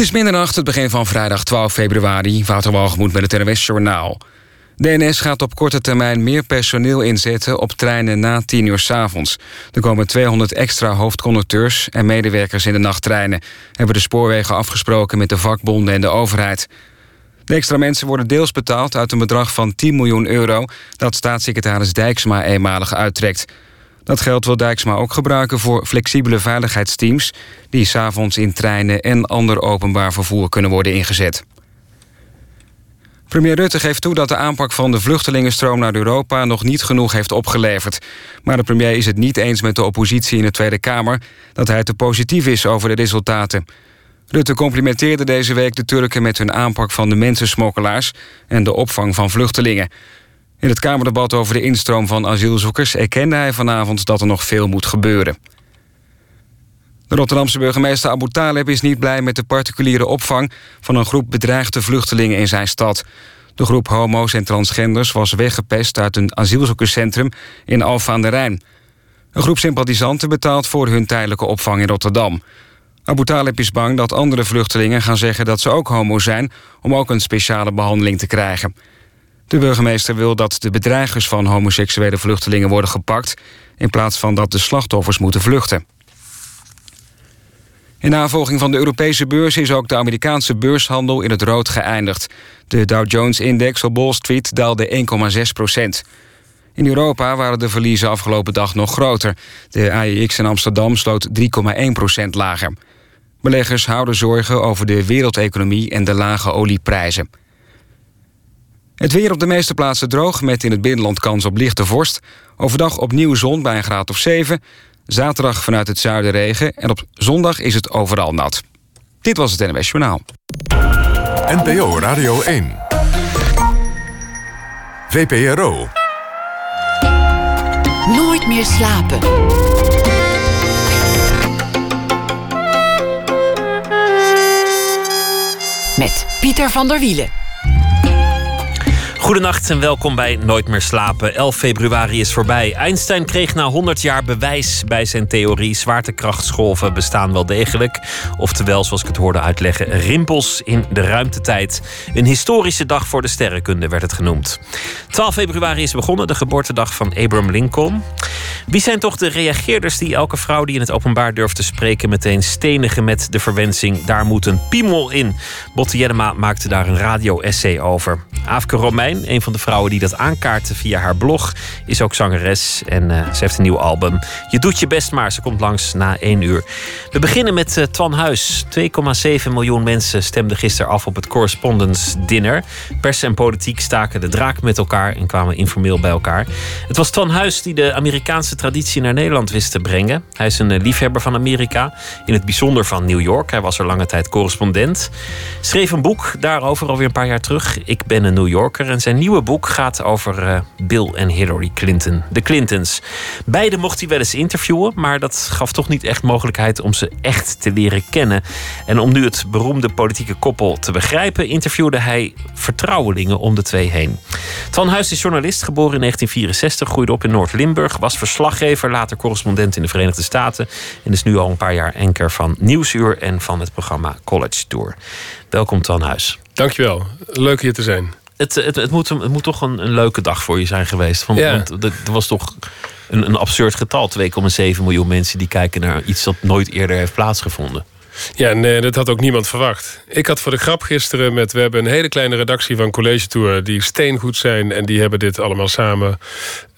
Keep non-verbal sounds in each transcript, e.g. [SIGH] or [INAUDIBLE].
Het is middernacht, het begin van vrijdag 12 februari. Wouter Walgemoed met het NWS Journaal. De NS gaat op korte termijn meer personeel inzetten op treinen na 10 uur s avonds. Er komen 200 extra hoofdconducteurs en medewerkers in de nachttreinen... hebben de spoorwegen afgesproken met de vakbonden en de overheid. De extra mensen worden deels betaald uit een bedrag van 10 miljoen euro... dat staatssecretaris Dijksma eenmalig uittrekt... Dat geld wil Dijksma ook gebruiken voor flexibele veiligheidsteams... die s'avonds in treinen en ander openbaar vervoer kunnen worden ingezet. Premier Rutte geeft toe dat de aanpak van de vluchtelingenstroom naar Europa... nog niet genoeg heeft opgeleverd. Maar de premier is het niet eens met de oppositie in de Tweede Kamer... dat hij te positief is over de resultaten. Rutte complimenteerde deze week de Turken met hun aanpak van de mensensmokkelaars... en de opvang van vluchtelingen. In het Kamerdebat over de instroom van asielzoekers erkende hij vanavond dat er nog veel moet gebeuren. De Rotterdamse burgemeester Abu Taleb is niet blij met de particuliere opvang van een groep bedreigde vluchtelingen in zijn stad. De groep homo's en transgenders was weggepest uit een asielzoekerscentrum in Alphen aan de Rijn. Een groep sympathisanten betaalt voor hun tijdelijke opvang in Rotterdam. Abu Talib is bang dat andere vluchtelingen gaan zeggen dat ze ook homo zijn... om ook een speciale behandeling te krijgen. De burgemeester wil dat de bedreigers van homoseksuele vluchtelingen worden gepakt... in plaats van dat de slachtoffers moeten vluchten. In navolging van de Europese beurs is ook de Amerikaanse beurshandel in het rood geëindigd. De Dow Jones-index op Wall Street daalde 1,6 procent. In Europa waren de verliezen afgelopen dag nog groter. De AEX in Amsterdam sloot 3,1 procent lager. Beleggers houden zorgen over de wereldeconomie en de lage olieprijzen. Het weer op de meeste plaatsen droog, met in het binnenland kans op lichte vorst. Overdag opnieuw zon bij een graad of 7. Zaterdag vanuit het zuiden regen. En op zondag is het overal nat. Dit was het NWS Journaal. NPO Radio 1. VPRO. Nooit meer slapen. Met Pieter van der Wielen. Goedenacht en welkom bij Nooit meer slapen. 11 februari is voorbij. Einstein kreeg na 100 jaar bewijs bij zijn theorie. Zwaartekrachtsgolven bestaan wel degelijk. Oftewel, zoals ik het hoorde uitleggen, rimpels in de ruimtetijd. Een historische dag voor de sterrenkunde werd het genoemd. 12 februari is begonnen, de geboortedag van Abraham Lincoln. Wie zijn toch de reageerders die elke vrouw die in het openbaar durft te spreken meteen stenigen met de verwensing: daar moet een piemel in? Botte Jellema maakte daar een radio-essay over. Aafke Romein een van de vrouwen die dat aankaarten via haar blog, is ook zangeres en uh, ze heeft een nieuw album. Je doet je best maar, ze komt langs na één uur. We beginnen met uh, Twan Huis. 2,7 miljoen mensen stemden gisteren af op het Correspondence Dinner. Pers en politiek staken de draak met elkaar en kwamen informeel bij elkaar. Het was Twan Huis die de Amerikaanse traditie naar Nederland wist te brengen. Hij is een uh, liefhebber van Amerika, in het bijzonder van New York. Hij was er lange tijd correspondent. Schreef een boek daarover alweer een paar jaar terug. Ik ben een New Yorker zijn nieuwe boek gaat over uh, Bill en Hillary Clinton, de Clintons. Beide mocht hij wel eens interviewen, maar dat gaf toch niet echt mogelijkheid om ze echt te leren kennen. En om nu het beroemde politieke koppel te begrijpen, interviewde hij vertrouwelingen om de twee heen. Twan Huis is journalist, geboren in 1964, groeide op in Noord-Limburg, was verslaggever, later correspondent in de Verenigde Staten en is nu al een paar jaar anker van Nieuwsuur en van het programma College Tour. Welkom Twan Huis. Dankjewel, leuk hier te zijn het, het, het, moet, het moet toch een, een, leuke dag voor je zijn geweest. Van, ja. Want er was toch een, een absurd getal. 2,7 miljoen mensen die kijken naar iets dat nooit eerder heeft plaatsgevonden. Ja, nee, dat had ook niemand verwacht. Ik had voor de grap gisteren met... We hebben een hele kleine redactie van College Tour... die steengoed zijn en die hebben dit allemaal samen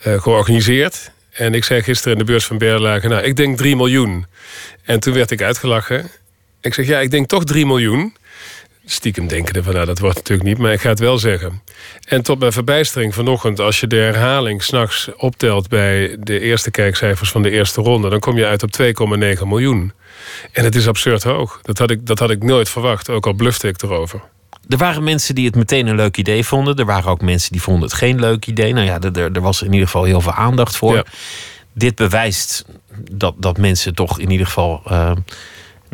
uh, georganiseerd. En ik zei gisteren in de beurs van Berlage... nou, ik denk 3 miljoen. En toen werd ik uitgelachen. Ik zeg, ja, ik denk toch 3 miljoen stiekem denkende van nou, dat wordt natuurlijk niet, maar ik ga het wel zeggen. En tot mijn verbijstering vanochtend, als je de herhaling s'nachts optelt bij de eerste kijkcijfers van de eerste ronde, dan kom je uit op 2,9 miljoen. En het is absurd hoog. Dat had, ik, dat had ik nooit verwacht, ook al blufte ik erover. Er waren mensen die het meteen een leuk idee vonden. Er waren ook mensen die vonden het geen leuk idee. Nou ja, er, er was in ieder geval heel veel aandacht voor. Ja. Dit bewijst dat, dat mensen toch in ieder geval uh,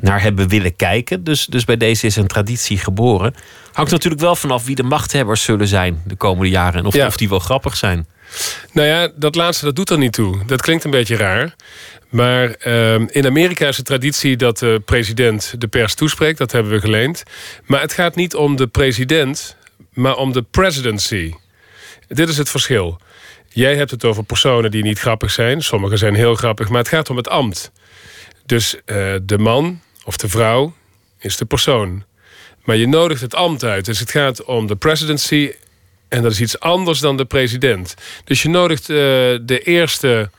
naar hebben willen kijken. Dus, dus bij deze is een traditie geboren. Hangt natuurlijk wel vanaf wie de machthebbers zullen zijn de komende jaren. En of, Ja. of die wel grappig zijn. Nou ja, dat laatste dat doet er niet toe. Dat klinkt een beetje raar. Maar ehm, in Amerika is de traditie dat de president de pers toespreekt. Dat hebben we geleend. Maar het gaat niet om de president, maar om de presidency. Dit is het verschil. Jij hebt het over personen die niet grappig zijn. Sommigen zijn heel grappig, maar het gaat om het ambt. Dus uh, de man of de vrouw is de persoon. Maar je nodigt het ambt uit. Dus het gaat om de presidency. En dat is iets anders dan de president. Dus je nodigt uh, de eerste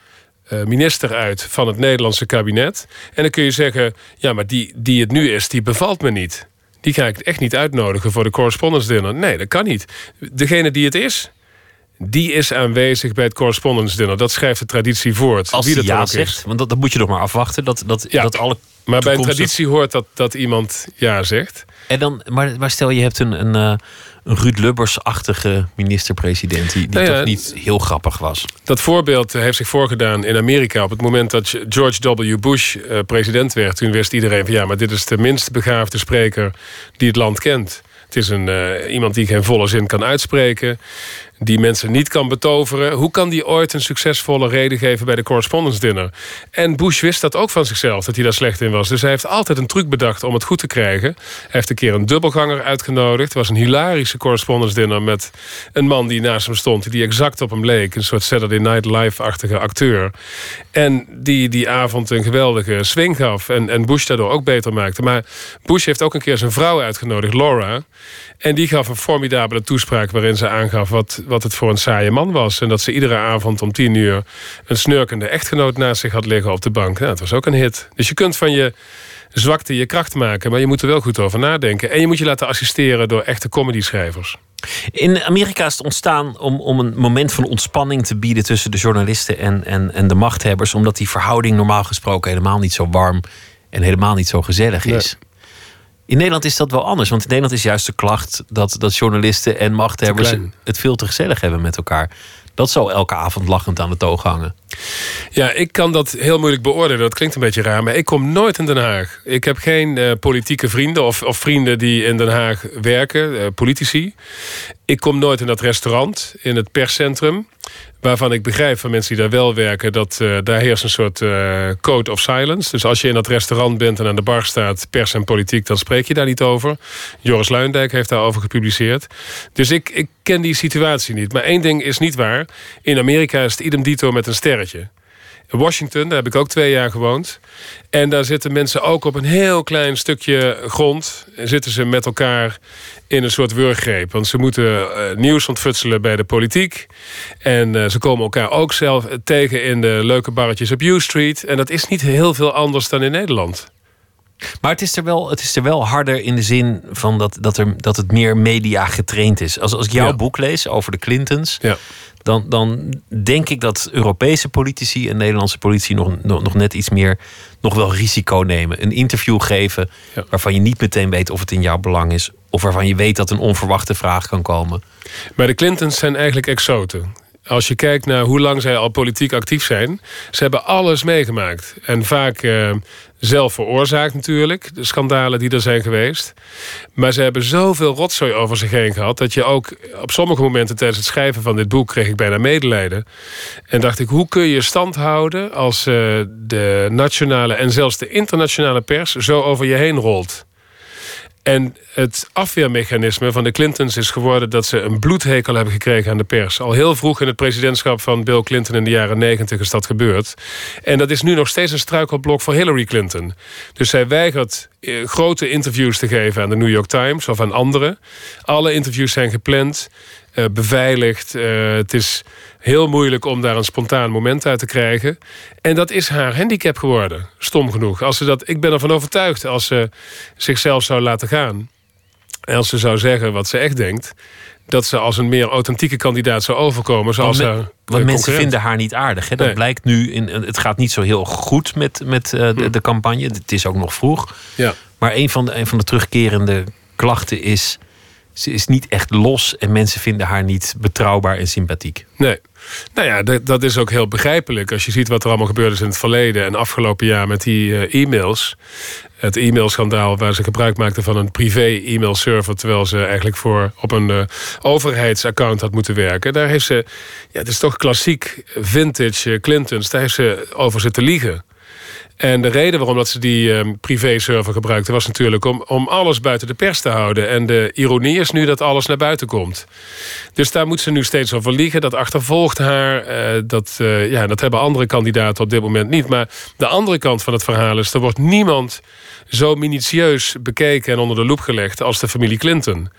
uh, minister uit van het Nederlandse kabinet. En dan kun je zeggen: ja, maar die, die het nu is, die bevalt me niet. Die ga ik echt niet uitnodigen voor de correspondence dinner. Nee, dat kan niet. Degene die het is, die is aanwezig bij het correspondence dinner. Dat schrijft de traditie voort. Als wie dat ja ook zegt, is. want dat, dat moet je nog maar afwachten. Dat, dat, Ja, dat alle Maar bij een traditie hoort dat, dat iemand ja zegt. En dan, maar, maar stel je hebt een, een, eh, een Ruud Lubbers-achtige minister-president... die, die Nou ja, toch niet heel grappig was. Dat voorbeeld heeft zich voorgedaan in Amerika. Op het moment dat George W. Bush eh, president werd... toen wist iedereen van ja, maar dit is de minst begaafde spreker... die het land kent. Het is een, eh, iemand die geen volle zin kan uitspreken... die mensen niet kan betoveren. Hoe kan die ooit een succesvolle reden geven bij de correspondence dinner? En Bush wist dat ook van zichzelf, dat hij daar slecht in was. Dus hij heeft altijd een truc bedacht om het goed te krijgen. Hij heeft een keer een dubbelganger uitgenodigd. Het was een hilarische correspondence dinner met een man die naast hem stond... die exact op hem leek, een soort Saturday Night Live-achtige acteur. En die die avond een geweldige swing gaf en, en Bush daardoor ook beter maakte. Maar Bush heeft ook een keer zijn vrouw uitgenodigd, Laura... En die gaf een formidabele toespraak waarin ze aangaf wat, wat het voor een saaie man was. En dat ze iedere avond om tien uur een snurkende echtgenoot naast zich had liggen op de bank. Nou, dat was ook een hit. Dus je kunt van je zwakte je kracht maken, maar je moet er wel goed over nadenken. En je moet je laten assisteren door echte comedyschrijvers. In Amerika is het ontstaan om, om een moment van ontspanning te bieden tussen de journalisten en, en, en de machthebbers, omdat die verhouding normaal gesproken helemaal niet zo warm en helemaal niet zo gezellig is. In Nederland is dat wel anders, want in Nederland is juist de klacht dat, dat journalisten en machthebbers het veel te gezellig hebben met elkaar. Dat zal elke avond lachend aan de toog hangen. Ja, ik kan dat heel moeilijk beoordelen. Dat klinkt een beetje raar, maar ik kom nooit in Den Haag. Ik heb geen eh, politieke vrienden of, of vrienden die in Den Haag werken, eh, politici. Ik kom nooit in dat restaurant in het perscentrum. Waarvan ik begrijp van mensen die daar wel werken... dat eh, daar heerst een soort eh, code of silence. Dus als je in dat restaurant bent en aan de bar staat... pers en politiek, dan spreek je daar niet over. Joris Luindijk heeft daarover gepubliceerd. Dus ik, ik ken die situatie niet. Maar één ding is niet waar. In Amerika is het idem dito met een sterretje. In Washington, daar heb ik ook twee jaar gewoond. En daar zitten mensen ook op een heel klein stukje grond. En zitten ze met elkaar in een soort wurggreep. Want ze moeten eh, nieuws ontfutselen bij de politiek. En eh, ze komen elkaar ook zelf tegen in de leuke barretjes op U Street. En dat is niet heel veel anders dan in Nederland. Maar het is er wel, het is er wel harder in de zin van dat, dat, er, dat het meer media getraind is. Als, als ik jouw Ja. boek lees over de Clintons, Ja. dan, dan denk ik dat Europese politici en Nederlandse politici nog, nog, nog net iets meer nog wel risico nemen. Een interview geven Ja. waarvan je niet meteen weet of het in jouw belang is. Of waarvan je weet dat een onverwachte vraag kan komen. Maar de Clintons zijn eigenlijk exoten. Als je kijkt naar hoe lang zij al politiek actief zijn... ze hebben alles meegemaakt. En vaak eh, zelf veroorzaakt natuurlijk, de schandalen die er zijn geweest. Maar ze hebben zoveel rotzooi over zich heen gehad... dat je ook op sommige momenten tijdens het schrijven van dit boek... kreeg ik bijna medelijden. En dacht ik, hoe kun je stand houden... als eh, de nationale en zelfs de internationale pers zo over je heen rolt... En het afweermechanisme van de Clintons is geworden dat ze een bloedhekel hebben gekregen aan de pers. Al heel vroeg in het presidentschap van Bill Clinton in de jaren negentig is dat gebeurd. En dat is nu nog steeds een struikelblok voor Hillary Clinton. Dus zij weigert eh, grote interviews te geven aan de New York Times of aan anderen. Alle interviews zijn gepland, eh, beveiligd. Eh, het is heel moeilijk om daar een spontaan moment uit te krijgen. En dat is haar handicap geworden, stom genoeg. Als ze dat, ik ben ervan overtuigd als ze zichzelf zou laten gaan... en als ze zou zeggen wat ze echt denkt... dat ze als een meer authentieke kandidaat zou overkomen... zoals Want, me- haar want mensen concurrent. vinden haar niet aardig. Hè? Dat Nee. blijkt nu. In, het gaat niet zo heel goed met, met eh, de, de campagne. Het is ook nog vroeg. Ja. Maar een van de, een van de terugkerende klachten is ze is niet echt los en mensen vinden haar niet betrouwbaar en sympathiek. Nee. Nou ja, dat, dat is ook heel begrijpelijk. Als je ziet wat er allemaal gebeurd is in het verleden en afgelopen jaar met die uh, e-mails. Het e-mailschandaal waar ze gebruik maakten van een privé-e-mailserver... terwijl ze eigenlijk voor, op een uh, overheidsaccount had moeten werken. Daar heeft ze, ja, het is toch klassiek vintage uh, Clintons... daar heeft ze over zitten liegen. En de reden waarom dat ze die um, privé-server gebruikten... was natuurlijk om, om alles buiten de pers te houden. En de ironie is nu dat alles naar buiten komt. Dus daar moet ze nu steeds over liegen. Dat achtervolgt haar. Uh, dat, uh, ja, dat hebben andere kandidaten op dit moment niet. Maar de andere kant van het verhaal is... er wordt niemand zo minutieus bekeken en onder de loep gelegd... als de familie Clinton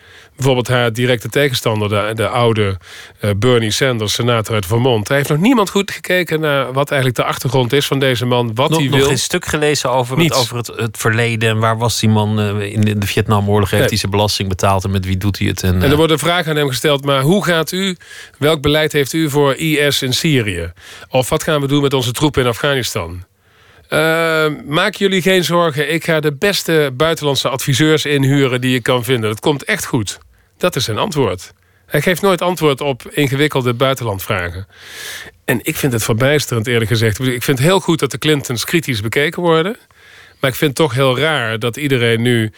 bijvoorbeeld haar directe tegenstander, de, de oude uh, Bernie Sanders, senator uit Vermont. Hij heeft nog niemand goed gekeken naar wat eigenlijk de achtergrond is van deze man, wat nog, hij nog wil. geen stuk gelezen over, het, over het, het, verleden en waar was die man uh, in de, de Vietnamoorlog? Heeft nee. hij zijn belasting betaald en met wie doet hij het? En, en er wordt een vraag aan hem gesteld, maar hoe gaat u, welk beleid heeft u voor IS in Syrië? Of wat gaan we doen met onze troepen in Afghanistan? Uh, maak jullie geen zorgen. Ik ga de beste buitenlandse adviseurs inhuren die ik kan vinden. Dat komt echt goed. Dat is zijn antwoord. Hij geeft nooit antwoord op ingewikkelde buitenlandvragen. En ik vind het verbijsterend, eerlijk gezegd. Ik vind het heel goed dat de Clintons kritisch bekeken worden. Maar ik vind het toch heel raar dat iedereen nu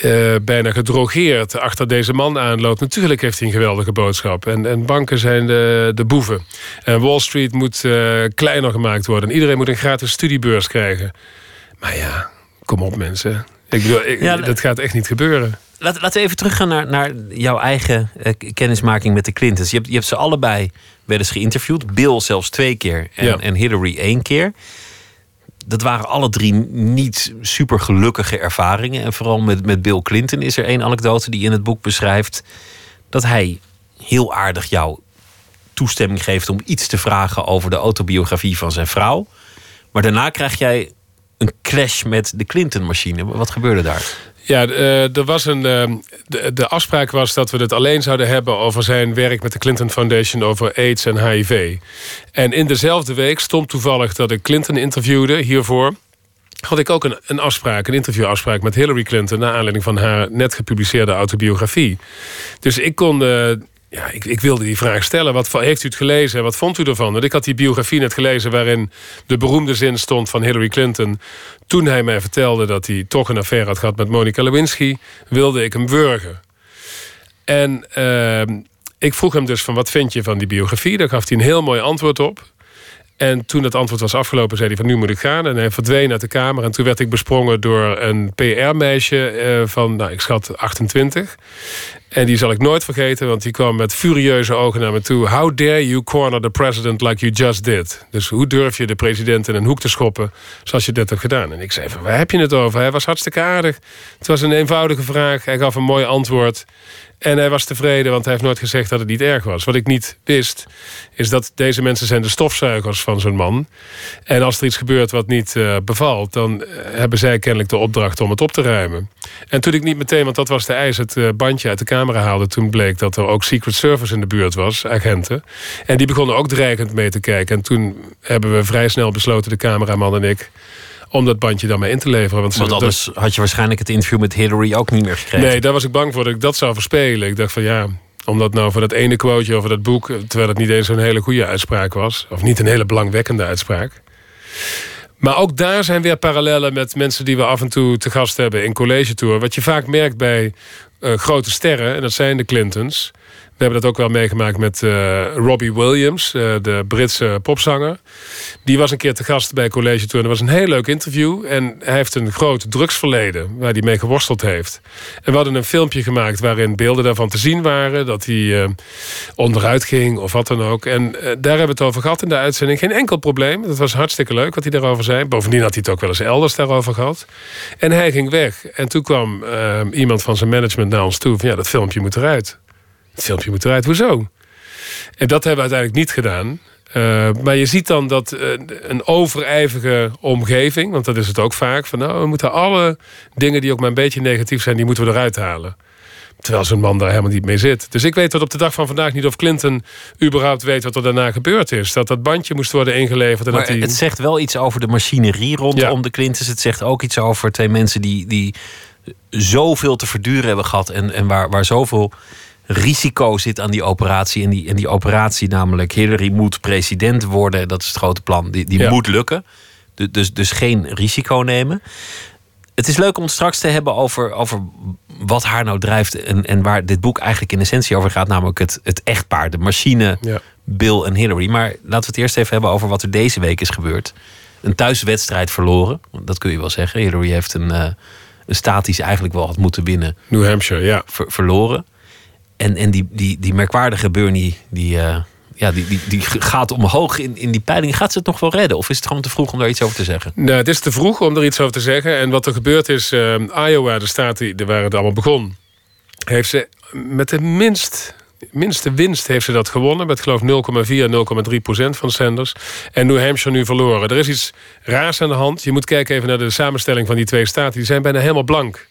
uh, bijna gedrogeerd achter deze man aanloopt. Natuurlijk heeft hij een geweldige boodschap. En, en banken zijn de, de boeven. En Wall Street moet uh, kleiner gemaakt worden. En iedereen moet een gratis studiebeurs krijgen. Maar ja, kom op mensen. Ik bedoel, ik, ja, dat gaat echt niet gebeuren. Laat, laten we even teruggaan naar, naar jouw eigen uh, kennismaking met de Clintons. Je hebt, je hebt ze allebei wel eens geïnterviewd. Bill zelfs twee keer en, ja. en Hillary één keer dat waren alle drie niet super gelukkige ervaringen. En vooral met, met Bill Clinton is er één anekdote die in het boek beschrijft dat hij heel aardig jou toestemming geeft om iets te vragen over de autobiografie van zijn vrouw. Maar daarna krijg jij een clash met de Clinton-machine. Wat gebeurde daar? Ja, uh, er was een, uh, de, afspraak was dat we het alleen zouden hebben over zijn werk met de Clinton Foundation over AIDS en HIV. En in dezelfde week stond toevallig dat ik Clinton interviewde hiervoor. Had ik ook een, een afspraak, een interviewafspraak met Hillary Clinton... naar aanleiding van haar net gepubliceerde autobiografie. Dus ik kon uh, ja, ik, ik, wilde die vraag stellen. Wat heeft u het gelezen en wat vond u ervan? Want ik had die biografie net gelezen waarin de beroemde zin stond van Hillary Clinton. Toen hij mij vertelde dat hij toch een affaire had gehad met Monica Lewinsky, wilde ik hem wurgen. En uh, ik vroeg hem dus van wat vind je van die biografie? Daar gaf hij een heel mooi antwoord op. En toen het antwoord was afgelopen, zei hij van nu moet ik gaan. En hij verdween uit de kamer. En toen werd ik besprongen door een PR-meisje uh, van, nou, ik schat 28. En die zal ik nooit vergeten, want die kwam met furieuze ogen naar me toe. How dare you corner the president like you just did? Dus hoe durf je de president in een hoek te schoppen zoals je dit hebt gedaan? En ik zei van, waar heb je het over? Hij was hartstikke aardig. Het was een eenvoudige vraag. Hij gaf een mooi antwoord. En hij was tevreden, want hij heeft nooit gezegd dat het niet erg was. Wat ik niet wist, is dat deze mensen zijn de stofzuigers van zo'n man. En als er iets gebeurt wat niet uh, bevalt... dan hebben zij kennelijk de opdracht om het op te ruimen. En toen ik niet meteen, want dat was de eis, het uh, bandje uit de camera haalde... toen bleek dat er ook Secret Service in de buurt was, agenten. En die begonnen ook dreigend mee te kijken. En toen hebben we vrij snel besloten, de cameraman en ik om dat bandje dan mee in te leveren. Want, want anders dat... had je waarschijnlijk het interview met Hillary ook niet meer gekregen. Nee, daar was ik bang voor dat ik dat zou verspelen. Ik dacht van ja, omdat nou voor dat ene quoteje over dat boek... terwijl het niet eens zo'n hele goede uitspraak was... of niet een hele belangwekkende uitspraak... Maar ook daar zijn weer parallellen met mensen die we af en toe te gast hebben in college tour. Wat je vaak merkt bij uh, grote sterren, en dat zijn de Clintons. We hebben dat ook wel meegemaakt met uh, Robbie Williams, uh, de Britse popzanger. Die was een keer te gast bij College Tour. Dat was een heel leuk interview. En hij heeft een groot drugsverleden waar hij mee geworsteld heeft. En we hadden een filmpje gemaakt waarin beelden daarvan te zien waren. Dat hij uh, onderuit ging of wat dan ook. En daar hebben we het over gehad in de uitzending. Geen enkel probleem. Dat was hartstikke leuk wat hij daarover zei. Bovendien had hij het ook wel eens elders daarover gehad. En hij ging weg. En toen kwam iemand van zijn management naar ons toe. Van ja, dat filmpje moet eruit. Het filmpje moet eruit. Hoezo? En dat hebben we uiteindelijk niet gedaan. Uh, maar je ziet dan dat uh, een overijvige omgeving... want dat is het ook vaak... van nou, we moeten alle dingen die ook maar een beetje negatief zijn... die moeten we eruit halen. Terwijl zo'n man daar helemaal niet mee zit. Dus ik weet tot op de dag van vandaag niet of Clinton überhaupt weet wat er daarna gebeurd is. Dat dat bandje moest worden ingeleverd. En maar dat die... het zegt wel iets over de machinerie rondom ja. de Clintons. Het zegt ook iets over twee mensen die, die zoveel te verduren hebben gehad. En, en waar, waar zoveel risico zit aan die operatie. En die, en die operatie, namelijk Hillary moet president worden. Dat is het grote plan. Die, die Ja. moet lukken. Du- Dus, dus geen risico nemen. Het is leuk om het straks te hebben over, over wat haar nou drijft. En, en waar dit boek eigenlijk in essentie over gaat. Namelijk het, het echtpaar, de machine Ja. Bill en Hillary. Maar laten we het eerst even hebben over wat er deze week is gebeurd. Een thuiswedstrijd verloren. Dat kun je wel zeggen. Hillary heeft een, eh, een ze eigenlijk wel had moeten winnen New Hampshire, ja. ver- verloren. En, en die, die, die merkwaardige Bernie, die, eh, ja, die, die, die gaat omhoog in, in die peiling. Gaat ze het nog wel redden? Of is het gewoon te vroeg om daar iets over te zeggen? Nou, het is te vroeg om er iets over te zeggen. En wat er gebeurd is, eh, Iowa, de staat die, waar het allemaal begon... heeft ze met de minst, minste winst heeft ze dat gewonnen. Met geloof 0,4, 0,3 procent van Sanders. En New Hampshire nu verloren. Er is iets raars aan de hand. Je moet kijken even naar de samenstelling van die twee staten. Die zijn bijna helemaal blank.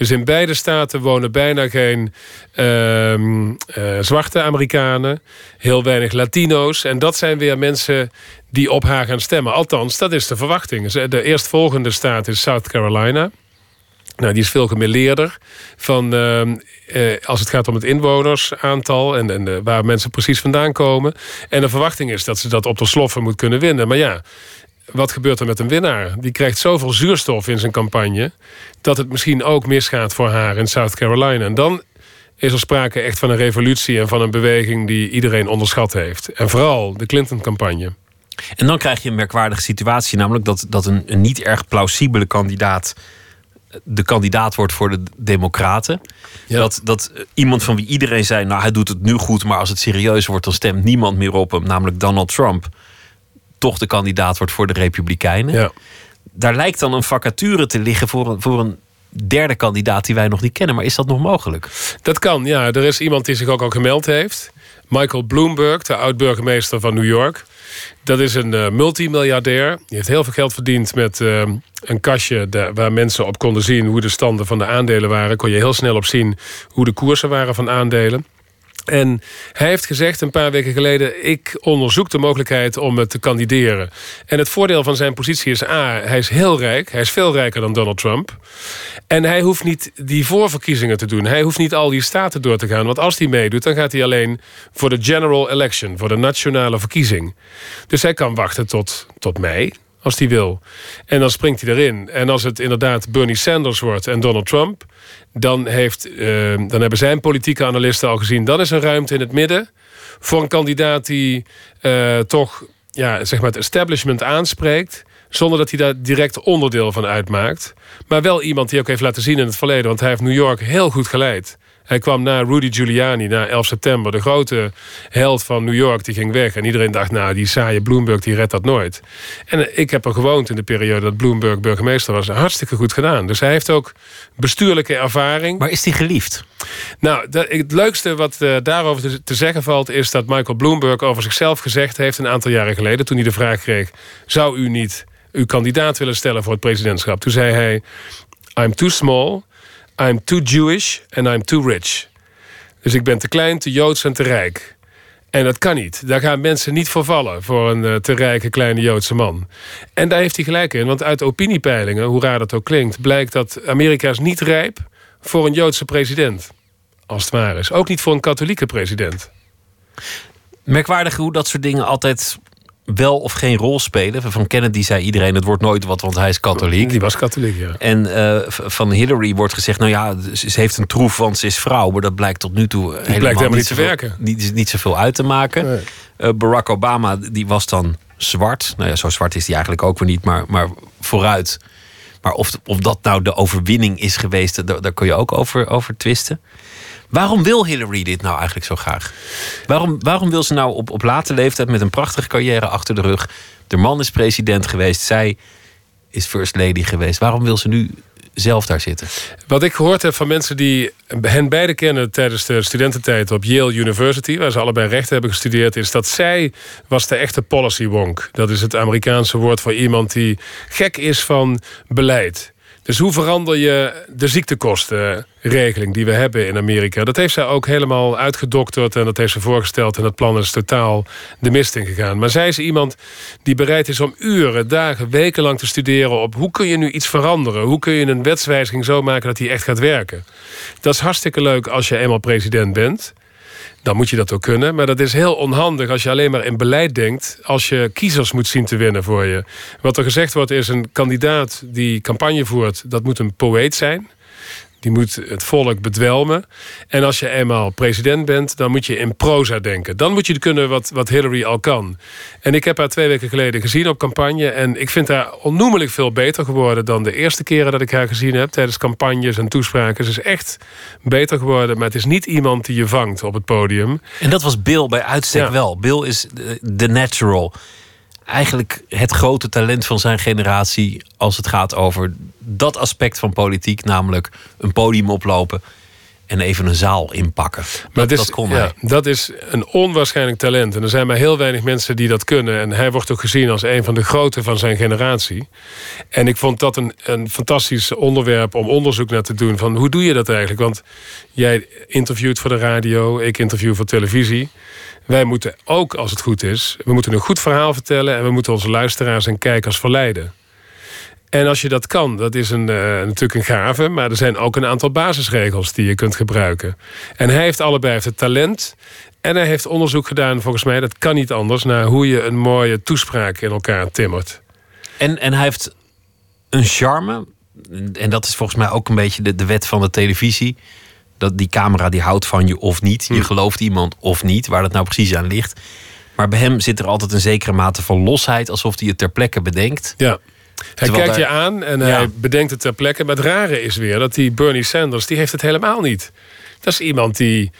Dus in beide staten wonen bijna geen ehm, eh, zwarte Amerikanen, heel weinig Latino's. En dat zijn weer mensen die op haar gaan stemmen. Althans, dat is de verwachting. De eerstvolgende staat is South Carolina. Nou, die is veel gemeleerder van ehm, eh, als het gaat om het inwonersaantal en, en waar mensen precies vandaan komen. En de verwachting is dat ze dat op de sloffen moet kunnen winnen. Maar ja, wat gebeurt er met een winnaar? Die krijgt zoveel zuurstof in zijn campagne dat het misschien ook misgaat voor haar in South Carolina. En dan is er sprake echt van een revolutie en van een beweging die iedereen onderschat heeft. En vooral de Clinton-campagne. En dan krijg je een merkwaardige situatie, namelijk dat, dat een, een niet erg plausibele kandidaat de kandidaat wordt voor de Democraten. Ja. Dat, dat eh, iemand van wie iedereen zei, nou hij doet het nu goed, maar als het serieus wordt, dan stemt niemand meer op hem, namelijk Donald Trump, toch de kandidaat wordt voor de Republikeinen. Ja. Daar lijkt dan een vacature te liggen voor een, voor een derde kandidaat die wij nog niet kennen. Maar is dat nog mogelijk? Dat kan, ja. Er is iemand die zich ook al gemeld heeft. Michael Bloomberg, de oud-burgemeester van New York. Dat is een eh, multimiljardair. Die heeft heel veel geld verdiend met eh, een kastje... waar mensen op konden zien hoe de standen van de aandelen waren. Kon je heel snel op zien hoe de koersen waren van aandelen. En hij heeft gezegd een paar weken geleden... ik onderzoek de mogelijkheid om te kandideren. En het voordeel van zijn positie is... A, hij is heel rijk. Hij is veel rijker dan Donald Trump. En hij hoeft niet die voorverkiezingen te doen. Hij hoeft niet al die staten door te gaan. Want als hij meedoet, dan gaat hij alleen voor de general election. Voor de nationale verkiezing. Dus hij kan wachten tot, tot mei, als hij wil. En dan springt hij erin. En als het inderdaad Bernie Sanders wordt en Donald Trump... dan, heeft, eh, dan hebben zijn politieke analisten al gezien... dan is er ruimte in het midden voor een kandidaat die eh, toch ja, zeg maar het establishment aanspreekt... zonder dat hij daar direct onderdeel van uitmaakt. Maar wel iemand die ook heeft laten zien in het verleden... want hij heeft New York heel goed geleid. Hij kwam na Rudy Giuliani, na 11 september... de grote held van New York, die ging weg. En iedereen dacht, nou, die saaie Bloomberg, die redt dat nooit. En ik heb er gewoond in de periode dat Bloomberg burgemeester was. Hartstikke goed gedaan. Dus hij heeft ook bestuurlijke ervaring. Maar is die geliefd? Nou, het leukste wat eh, daarover te zeggen valt... is dat Michael Bloomberg over zichzelf gezegd heeft... een aantal jaren geleden, toen hij de vraag kreeg... zou u niet uw kandidaat willen stellen voor het presidentschap? Toen zei hij... I'm too small, I'm too Jewish and I'm too rich. Dus ik ben te klein, te Joods en te rijk. En dat kan niet. Daar gaan mensen niet voor vallen... voor een eh, te rijke kleine Joodse man. En daar heeft hij gelijk in. Want uit opiniepeilingen, hoe raar dat ook klinkt... blijkt dat Amerika is niet rijp voor een Joodse president als het waar is. Ook niet voor een katholieke president. Merkwaardig hoe dat soort dingen altijd wel of geen rol spelen. Van Kennedy zei iedereen, het wordt nooit wat, want hij is katholiek. Die was katholiek, ja. En eh, van Hillary wordt gezegd, nou ja, ze heeft een troef, want ze is vrouw. Maar dat blijkt tot nu toe helemaal, helemaal niet te werken. Niet, niet zoveel uit te maken. Nee. Eh, Barack Obama, die was dan zwart. Nou ja, zo zwart is hij eigenlijk ook weer niet, maar, maar vooruit. Maar of, of dat nou de overwinning is geweest, daar, daar kun je ook over, over twisten. Waarom wil Hillary dit nou eigenlijk zo graag? Waarom, waarom wil ze nou op, op late leeftijd met een prachtige carrière achter de rug... de man is president geweest, zij is first lady geweest. Waarom wil ze nu zelf daar zitten? Wat ik gehoord heb van mensen die hen beide kennen tijdens de studententijd op Yale University, waar ze allebei recht hebben gestudeerd, is dat zij was de echte policy wonk. Dat is het Amerikaanse woord voor iemand die gek is van beleid. Dus hoe verander je de ziektekostenregeling die we hebben in Amerika? Dat heeft zij ook helemaal uitgedokterd en dat heeft ze voorgesteld. En dat plan is totaal de mist in gegaan. Maar zij is iemand die bereid is om uren, dagen, weken lang te studeren op hoe kun je nu iets veranderen? Hoe kun je een wetswijziging zo maken dat die echt gaat werken? Dat is hartstikke leuk als je eenmaal president bent dan moet je dat ook kunnen. Maar dat is heel onhandig als je alleen maar in beleid denkt... als je kiezers moet zien te winnen voor je. Wat er gezegd wordt is een kandidaat die campagne voert... dat moet een poëet zijn. Die moet het volk bedwelmen. En als je eenmaal president bent, dan moet je in proza denken. Dan moet je kunnen wat, wat Hillary al kan. En ik heb haar twee weken geleden gezien op campagne. En ik vind haar onnoemelijk veel beter geworden dan de eerste keren dat ik haar gezien heb. Tijdens campagnes en toespraken. Ze is echt beter geworden. Maar het is niet iemand die je vangt op het podium. En dat was Bill bij uitstek wel. Bill is de natural eigenlijk het grote talent van zijn generatie als het gaat over dat aspect van politiek, namelijk een podium oplopen en even een zaal inpakken. Maar dat, is, dat kon hij. dat is een onwaarschijnlijk talent. En er zijn maar heel weinig mensen die dat kunnen. En hij wordt ook gezien als een van de grote van zijn generatie. En ik vond dat een, een fantastisch onderwerp om onderzoek naar te doen. Van hoe doe je dat eigenlijk? Want jij interviewt voor de radio, ik interview voor televisie. Wij moeten ook, als het goed is, we moeten een goed verhaal vertellen... en we moeten onze luisteraars en kijkers verleiden. En als je dat kan, dat is een, uh, natuurlijk een gave... maar er zijn ook een aantal basisregels die je kunt gebruiken. En hij heeft allebei het talent... en hij heeft onderzoek gedaan, volgens mij, dat kan niet anders... naar hoe je een mooie toespraak in elkaar timmert. En, en hij heeft een charme... en dat is volgens mij ook een beetje de, de wet van de televisie dat die camera die houdt van je of niet. Je hm. gelooft iemand of niet, waar dat nou precies aan ligt. Maar bij hem zit er altijd een zekere mate van losheid, alsof hij het ter plekke bedenkt. Ja. Hij kijkt je aan en hij bedenkt het ter plekke. Maar het rare is weer dat die Bernie Sanders, die heeft het helemaal niet. Dat is iemand die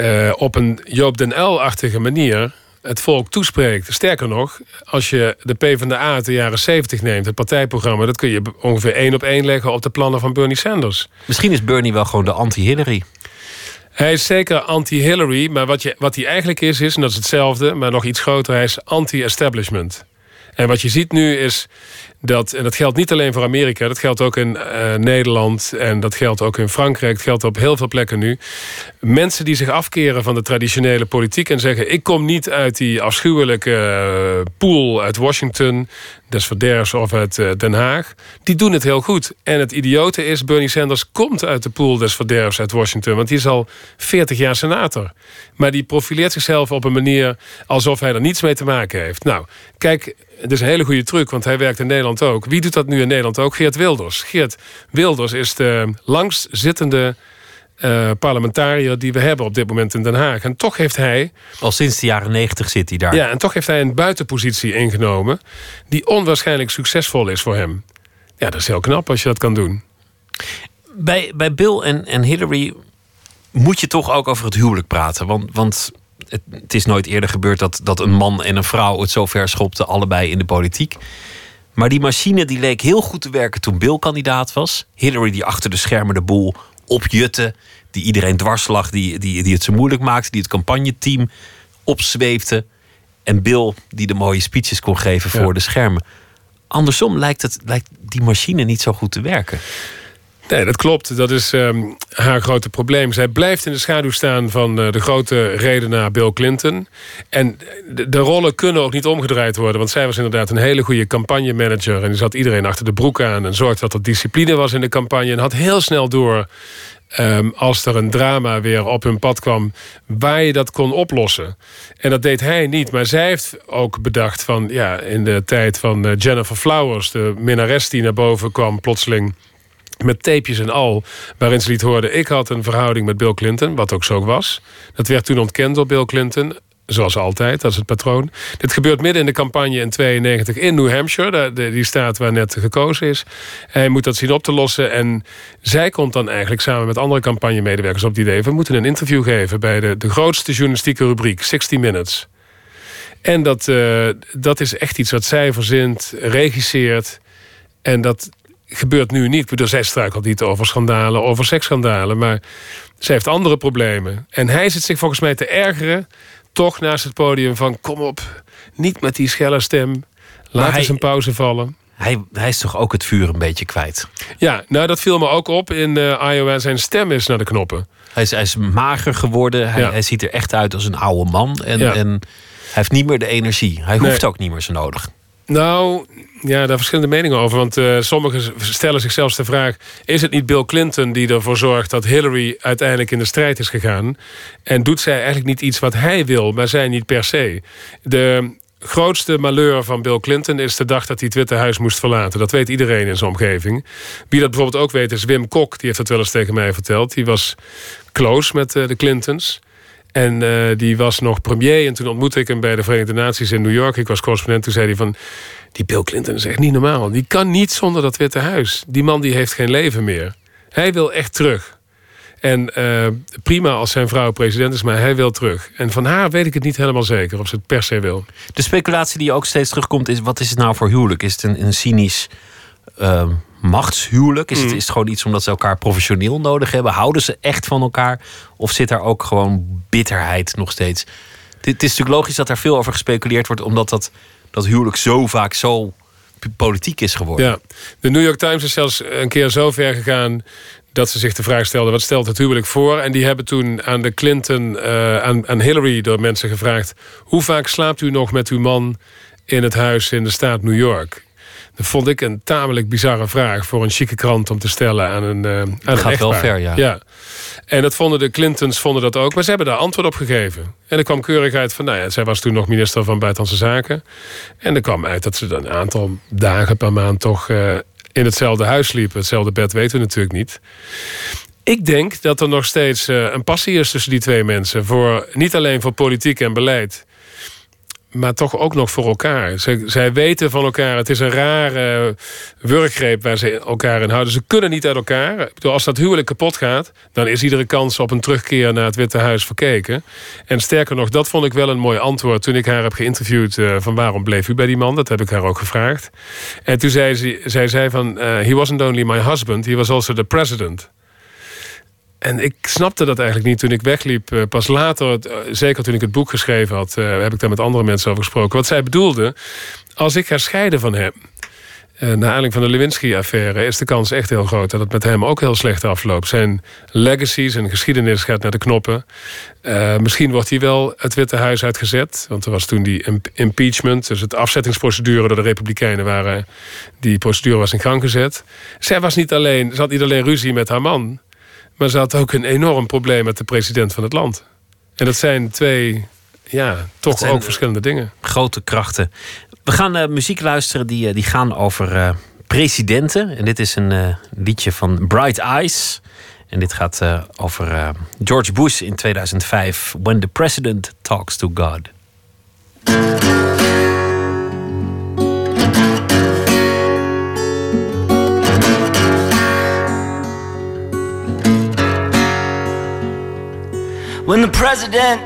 uh, op een Joop den L-achtige manier het volk toespreekt. Sterker nog, als je de PvdA uit de jaren 70 neemt, het partijprogramma... dat kun je ongeveer één op één leggen op de plannen van Bernie Sanders. Misschien is Bernie wel gewoon de anti-Hillary. Hij is zeker anti-Hillary, maar wat, je, wat hij eigenlijk is, is... en dat is hetzelfde, maar nog iets groter... hij is anti-establishment. En wat je ziet nu is dat, en dat geldt niet alleen voor Amerika, dat geldt ook in uh, Nederland en dat geldt ook in Frankrijk, dat geldt op heel veel plekken nu. Mensen die zich afkeren van de traditionele politiek en zeggen: Ik kom niet uit die afschuwelijke uh, pool uit Washington, des verderfs of uit uh, Den Haag, die doen het heel goed. En het idiote is: Bernie Sanders komt uit de pool des verderfs uit Washington, want die is al 40 jaar senator. Maar die profileert zichzelf op een manier alsof hij er niets mee te maken heeft. Nou, kijk, het is een hele goede truc, want hij werkt in Nederland ook. Wie doet dat nu in Nederland ook? Geert Wilders. Geert Wilders is de langstzittende uh, parlementariër die we hebben op dit moment in Den Haag. En toch heeft hij... Al sinds de jaren negentig zit hij daar. Ja, en toch heeft hij een buitenpositie ingenomen... die onwaarschijnlijk succesvol is voor hem. Ja, dat is heel knap als je dat kan doen. Bij, bij Bill en, en Hillary moet je toch ook over het huwelijk praten. Want, want het, het, is nooit eerder gebeurd dat, dat een man en een vrouw het zo ver schopten, allebei in de politiek. Maar die machine die leek heel goed te werken toen Bill kandidaat was. Hillary die achter de schermen de boel opjutte. Die iedereen dwars lag, die, die, die het zo moeilijk maakte. Die het campagneteam opzweepte. En Bill die de mooie speeches kon geven voor de schermen. Andersom lijkt, het, lijkt die machine niet zo goed te werken. Nee, dat klopt. Dat is ehm, haar grote probleem. Zij blijft in de schaduw staan van uh, de grote redenaar Bill Clinton. En de, de, rollen kunnen ook niet omgedraaid worden. Want zij was inderdaad een hele goede campagnemanager. En die zat iedereen achter de broek aan. En zorgde dat er discipline was in de campagne. En had heel snel door Um, als er een drama weer op hun pad kwam, waar je dat kon oplossen. En dat deed hij niet, maar zij heeft ook bedacht van, ja, in de tijd van uh, Jennifer Flowers, de minnares die naar boven kwam plotseling met tapejes en al, waarin ze liet horen... ik had een verhouding met Bill Clinton, wat ook zo was. Dat werd toen ontkend door Bill Clinton. Zoals altijd, dat is het patroon. Dit gebeurt midden in de campagne in 92 in New Hampshire. Die staat waar net gekozen is. Hij moet dat zien op te lossen. En zij komt dan eigenlijk samen met andere campagnemedewerkers op het idee... we moeten een interview geven bij de, de grootste journalistieke rubriek, 60 Minutes. En dat, uh, dat is echt iets wat zij verzint, regisseert... En dat, gebeurt nu niet. Bedoel, zij struikelt niet over schandalen, over seksschandalen. Maar zij heeft andere problemen. En hij zit zich volgens mij te ergeren. Toch naast het podium van kom op, niet met die schelle stem. Laat eens een pauze vallen. Hij, hij is toch ook het vuur een beetje kwijt? Ja, nou dat viel me ook op in uh, Iowa. Zijn stem is naar de knoppen. Hij is, hij is mager geworden. Hij, hij ziet er echt uit als een oude man. En, en hij heeft niet meer de energie. Hij hoeft ook niet meer zo nodig. Nou, ja, daar verschillende meningen over. Want uh, sommigen stellen zichzelf de vraag... is het niet Bill Clinton die ervoor zorgt dat Hillary uiteindelijk in de strijd is gegaan? En doet zij eigenlijk niet iets wat hij wil, maar zij niet per se? De grootste malheur van Bill Clinton is de dag dat hij het Witte Huis moest verlaten. Dat weet iedereen in zijn omgeving. Wie dat bijvoorbeeld ook weet is Wim Kok. Die heeft dat wel eens tegen mij verteld. Die was close met uh, de Clintons. En uh, die was nog premier. En toen ontmoette ik hem bij de Verenigde Naties in New York. Ik was correspondent. Toen zei hij van... Die Bill Clinton is echt niet normaal. Die kan niet zonder dat Witte Huis. Die man die heeft geen leven meer. Hij wil echt terug. En uh, prima als zijn vrouw president is, maar hij wil terug. En van haar weet ik het niet helemaal zeker of ze het per se wil. De speculatie die ook steeds terugkomt is: wat is het nou voor huwelijk? Is het een, een cynisch uh, machtshuwelijk? Is, het, mm. is het gewoon iets omdat ze elkaar professioneel nodig hebben? Houden ze echt van elkaar? Of zit daar ook gewoon bitterheid nog steeds? Het is natuurlijk logisch dat er veel over gespeculeerd wordt, omdat dat, dat huwelijk zo vaak zo politiek is geworden. Ja, de New York Times is zelfs een keer zo ver gegaan dat ze zich de vraag stelden: wat stelt het huwelijk voor? En die hebben toen aan de Clinton, uh, aan, aan Hillary door mensen gevraagd: hoe vaak slaapt u nog met uw man in het huis in de staat New York? Dat vond ik een tamelijk bizarre vraag voor een chique krant om te stellen aan een. Uh, aan dat gaat wel ver, ja. ja. En dat vonden de Clintons vonden dat ook, maar ze hebben daar antwoord op gegeven. En er kwam keurig uit van, nou ja, zij was toen nog minister van Buitenlandse Zaken. En er kwam uit dat ze dan een aantal dagen per maand toch uh, in hetzelfde huis sliepen. Hetzelfde bed weten we natuurlijk niet. Ik denk dat er nog steeds uh, een passie is tussen die twee mensen. Voor, niet alleen voor politiek en beleid maar toch ook nog voor elkaar. Zij, weten van elkaar. Het is een rare wurggreep waar ze elkaar in houden. Ze kunnen niet uit elkaar. Als dat huwelijk kapot gaat... dan is iedere kans op een terugkeer naar het Witte Huis verkeken. En sterker nog, dat vond ik wel een mooi antwoord... toen ik haar heb geïnterviewd uh, van waarom bleef u bij die man. Dat heb ik haar ook gevraagd. En toen zei ze, zij zei van... Uh, he wasn't only my husband, he was also the president. En ik snapte dat eigenlijk niet toen ik wegliep. Eh, pas later, eh, zeker toen ik het boek geschreven had... Eh, heb ik daar met andere mensen over gesproken. Wat zij bedoelde, als ik ga scheiden van hem... naar aanleiding van de Lewinsky-affaire... is de kans echt heel groot dat het met hem ook heel slecht afloopt. Zijn legacy, zijn geschiedenis gaat naar de knoppen. misschien wordt hij wel het Witte Huis uitgezet. Want er was toen die impeachment... dus het afzettingsprocedure door de Republikeinen... waren die procedure was in gang gezet. Zij was niet alleen, ze had niet alleen ruzie met haar man... Maar ze had ook een enorm probleem met de president van het land. En dat zijn twee, ja, toch ook verschillende dingen. Grote krachten. We gaan uh, muziek luisteren die, uh, die gaan over uh, presidenten. En dit is een liedje van Bright Eyes. En dit gaat over George Bush in 2005. When the President Talks to God. President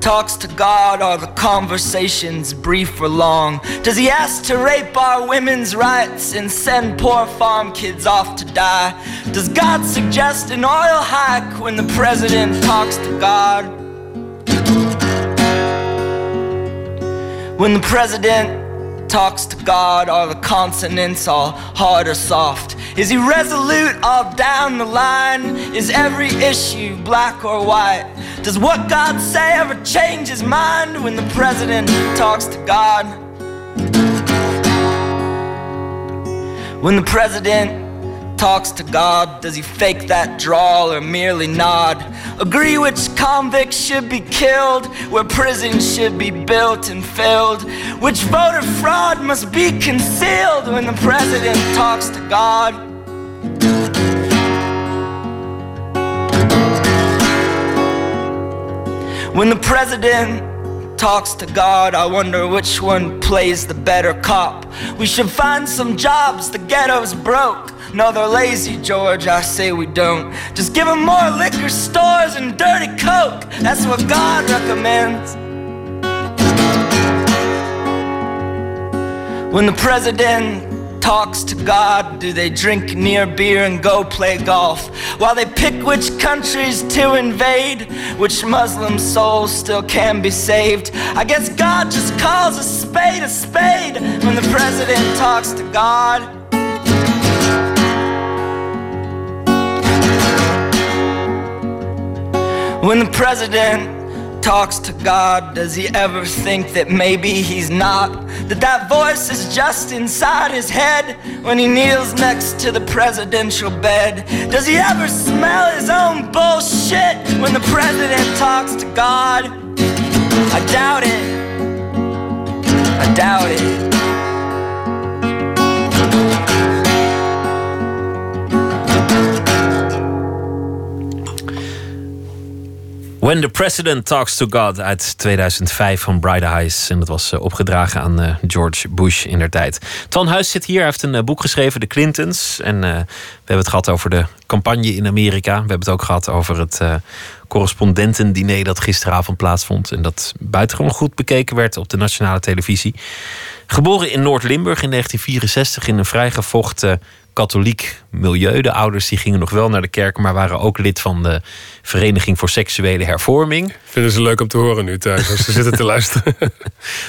talks to God, are the conversations brief or long? Does he ask to rape our women's rights and send poor farm kids off to die? Does God suggest an oil hike when the president talks to God? When the president talks to God? Are the consonants all hard or soft? Is he resolute all down the line? Is every issue black or white? Does what God say ever change his mind when the president talks to God? When the president talks to God? Does he fake that drawl or merely nod? Agree which convicts should be killed, where prisons should be built and filled, which voter fraud must be concealed when the president talks to God? When the president talks to God, I wonder which one plays the better cop. We should find some jobs, the ghetto's broke. No, they're lazy, George. I say we don't. Just give them more liquor stores and dirty coke. That's what God recommends. When the president talks to God, do they drink near beer and go play golf? While they pick which countries to invade, which Muslim souls still can be saved. I guess God just calls a spade a spade when the president talks to God. When the president talks to God, does he ever think that maybe he's not? That that voice is just inside his head when he kneels next to the presidential bed? Does he ever smell his own bullshit when the president talks to God? I doubt it. I doubt it. When the President Talks to God uit 2005 van Bright Eyes. En dat was eh, opgedragen aan eh, George Bush in der tijd. Twan Huis zit hier, hij heeft een eh, boek geschreven, De Clintons. En we hebben het gehad over de campagne in Amerika. We hebben het ook gehad over het correspondentendiner dat gisteravond plaatsvond. En dat buitengewoon goed bekeken werd op de nationale televisie. Geboren in Noord-Limburg in 1964 in een vrijgevochten katholiek milieu. De ouders die gingen nog wel naar de kerk, maar waren ook lid van de Vereniging voor Seksuele Hervorming. Vinden ze leuk om te horen nu thuis, als ze zitten te [LAUGHS] luisteren.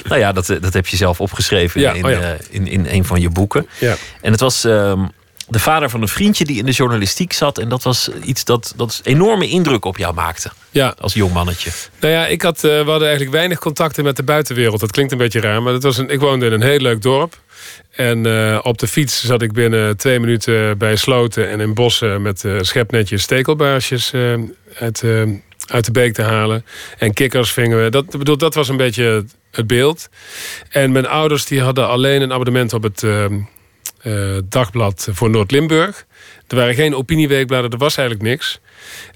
nou ja, dat, dat heb je zelf opgeschreven Ja, in, oh ja. eh, in, in een van je boeken. Ja. En het was ehm, de vader van een vriendje die in de journalistiek zat. En dat was iets dat, dat enorme indruk op jou maakte Ja, als jong mannetje. Nou ja, ik had, eh, we hadden eigenlijk weinig contacten met de buitenwereld. Dat klinkt een beetje raar, maar dat was een, ik woonde in een heel leuk dorp. En eh, op de fiets zat ik binnen twee minuten bij sloten en in bossen... met eh, schepnetjes stekelbaarsjes uit, uit de beek te halen. En kikkers vingen we. Dat, bedoel, dat was een beetje het beeld. En mijn ouders die hadden alleen een abonnement op het dagblad voor Noord-Limburg. Er waren geen opinieweekbladen, er was eigenlijk niks.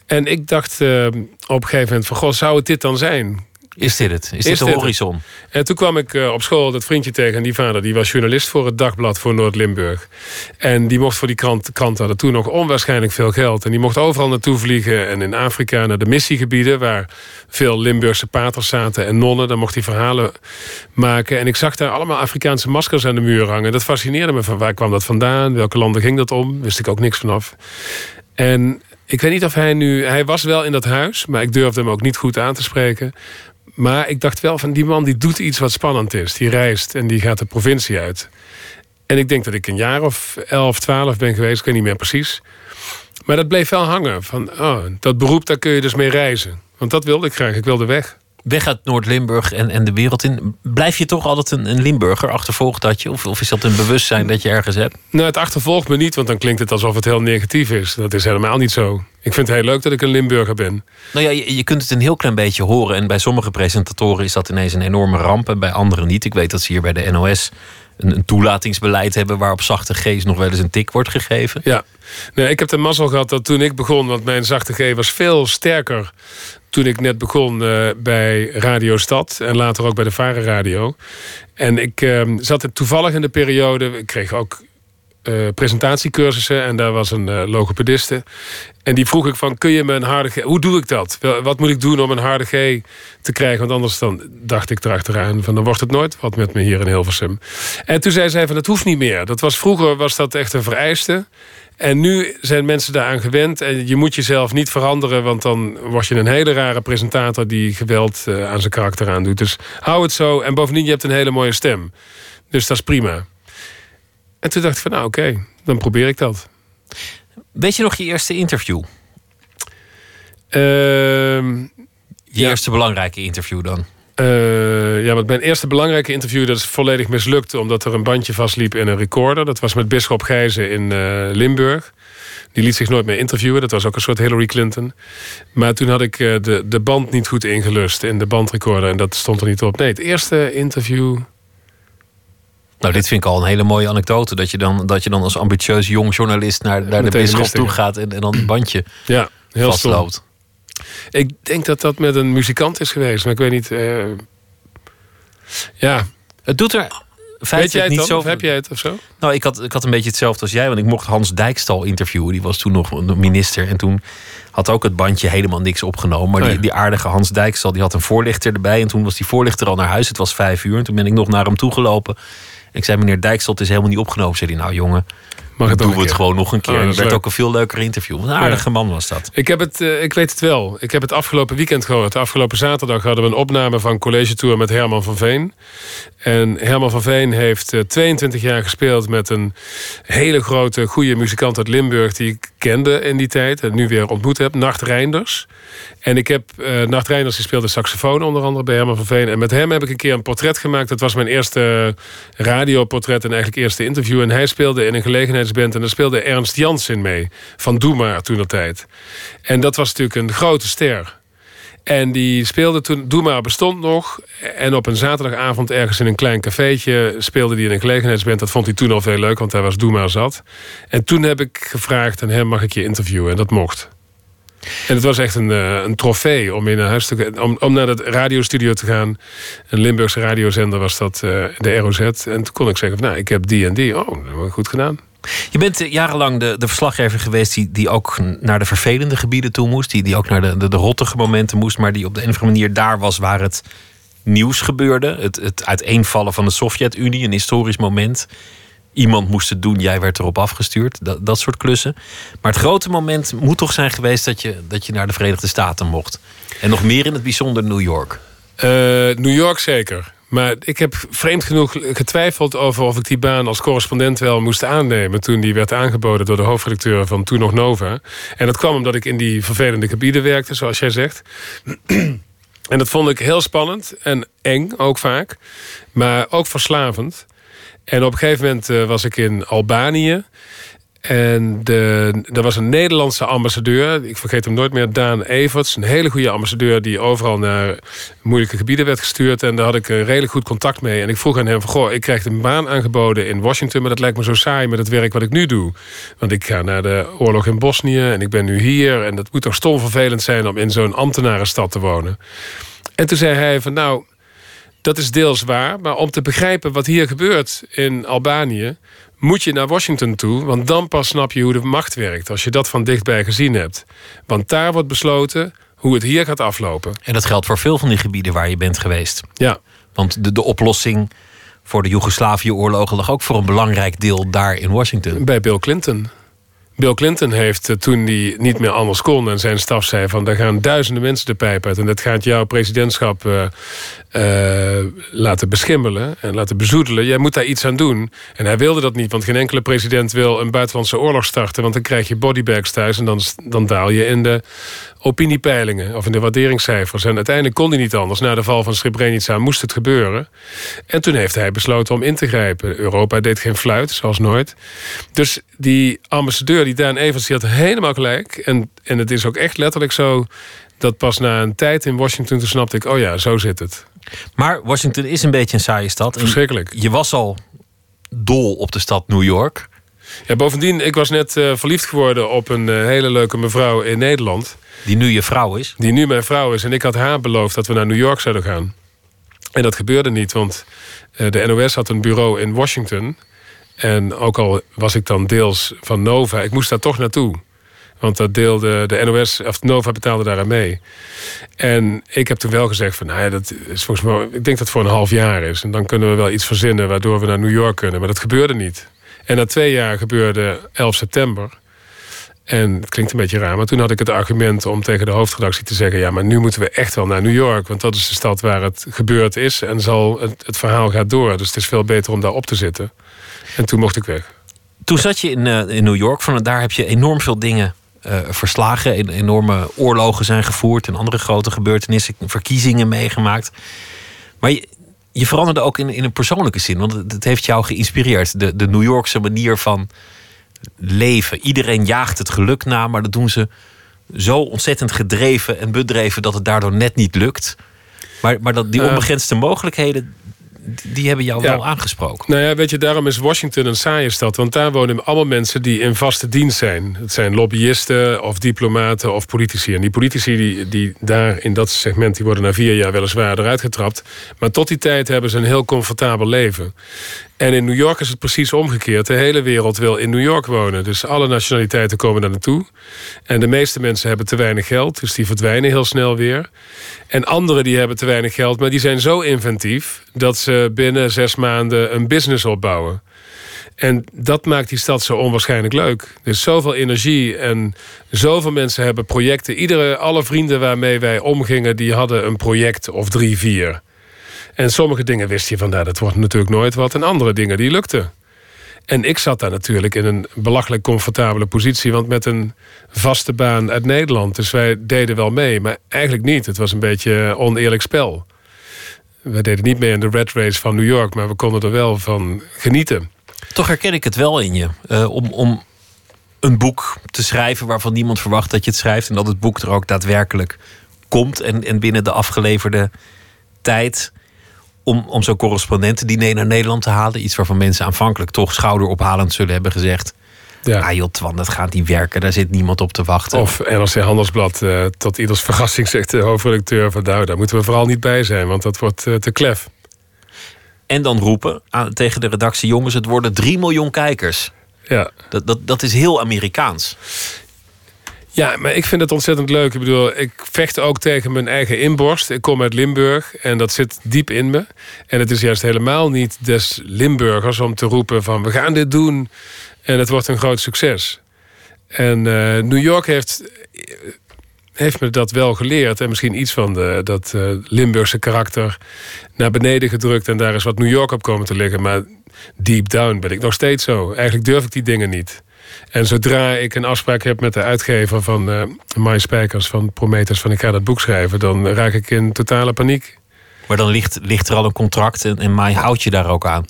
En ik dacht eh, op een gegeven moment van... Goh, zou het dit dan zijn? Is dit het? Is, Is dit de dit het? horizon? En toen kwam ik eh, op school dat vriendje tegen. En die vader die was journalist voor het dagblad voor Noord-Limburg. En die mocht voor die krant, krant hadden toen nog onwaarschijnlijk veel geld. En die mocht overal naartoe vliegen. En in Afrika naar de missiegebieden waar veel Limburgse paters zaten en nonnen. Daar mocht hij verhalen maken. En ik zag daar allemaal Afrikaanse maskers aan de muur hangen. Dat fascineerde me. Van waar kwam dat vandaan? Welke landen ging dat om? Wist ik ook niks vanaf. En ik weet niet of hij nu... Hij was wel in dat huis, maar ik durfde hem ook niet goed aan te spreken. Maar ik dacht wel van die man die doet iets wat spannend is. Die reist en die gaat de provincie uit. En ik denk dat ik een jaar of elf, twaalf ben geweest. Ik weet niet meer precies. Maar dat bleef wel hangen. Van, oh, dat beroep, daar kun je dus mee reizen. Want dat wilde ik graag. Ik wilde weg. Weg uit Noord-Limburg en, en de wereld in. Blijf je toch altijd een, een Limburger? Achtervolgt dat je? Of, of is dat een bewustzijn dat je ergens hebt? Nou, het achtervolgt me niet, want dan klinkt het alsof het heel negatief is. Dat is helemaal niet zo. Ik vind het heel leuk dat ik een Limburger ben. Nou ja, je, je kunt het een heel klein beetje horen. En bij sommige presentatoren is dat ineens een enorme ramp. En bij anderen niet. Ik weet dat ze hier bij de NOS een, een toelatingsbeleid hebben... waar op zachte G's nog wel eens een tik wordt gegeven. Ja, nee, ik heb de mazzel gehad dat toen ik begon, want mijn zachte G was veel sterker toen ik net begon eh, bij Radio Stad en later ook bij de Varen Radio. En ik eh, zat toevallig in de periode, ik kreeg ook eh, presentatiecursussen en daar was een eh, logopediste. En die vroeg ik van, kun je me een harde G... Hoe doe ik dat? Wat moet ik doen om een harde G te krijgen? Want anders dan dacht ik erachteraan van, dan wordt het nooit wat met me hier in Hilversum. En toen zei zij van, dat hoeft niet meer. Dat was, vroeger was dat echt een vereiste. En nu zijn mensen daaraan gewend. En je moet jezelf niet veranderen, want dan word je een hele rare presentator die geweld eh, aan zijn karakter aandoet. Dus hou het zo. En bovendien, je hebt een hele mooie stem. Dus dat is prima. En toen dacht ik van, nou oké, dan probeer ik dat. Weet je nog je eerste interview? Ehm, Je Ja. eerste belangrijke interview dan? Eh, ja, want mijn eerste belangrijke interview dat is volledig mislukt... omdat er een bandje vastliep in een recorder. Dat was met Bisschop Gijzen in eh, Limburg. Die liet zich nooit meer interviewen. Dat was ook een soort Hillary Clinton. Maar toen had ik eh, de, de band niet goed ingelust in de bandrecorder. En dat stond er niet op. Nee, het eerste interview... Nou, dit vind ik al een hele mooie anekdote. Dat je dan, dat je dan als ambitieus jong journalist naar, naar de bisschop toe gaat en, en dan een bandje Ja, heel stom. Ik denk dat dat met een muzikant is geweest. Maar ik weet niet... eh, ja, Het doet er weet jij het niet zo. Of heb jij het of zo? Nou, ik had, ik had een beetje hetzelfde als jij, want ik mocht Hans Dijkstal interviewen. Die was toen nog een minister. En toen had ook het bandje helemaal niks opgenomen. Maar Oh ja. die, die aardige Hans Dijkstal die had een voorlichter erbij. En toen was die voorlichter al naar huis. Het was vijf uur. En toen ben ik nog naar hem toegelopen. En ik zei, meneer Dijkstal, het is helemaal niet opgenomen. Zei hij, nou jongen, Mag het Doen we het keer? gewoon nog een keer. Oh, dat het is werd leuk. ook een veel leuker interview. Wat Een aardige man was dat. Ik, heb het, eh, ik weet het wel. Ik heb het afgelopen weekend gehoord. Afgelopen zaterdag hadden we een opname van College Tour met Herman van Veen. En Herman van Veen heeft eh, 22 jaar gespeeld met een hele grote, goede muzikant uit Limburg... die ik kende in die tijd en nu weer ontmoet heb, Nacht Reinders. En ik heb eh Nacht Reinders, die speelde saxofoon onder andere bij Herman van Veen. En met hem heb ik een keer een portret gemaakt. Dat was mijn eerste radioportret en eigenlijk eerste interview. En hij speelde in een gelegenheidsband en daar speelde Ernst Jans in mee. Van Doe maar toen de tijd. En dat was natuurlijk een grote ster. En die speelde toen, Doe maar bestond nog. En op een zaterdagavond ergens in een klein cafeetje speelde hij in een gelegenheidsband. Dat vond hij toen al veel leuk, want hij was Doe maar zat. En toen heb ik gevraagd aan hem, mag ik je interviewen? En dat mocht. En het was echt een, eh, een trofee om, in een huis om, om naar het radiostudio te gaan. Een Limburgse radiozender was dat, eh, de ROZ. En toen kon ik zeggen, nou, ik heb die en die. Oh, dat heb ik goed gedaan. Je bent eh, jarenlang de, de verslaggever geweest die, die ook naar de vervelende gebieden toe moest. Die, die ook naar de, de, de rottige momenten moest. Maar die op de een of andere manier daar was waar het nieuws gebeurde. Het, het uiteenvallen van de Sovjet-Unie, een historisch moment. Iemand moest het doen, jij werd erop afgestuurd. Dat, dat soort klussen. Maar het grote moment moet toch zijn geweest dat je, dat je naar de Verenigde Staten mocht. En nog meer in het bijzonder New York. Eh, New York zeker. Maar ik heb vreemd genoeg getwijfeld over of ik die baan als correspondent wel moest aannemen. toen die werd aangeboden door de hoofdredacteur van toen nog Nova. En dat kwam omdat ik in die vervelende gebieden werkte, zoals jij zegt. En dat vond ik heel spannend en eng ook vaak, maar ook verslavend. En op een gegeven moment eh, was ik in Albanië. En de, er was een Nederlandse ambassadeur, ik vergeet hem nooit meer, Daan Everts. Een hele goede ambassadeur die overal naar moeilijke gebieden werd gestuurd. En daar had ik een redelijk goed contact mee. En ik vroeg aan hem van, goh, ik krijg een baan aangeboden in Washington... maar dat lijkt me zo saai met het werk wat ik nu doe. Want ik ga naar de oorlog in Bosnië en ik ben nu hier... en dat moet toch stom vervelend zijn om in zo'n ambtenarenstad te wonen. En toen zei hij van, nou, dat is deels waar. Maar om te begrijpen wat hier gebeurt in Albanië... moet je naar Washington toe. Want dan pas snap je hoe de macht werkt. Als je dat van dichtbij gezien hebt. Want daar wordt besloten hoe het hier gaat aflopen. En dat geldt voor veel van die gebieden waar je bent geweest. Ja, Want de, de oplossing voor de Joegoslavië-oorlogen lag ook voor een belangrijk deel daar in Washington. bij Bill Clinton. Bill Clinton heeft eh, toen hij niet meer anders kon en zijn staf zei van er gaan duizenden mensen de pijp uit en dat gaat jouw presidentschap eh, eh, laten beschimmelen en laten bezoedelen. Jij moet daar iets aan doen. En hij wilde dat niet, want geen enkele president wil een buitenlandse oorlog starten, want dan krijg je bodybags thuis en dan, dan daal je in de opiniepeilingen of in de waarderingscijfers. En uiteindelijk kon hij niet anders. Na de val van Srebrenica moest het gebeuren. En toen heeft hij besloten om in te grijpen. Europa deed geen fluit, zoals nooit. Dus die ambassadeur, die Daan Evans, die had helemaal gelijk. En, en het is ook echt letterlijk zo dat pas na een tijd in Washington... toen snapte ik, oh ja, zo zit het. Maar Washington is een beetje een saaie stad. Verschrikkelijk. Je was al dol op de stad New York. Ja, bovendien, ik was net eh, verliefd geworden op een eh, hele leuke mevrouw in Nederland... Die nu je vrouw is. die nu mijn vrouw is. En ik had haar beloofd dat we naar New York zouden gaan. En dat gebeurde niet, want eh, de NOS had een bureau in Washington. En ook al was ik dan deels van Nova, ik moest daar toch naartoe. Want dat deelde de NOS, of Nova betaalde daar aan mee. En ik heb toen wel gezegd van, nou ja, dat is volgens mij, ik denk dat het voor een half jaar is. En dan kunnen we wel iets verzinnen waardoor we naar New York kunnen. Maar dat gebeurde niet. En na twee jaar gebeurde 11 september. En het klinkt een beetje raar, maar toen had ik het argument om tegen de hoofdredactie te zeggen: ja, maar nu moeten we echt wel naar New York, want dat is de stad waar het gebeurd is en zal het verhaal gaat door. Dus het is veel beter om daar op te zitten. En toen mocht ik weg. Toen zat je in, eh, in New York. Van daar heb je enorm veel dingen eh, verslagen. En enorme oorlogen zijn gevoerd. En andere grote gebeurtenissen. Verkiezingen meegemaakt. Maar je, je veranderde ook in, in een persoonlijke zin. Want het, het heeft jou geïnspireerd. De, de New Yorkse manier van leven. Iedereen jaagt het geluk na. Maar dat doen ze zo ontzettend gedreven en bedreven... dat het daardoor net niet lukt. Maar, maar dat, die Eh. onbegrensde mogelijkheden... die- hebben jou Ja. wel aangesproken. Nou ja, weet je, daarom is Washington een saaie stad. Want daar wonen allemaal mensen die in vaste dienst zijn. Het zijn lobbyisten of diplomaten of politici. En die politici die, die daar in dat segment... die worden na vier jaar weliswaar eruit getrapt. Maar tot die tijd hebben ze een heel comfortabel leven. En in New York is het precies omgekeerd. De hele wereld wil in New York wonen. Dus alle nationaliteiten komen daar naartoe. En de meeste mensen hebben te weinig geld. Dus die verdwijnen heel snel weer. En anderen die hebben te weinig geld. Maar die zijn zo inventief... dat ze binnen zes maanden een business opbouwen. En dat maakt die stad zo onwaarschijnlijk leuk. Is zoveel energie en zoveel mensen hebben projecten. Iedere, alle vrienden waarmee wij omgingen, die hadden een project of drie, vier. En sommige dingen wist je van, dat wordt natuurlijk nooit wat. En andere dingen, die lukten. En ik zat daar natuurlijk in een belachelijk comfortabele positie... want met een vaste baan uit Nederland. Dus wij deden wel mee, maar eigenlijk niet. Het was een beetje oneerlijk spel. We deden niet mee in de red race van New York... maar we konden er wel van genieten. Toch herken ik het wel in je. Uh, om, om een boek te schrijven waarvan niemand verwacht dat je het schrijft... en dat het boek er ook daadwerkelijk komt... en, en binnen de afgeleverde tijd om, om zo'n correspondentendiner naar Nederland te halen. Iets waarvan mensen aanvankelijk toch schouderophalend zullen hebben gezegd. Ja. Ah joh, Twan, dat gaat niet werken. Daar zit niemand op te wachten. Of NRC Handelsblad uh, tot ieders verrassing zegt de hoofdredacteur van... nou, daar moeten we vooral niet bij zijn, want dat wordt uh, te klef. En dan roepen aan, tegen de redactie... jongens, het worden 3 miljoen kijkers. Ja. Dat, dat, dat is heel Amerikaans. Ja, maar ik vind het ontzettend leuk. Ik bedoel, ik vecht ook tegen mijn eigen inborst. Ik kom uit Limburg en dat zit diep in me. En het is juist helemaal niet des Limburgers om te roepen van... we gaan dit doen en het wordt een groot succes. En uh, New York heeft, heeft me dat wel geleerd. En misschien iets van de, dat uh, Limburgse karakter naar beneden gedrukt. En daar is wat New York op komen te liggen. Maar deep down ben ik nog steeds zo. Eigenlijk durf ik die dingen niet. En zodra ik een afspraak heb met de uitgever van uh, My Spijkers van Prometheus... van ik ga dat boek schrijven, dan raak ik in totale paniek. Maar dan ligt, ligt er al een contract en, en Mai houdt je daar ook aan?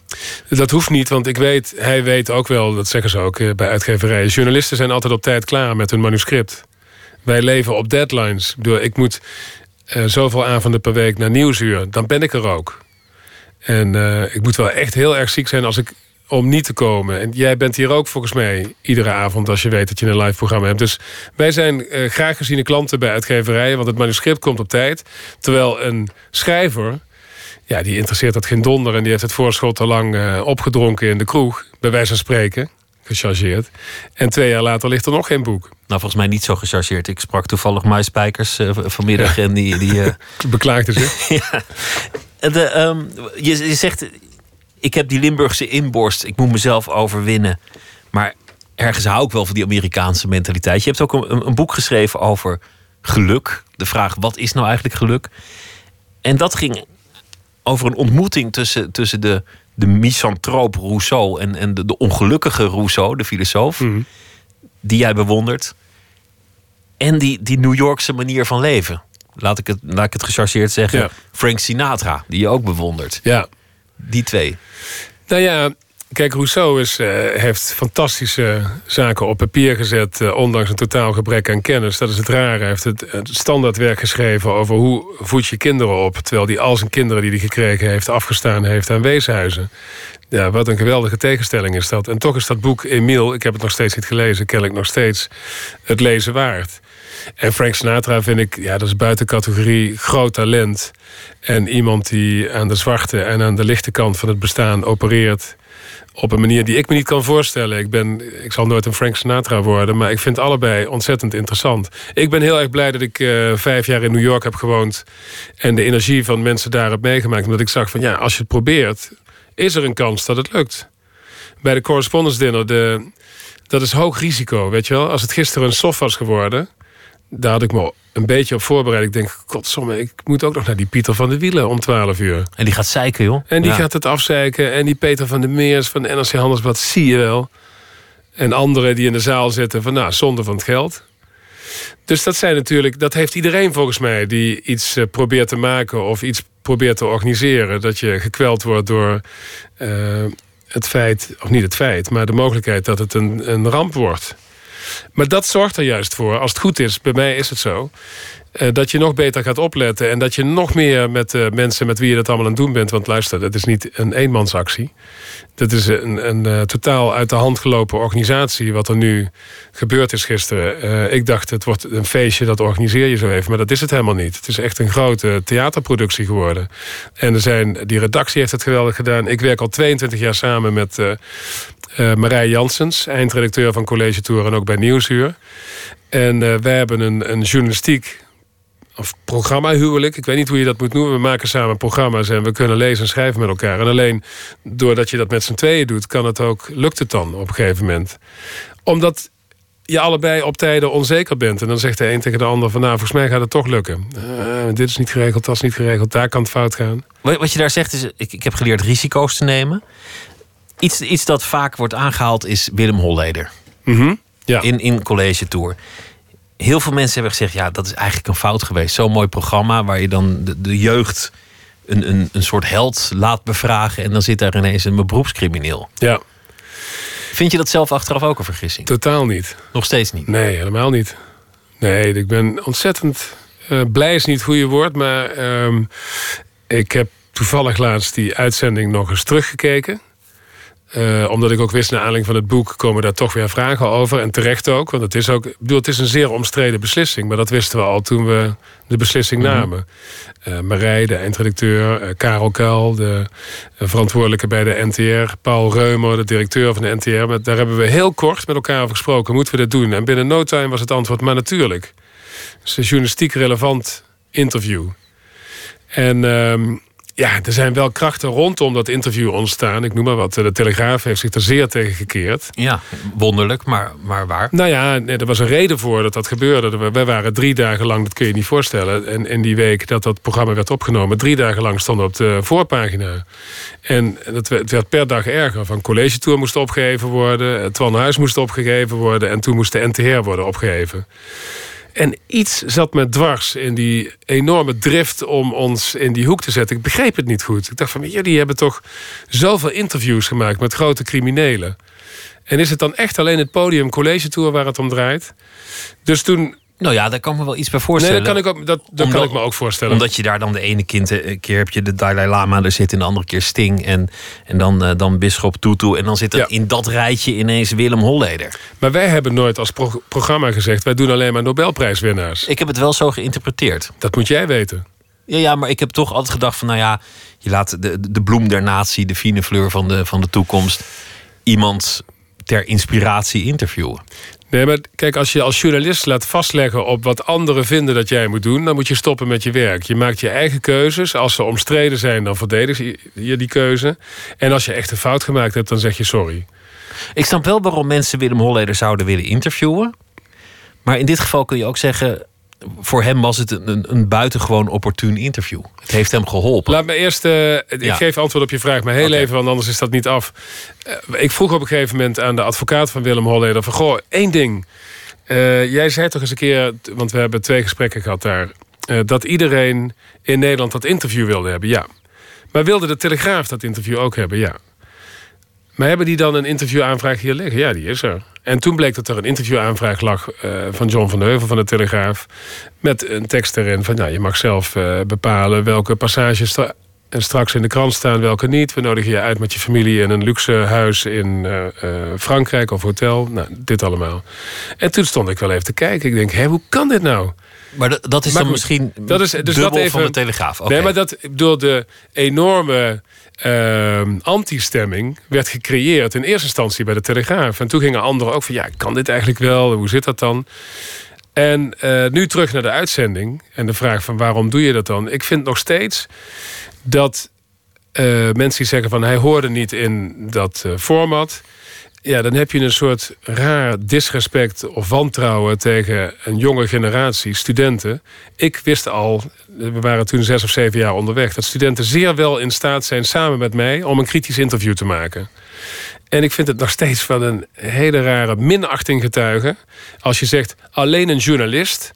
Dat hoeft niet, want ik weet, hij weet ook wel... dat zeggen ze ook eh, bij uitgeverijen... journalisten zijn altijd op tijd klaar met hun manuscript. Wij leven op deadlines. Ik, ik moet uh, zoveel avonden per week naar Nieuwsuur. Dan ben ik er ook. En uh, ik moet wel echt heel erg ziek zijn als ik om niet te komen. En jij bent hier ook volgens mij iedere avond als je weet dat je een live programma hebt. Dus wij zijn uh, graag geziene klanten bij uitgeverijen, want het manuscript komt op tijd. Terwijl een schrijver, ja, die interesseert dat geen donder en die heeft het voorschot al lang uh, opgedronken in de kroeg, bij wijze van spreken. Gechargeerd. En twee jaar later ligt er nog geen boek. Nou, volgens mij niet zo gechargeerd. Ik sprak toevallig My Spijkers uh, vanmiddag [LAUGHS] en die... die uh... Beklaagde zich. [LAUGHS] ja. De, um, je, je zegt, ik heb die Limburgse inborst. Ik moet mezelf overwinnen. Maar ergens hou ik wel van die Amerikaanse mentaliteit. Je hebt ook een, een, boek geschreven over geluk. De vraag, wat is nou eigenlijk geluk? En dat ging over een ontmoeting tussen, tussen de, de misantroop Rousseau... en, en de, de ongelukkige Rousseau, de filosoof... Mhm. die jij bewondert. En die, die New Yorkse manier van leven. Laat ik het, laat ik het gechargeerd zeggen. Ja. Frank Sinatra, die je ook bewondert. Ja. Die twee. Nou ja, kijk, Rousseau is, uh, heeft fantastische zaken op papier gezet... Uh, ondanks een totaal gebrek aan kennis. Dat is het rare. Hij heeft het, het standaardwerk geschreven over hoe voed je kinderen op... terwijl hij al zijn kinderen die hij gekregen heeft... afgestaan heeft aan weeshuizen. Ja, wat een geweldige tegenstelling is dat. En toch is dat boek Emile, ik heb het nog steeds niet gelezen... kennelijk nog steeds het lezen waard. En Frank Sinatra vind ik, ja, dat is buiten categorie groot talent. En iemand die aan de zwarte en aan de lichte kant van het bestaan opereert op een manier die ik me niet kan voorstellen. Ik, ben, ik zal nooit een Frank Sinatra worden, maar ik vind allebei ontzettend interessant. Ik ben heel erg blij dat ik uh, vijf jaar in New York heb gewoond en de energie van mensen daar heb meegemaakt. Omdat ik zag van ja, als je het probeert, is er een kans dat het lukt. Bij de correspondence dinner, de, dat is hoog risico, weet je wel. Als het gisteren een soft was geworden, daar had ik me een beetje op voorbereid. Ik denk, godsomme, ik moet ook nog naar die Pieter van de Wielen om 12 uur. En die gaat zeiken, joh. En die Ja. gaat het afzeiken. En die Peter van der Meers van de NRC Handelsblad, zie je wel. En anderen die in de zaal zitten van, nou, zonde van het geld. Dus dat zijn natuurlijk, dat heeft iedereen volgens mij... die iets eh, probeert te maken of iets probeert te organiseren. Dat je gekweld wordt door eh, het feit, of niet het feit... maar de mogelijkheid dat het een, een ramp wordt. Maar dat zorgt er juist voor, als het goed is, bij mij is het zo... eh, dat je nog beter gaat opletten en dat je nog meer met de mensen met wie je dat allemaal aan het doen bent. Want luister, dat is niet een eenmansactie. Dat is een, een eh, totaal uit de hand gelopen organisatie. Wat er nu gebeurd is gisteren. Eh, ik dacht, het wordt een feestje, dat organiseer je zo even. Maar dat is het helemaal niet. Het is echt een grote theaterproductie geworden. En er zijn, die redactie heeft het geweldig gedaan. Ik werk al 22 jaar samen met eh eh, Marij Janssens, eindredacteur van College Tour en ook bij Nieuwsuur. En eh, wij hebben een, een journalistiek of programma-huwelijk. Ik weet niet hoe je dat moet noemen. We maken samen programma's en we kunnen lezen en schrijven met elkaar. En alleen doordat je dat met z'n tweeën doet, kan het ook, lukt het dan op een gegeven moment. Omdat je allebei op tijden onzeker bent. En dan zegt de een tegen de ander van nou, volgens mij gaat het toch lukken. Uh, dit is niet geregeld, dat is niet geregeld, daar kan het fout gaan. Wat je daar zegt is, ik, ik heb geleerd risico's te nemen. Iets, iets dat vaak wordt aangehaald is Willem Holleder. Mm ja. in, in College Tour. Heel veel mensen hebben gezegd, ja, dat is eigenlijk een fout geweest. Zo'n mooi programma waar je dan de, de jeugd een, een, een soort held laat bevragen... en dan zit daar ineens een beroepscrimineel. Ja. Vind je dat zelf achteraf ook een vergissing? Totaal niet. Nog steeds niet? Nee, helemaal niet. Nee, ik ben ontzettend uh, blij is niet het goede woord... maar ehm, ik heb toevallig laatst die uitzending nog eens teruggekeken... Uh, omdat ik ook wist, naar aanleiding van het boek... komen daar toch weer vragen over. En terecht ook, want het is ook... Ik bedoel, het is een zeer omstreden beslissing. Maar dat wisten we al toen we de beslissing mhm. namen. Uh, Marij, de eindredacteur. Uh, Karel Kuil, de verantwoordelijke bij de NTR. Paul Reumer, de directeur van de NTR. Daar hebben we heel kort met elkaar over gesproken. Moeten we dit doen? En binnen no time was het antwoord, maar natuurlijk. Het is een journalistiek relevant interview. En... Ja, er zijn wel krachten rondom dat interview ontstaan. Ik noem maar wat. De Telegraaf heeft zich er zeer tegen gekeerd. Ja, wonderlijk, maar, maar waar? Nou ja, er was een reden voor dat dat gebeurde. Wij waren drie dagen lang, dat kun je niet voorstellen... en in die week dat dat programma werd opgenomen... drie dagen lang stonden op de voorpagina. En het werd per dag erger. Van College Tour moest opgegeven worden... Twan Huis moest opgegeven worden... en toen moest de NTR worden opgegeven. En iets zat me dwars in die enorme drift om ons in die hoek te zetten. Ik begreep het niet goed. Ik dacht van, jullie hebben toch zoveel interviews gemaakt met grote criminelen. En is het dan echt alleen het podium college tour waar het om draait? Dus toen nou ja, daar kan ik me wel iets bij voorstellen. Nee, dat kan ik, ook, dat, dat kan ik me ook voorstellen. Omdat je daar dan de ene kind, keer heb je de Dalai Lama er zit... en de andere keer Sting en, en dan, uh, dan Bisschop Tutu. En dan zit er in dat rijtje ineens Willem Holleder. Maar wij hebben nooit als programma gezegd... wij doen alleen maar Nobelprijswinnaars. Ik heb het wel zo geïnterpreteerd. Dat moet jij weten. Ja, ja, maar ik heb toch altijd gedacht van... nou ja, je laat de, de bloem der natie, de fine fleur van de, van de toekomst... iemand ter inspiratie interviewen. Nee, maar kijk, als je als journalist laat vastleggen op wat anderen vinden dat jij moet doen, dan moet je stoppen met je werk. Je maakt je eigen keuzes. Als ze omstreden zijn, dan verdedig je die keuze. En als je echt een fout gemaakt hebt, dan zeg je sorry. Ik snap wel waarom mensen Willem Holleder zouden willen interviewen. Maar in dit geval kun je ook zeggen voor hem was het een, een buitengewoon opportun interview. Het heeft hem geholpen. Laat me eerst, uh, ik geef antwoord op je vraag, maar heel even, want anders is dat niet af. Uh, ik vroeg op een gegeven moment aan de advocaat van Willem Holleder: van goh, één ding. Uh, jij zei toch eens een keer, want we hebben twee gesprekken gehad daar, dat iedereen in Nederland dat interview wilde hebben. Ja. Maar wilde de Telegraaf dat interview ook hebben? Ja. Maar hebben die dan een interviewaanvraag hier liggen? Ja, die is er. En toen bleek dat er een interviewaanvraag lag uh, van John van Heuvel van de Telegraaf. Met een tekst erin van, nou, je mag zelf uh, bepalen welke passages en straks in de krant staan, welke niet. We nodigen je uit met je familie in een luxe huis in uh, Frankrijk of hotel. Nou, dit allemaal. En toen stond ik wel even te kijken. Ik denk, hé, hoe kan dit nou? Maar dat is dan misschien dat is, dus dat even, van de Telegraaf. Okay. Nee, maar dat door de enorme uh, anti-stemming werd gecreëerd in eerste instantie bij de Telegraaf. En toen gingen anderen ook van, ja, kan dit eigenlijk wel? Hoe zit dat dan? En uh, nu terug naar de uitzending en de vraag van waarom doe je dat dan? Ik vind nog steeds dat uh, mensen die zeggen van hij hoorde niet in dat uh, format ja, dan heb je een soort raar disrespect of wantrouwen tegen een jonge generatie studenten. Ik wist al, we waren toen zes of zeven jaar onderweg, dat studenten zeer wel in staat zijn samen met mij om een kritisch interview te maken. En ik vind het nog steeds van een hele rare minachting getuigen als je zegt alleen een journalist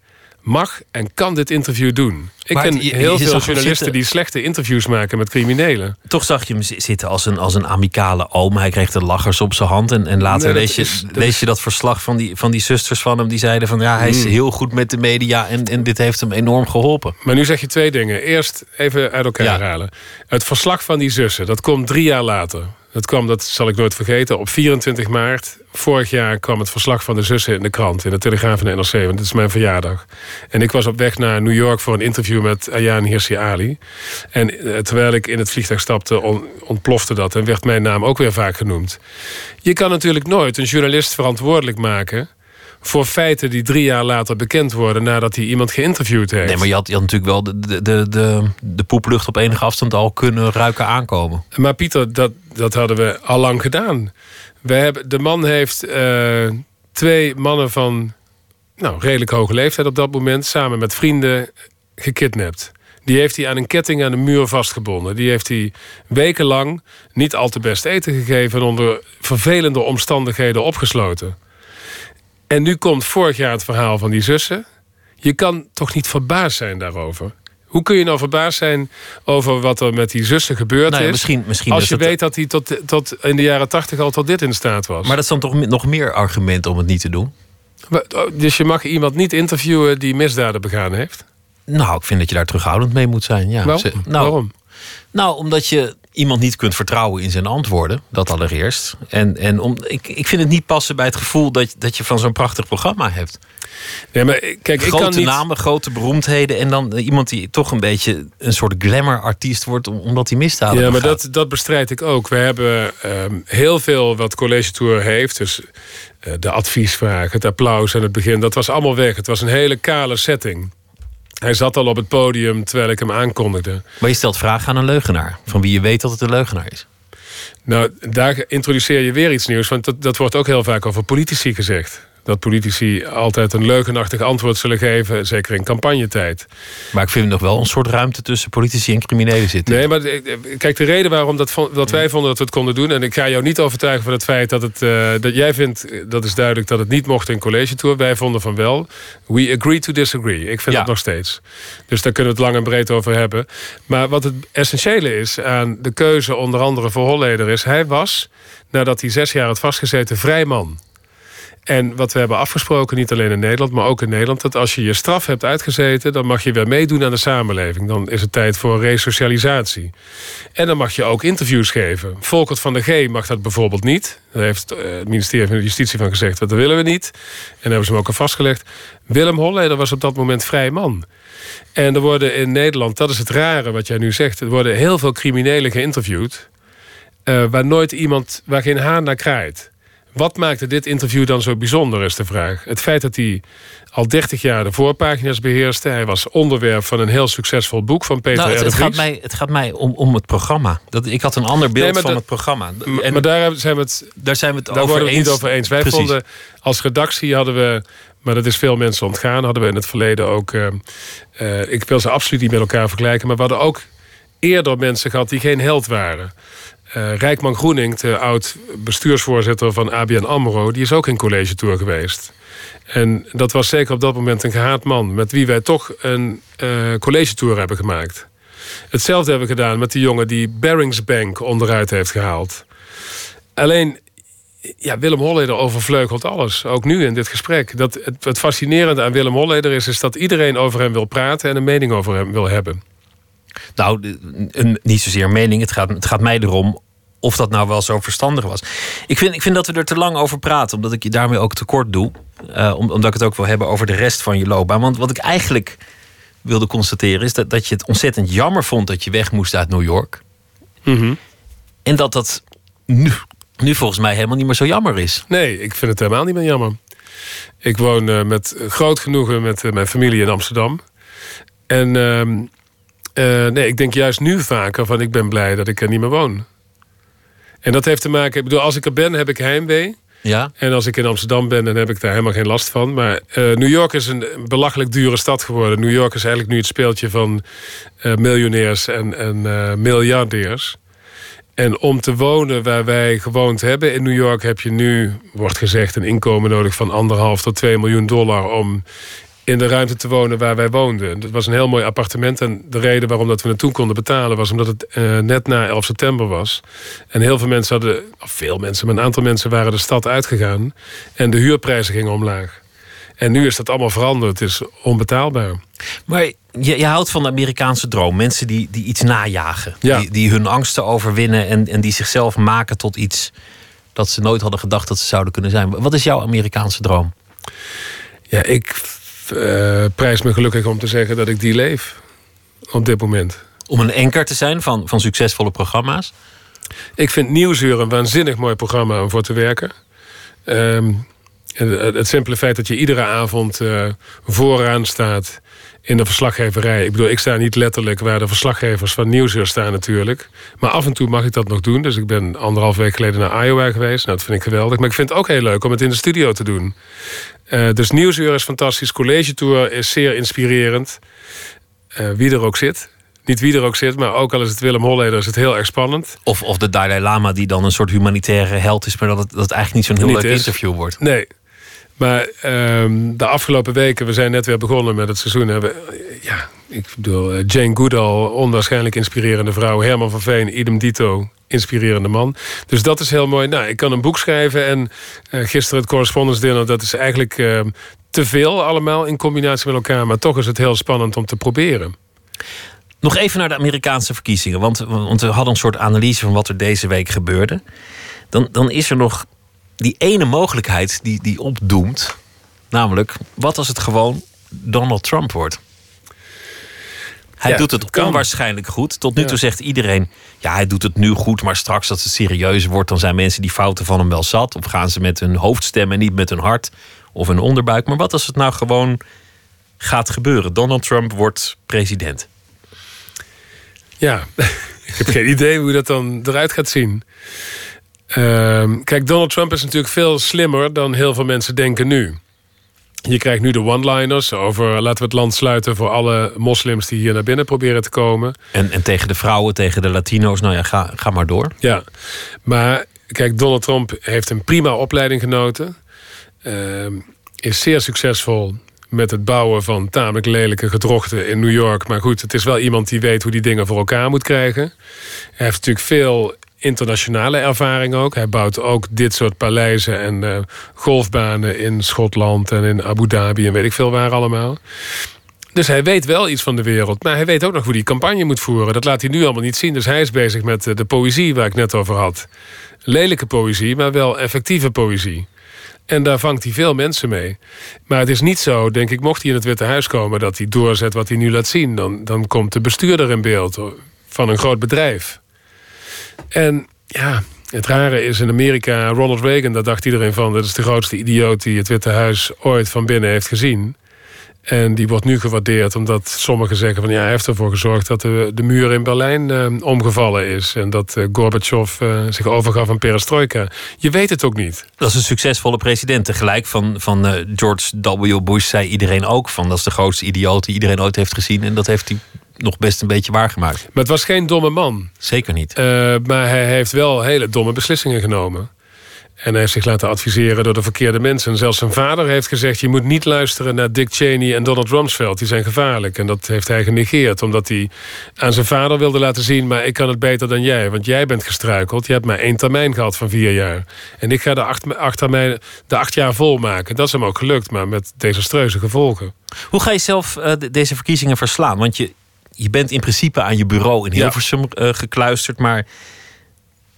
mag en kan dit interview doen. Ik ken heel veel journalisten die slechte interviews maken met criminelen. Toch zag je hem zitten als een, als een amicale oom. Hij kreeg de lachers op zijn hand. En, en later lees, je, lees je dat verslag van die, van die zusters van hem. Die zeiden van ja, hij is hmm. heel goed met de media. En, en dit heeft hem enorm geholpen. Maar nu zeg je twee dingen. Eerst even uit elkaar halen. Het verslag van die zussen, dat komt drie jaar later. Dat kwam, dat zal ik nooit vergeten, op 24 maart. Vorig jaar kwam het verslag van de zussen in de krant, in de Telegraaf van de NRC, want het is mijn verjaardag. En ik was op weg naar New York voor een interview met Ayaan Hirsi Ali. En eh, terwijl ik in het vliegtuig stapte, ontplofte dat en werd mijn naam ook weer vaak genoemd. Je kan natuurlijk nooit een journalist verantwoordelijk maken voor feiten die drie jaar later bekend worden nadat hij iemand geïnterviewd heeft. Nee, maar je had, je had natuurlijk wel de, de, de, de, de poeplucht op enige afstand al kunnen ruiken aankomen. Maar Pieter, dat, dat hadden we al lang gedaan. We hebben, de man heeft eh, twee mannen van nou, redelijk hoge leeftijd op dat moment... samen met vrienden gekidnapt. Die heeft hij aan een ketting aan de muur vastgebonden. Die heeft hij wekenlang niet al te best eten gegeven... en onder vervelende omstandigheden opgesloten. En nu komt vorig jaar het verhaal van die zussen. Je kan toch niet verbaasd zijn daarover? Hoe kun je nou verbaasd zijn over wat er met die zussen gebeurd Nou ja, is... misschien- misschien als je dat- weet dat hij tot, tot in de jaren tachtig al tot dit in staat was? Maar dat is dan toch nog meer argument om het niet te doen? Oh, Dus je mag iemand niet interviewen die misdaden begaan heeft? Nou, ik vind dat je daar terughoudend mee moet zijn. Ja. Waarom? Nou, Waarom? Nou, omdat je iemand niet kunt vertrouwen in zijn antwoorden. Dat allereerst. En, en om, ik, ik vind het niet passen bij het gevoel dat, dat je van zo'n prachtig programma hebt. Nee, maar eh, kijk, ik grote kan niet... namen, grote beroemdheden. En dan eh, iemand die toch een beetje een soort glamour-artiest wordt... om- omdat hij misdaden Ja, maar dat, dat bestrijd ik ook. We hebben ehm, heel veel wat College Tour heeft. Dus eh, de adviesvraag, het applaus aan het begin. Dat was allemaal weg. Het was een hele kale setting. Hij zat al op het podium terwijl ik hem aankondigde. Maar je stelt vragen aan een leugenaar. Van wie je weet dat het een leugenaar is. Nou, daar introduceer je weer iets nieuws. Want dat, dat wordt ook heel vaak over politici gezegd. Dat politici altijd een leugenachtig antwoord zullen geven. Zeker in campagnetijd. Maar ik vind nog wel een soort ruimte tussen politici en criminelen zitten. Nee, maar de- kijk, de reden waarom dat, dat wij vonden dat we het konden doen... en ik ga jou niet overtuigen van het feit dat het... eh, dat jij vindt, eh, dat is duidelijk, dat het niet mocht in college tour. Wij vonden van wel. We agree to disagree. Ik vind Ja. het nog steeds. Dus daar kunnen we het lang en breed over hebben. Maar wat het essentiële is aan de keuze onder andere voor Holleder is... hij was, nadat hij zes jaar had vastgezeten, vrij man. En wat we hebben afgesproken, niet alleen in Nederland, maar ook in Nederland, dat als je je straf hebt uitgezeten, dan mag je weer meedoen aan de samenleving. Dan is het tijd voor resocialisatie. En dan mag je ook interviews geven. Volkert van der G mag dat bijvoorbeeld niet. Daar heeft eh, het ministerie van Justitie van gezegd, dat willen we niet. En daar hebben ze hem ook al vastgelegd. Willem Holleder was op dat moment vrij man. En er worden in Nederland, dat is het rare wat jij nu zegt, er worden heel veel criminelen geïnterviewd. eh, waar nooit iemand, waar geen haan naar kraait. Wat maakte dit interview dan zo bijzonder, is de vraag. Het feit dat hij al 30 jaar de voorpagina's beheerste. Hij was onderwerp van een heel succesvol boek van Peter Nou, het, R. de het, gaat mij, het gaat mij om, om het programma. Dat, ik had een ander beeld Nee, van het programma. En maar daar zijn we het, daar zijn we het daar over worden we het eens. niet over eens. Wij Precies. vonden als redactie hadden we, maar dat is veel mensen ontgaan, hadden we in het verleden ook. eh, eh, ik wil ze absoluut niet met elkaar vergelijken, maar we hadden ook eerder mensen gehad die geen held waren. Eh Rijkman Groening, de oud bestuursvoorzitter van ABN AMRO... die is ook in college tour geweest. En dat was zeker op dat moment een gehaat man... met wie wij toch een eh college tour hebben gemaakt. Hetzelfde hebben we gedaan met die jongen die Barringsbank onderuit heeft gehaald. Alleen, ja, Willem Holleder overvleugelt alles. Ook nu in dit gesprek. Dat het, het fascinerende aan Willem Holleder is, is dat iedereen over hem wil praten... en een mening over hem wil hebben. Nou, een, niet zozeer mening. Het gaat, het gaat mij erom of dat nou wel zo verstandig was. Ik vind, ik vind dat we er te lang over praten, omdat ik je daarmee ook tekort doe. Eh, om- omdat ik het ook wil hebben over de rest van je loopbaan. Want wat ik eigenlijk wilde constateren is dat, dat je het ontzettend jammer vond dat je weg moest uit New York. En dat dat nu, nu volgens mij helemaal niet meer zo jammer is. Nee, ik vind het helemaal niet meer jammer. Ik woon eh, met groot genoegen met eh, mijn familie in Amsterdam. En ehm, eh, nee, ik denk juist nu vaker van ik ben blij dat ik er niet meer woon. En dat heeft te maken, ik bedoel, als ik er ben heb ik heimwee. Ja? En als ik in Amsterdam ben, dan heb ik daar helemaal geen last van. Maar eh, New York is een belachelijk dure stad geworden. New York is eigenlijk nu het speeltje van eh, miljonairs en, en eh, miljardairs. En om te wonen waar wij gewoond hebben in New York... heb je nu, wordt gezegd, een inkomen nodig van anderhalf tot 2 miljoen dollar... om in de ruimte te wonen waar wij woonden. Dat was een heel mooi appartement. En de reden waarom dat we het toen konden betalen... was omdat het eh, net na 11 september was. En heel veel mensen hadden... Of veel mensen, maar een aantal mensen waren de stad uitgegaan. En de huurprijzen gingen omlaag. En nu is dat allemaal veranderd. Het is onbetaalbaar. Maar je, je houdt van de Amerikaanse droom. Mensen die, die iets najagen. Ja. Die, die hun angsten overwinnen en, en die zichzelf maken tot iets dat ze nooit hadden gedacht dat ze zouden kunnen zijn. Wat is jouw Amerikaanse droom? Ja, ik eh, prijs me gelukkig om te zeggen dat ik die leef. Op dit moment. Om een enker te zijn van, van succesvolle programma's? Ik vind Nieuwsuur een waanzinnig mooi programma om voor te werken. Ehm, Het, het simpele feit dat je iedere avond uh, vooraan staat in de verslaggeverij. Ik bedoel, ik sta niet letterlijk waar de verslaggevers van Nieuwsuur staan natuurlijk. Maar af en toe mag ik dat nog doen. Dus ik ben anderhalf week geleden naar Iowa geweest. Nou, dat vind ik geweldig. Maar ik vind het ook heel leuk om het in de studio te doen. Uh, dus Nieuwsuur is fantastisch. College Tour is zeer inspirerend. Uh, wie er ook zit. Niet wie er ook zit, maar ook al is het Willem Holleder, is het heel erg spannend. Of, of de Dalai Lama die dan een soort humanitaire held is... maar dat het, dat het eigenlijk niet zo'n heel leuk interview wordt. Nee, maar um, de afgelopen weken, we zijn net weer begonnen met het seizoen. Hebben, ja, ik bedoel, eh, Jane Goodall, onwaarschijnlijk inspirerende vrouw. Herman van Veen, idem dito, inspirerende man. Dus dat is heel mooi. Nou, ik kan een boek schrijven en uh, gisteren het correspondence dinner, dat is eigenlijk uh, te veel allemaal in combinatie met elkaar. Maar toch is het heel spannend om te proberen. Nog even naar de Amerikaanse verkiezingen. Want, want we hadden een soort analyse van wat er deze week gebeurde. Dan, dan is er nog die ene mogelijkheid die, die opdoemt. Namelijk, wat als het gewoon Donald Trump wordt? Hij doet het onwaarschijnlijk goed. Tot nu toe zegt iedereen: ja, hij doet het nu goed, maar straks als het serieus wordt, dan zijn mensen die fouten van hem wel zat. Of gaan ze met hun hoofd stemmen, niet met hun hart of hun onderbuik. Maar wat als het nou gewoon gaat gebeuren? Donald Trump wordt president. Ja, [LAUGHS] ik heb geen idee hoe dat dan eruit gaat zien. Uh, kijk, Donald Trump is natuurlijk veel slimmer dan heel veel mensen denken nu. Je krijgt nu de one-liners over laten we het land sluiten voor alle moslims die hier naar binnen proberen te komen. En, en tegen de vrouwen, tegen de Latino's, nou ja, ga, ga maar door. Ja, maar kijk, Donald Trump heeft een prima opleiding genoten. Uh, is zeer succesvol met het bouwen van tamelijk lelijke gedrochten in New York. Maar goed, het is wel iemand die weet hoe die dingen voor elkaar moet krijgen. Hij heeft natuurlijk veel internationale ervaring ook. Hij bouwt ook dit soort paleizen en uh, golfbanen in Schotland en in Abu Dhabi en weet ik veel waar allemaal. Dus hij weet wel iets van de wereld. Maar hij weet ook nog hoe die campagne moet voeren. Dat laat hij nu allemaal niet zien. Dus hij is bezig met eh, de poëzie waar ik net over had. Lelijke poëzie, maar wel effectieve poëzie. En daar vangt hij veel mensen mee. Maar het is niet zo, denk ik, mocht hij in het Witte Huis komen... dat hij doorzet wat hij nu laat zien. Dan, dan komt de bestuurder in beeld van een groot bedrijf. En ja, het rare is in Amerika, Ronald Reagan, daar dacht iedereen van... dat is de grootste idioot die het Witte Huis ooit van binnen heeft gezien. En die wordt nu gewaardeerd omdat sommigen zeggen van... ja, hij heeft ervoor gezorgd dat de, de muur in Berlijn uh, omgevallen is... en dat uh, Gorbachev uh, zich overgaf aan perestroika. Je weet het ook niet. Dat is een succesvolle president. Tegelijk van, van George W. Bush zei iedereen ook van... dat is de grootste idioot die iedereen ooit heeft gezien... en dat heeft hij nog best een beetje waargemaakt. Maar het was geen domme man. Zeker niet. Uh, maar hij heeft wel hele domme beslissingen genomen. En hij heeft zich laten adviseren door de verkeerde mensen. En zelfs zijn vader heeft gezegd... je moet niet luisteren naar Dick Cheney en Donald Rumsfeld. Die zijn gevaarlijk. En dat heeft hij genegeerd. Omdat hij aan zijn vader wilde laten zien... maar ik kan het beter dan jij. Want jij bent gestruikeld. Je hebt maar één termijn gehad van vier jaar. En ik ga de acht, acht, termijn, de acht jaar volmaken. Dat is hem ook gelukt, maar met desastreuze gevolgen. Hoe ga je zelf uh, deze verkiezingen verslaan? Want je, je bent in principe aan je bureau in Hilversum ja. uh, gekluisterd. Maar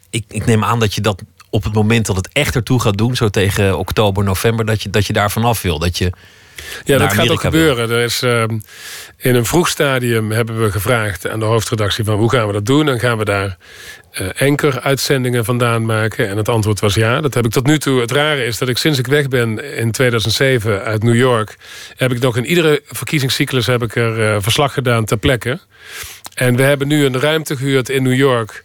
ik, ik neem aan dat je dat op het moment dat het echt ertoe gaat doen, zo tegen oktober, november, dat je, dat je daar vanaf wil. Dat je ja, dat gaat ook gebeuren. Er is, uh, in een vroeg stadium hebben we gevraagd aan de hoofdredactie van hoe gaan we dat doen? Dan gaan we daar uh, enker-uitzendingen vandaan maken. En het antwoord was ja. Dat heb ik tot nu toe. Het rare is dat ik sinds ik weg ben in 2007 uit New York... heb ik nog in iedere verkiezingscyclus heb ik er uh, verslag gedaan ter plekke. En we hebben nu een ruimte gehuurd in New York